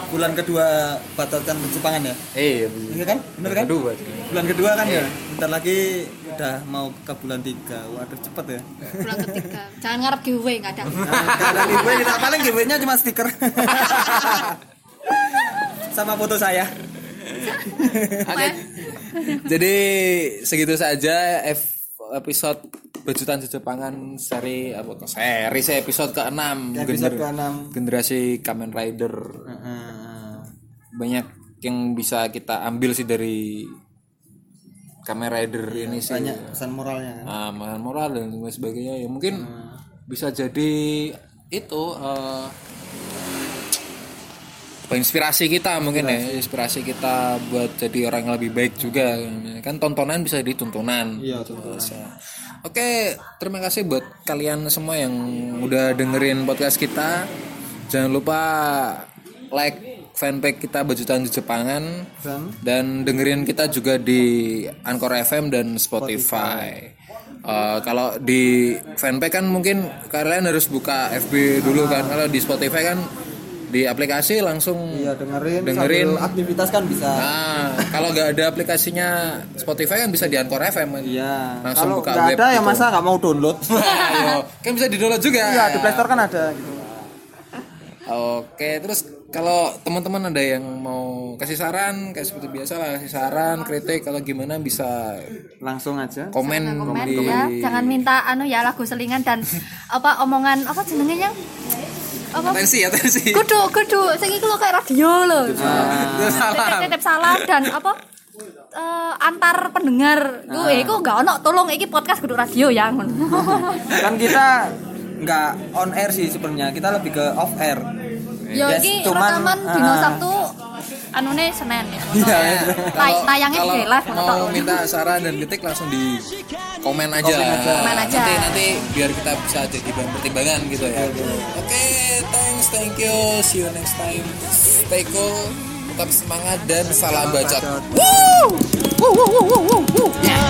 bulan kedua Batasan Jepangan ya? Iya, Iya kan? Bener kan? Kedua. Bulan kedua kan ya? Bentar lagi udah mau ke bulan tiga. Waduh cepet ya. Bulan ketiga. Jangan ngarep giveaway enggak ada. Ada giveaway kita paling giveaway-nya cuma stiker. *laughs* Sama foto saya. Oke. *laughs* Jadi segitu saja F- episode Bejutan Jepangan seri apa kok seri sih episode ke-6 Episode ke-enam. generasi Kamen Rider banyak yang bisa kita ambil sih dari Kamen Rider ini sih Banyak pesan moralnya kan. Ah, moral moral dan lain sebagainya ya mungkin bisa jadi itu apa, inspirasi kita mungkin ya inspirasi kita buat jadi orang yang lebih baik juga kan tontonan bisa jadi tuntunan Iya, Gitu. Bisa. oke terima kasih buat kalian semua yang udah dengerin podcast kita jangan lupa like fanpage kita Bajutan Jepangan Dan dan dengerin kita juga di Anchor FM dan Spotify. Eh, kalau di fanpage kan mungkin kalian harus buka FB dulu kan. Kalau di Spotify kan di aplikasi langsung iya dengerin, dengerin. aktivitas kan bisa. Nah, kalau nggak ada aplikasinya Spotify kan bisa di Anchor FM kan. Iya. Langsung Kalau buka nggak web ada ya gitu. masa nggak mau download? Ayo, *laughs* kan bisa di download juga. Iya di Play Store kan ada gitu. Oke, terus kalau teman-teman ada yang mau kasih saran kayak seperti biasa lah kasih saran, kritik atau gimana bisa Langsung aja. komen, Komen di ya. Jangan minta anu ya lagu selingan dan apa omongan apa jenenge yang apa atensi atensi. kudu kudu sing iku lho kayak radio lho. Titip titip salam dan apa eh, antar pendengar. Ku iku enggak ono tolong iki podcast kudu radio ya ngono. *laughs* kan kita nggak on air sih sebenarnya kita lebih ke off air Yo Yes, iki cuman, rekaman dino ah. Sabtu anu nih senen ya. Iya. Tayangnya di live mau minta saran dan kritik langsung di komen aja. Komen aja. Komen aja. Nanti nanti biar kita bisa jadi bahan pertimbangan gitu ya. Oke, okay, thanks, thank you. See you next time. Stay cool. Tetap semangat dan salam baca. Woo! Woo woo woo woo woo. woo. Yeah,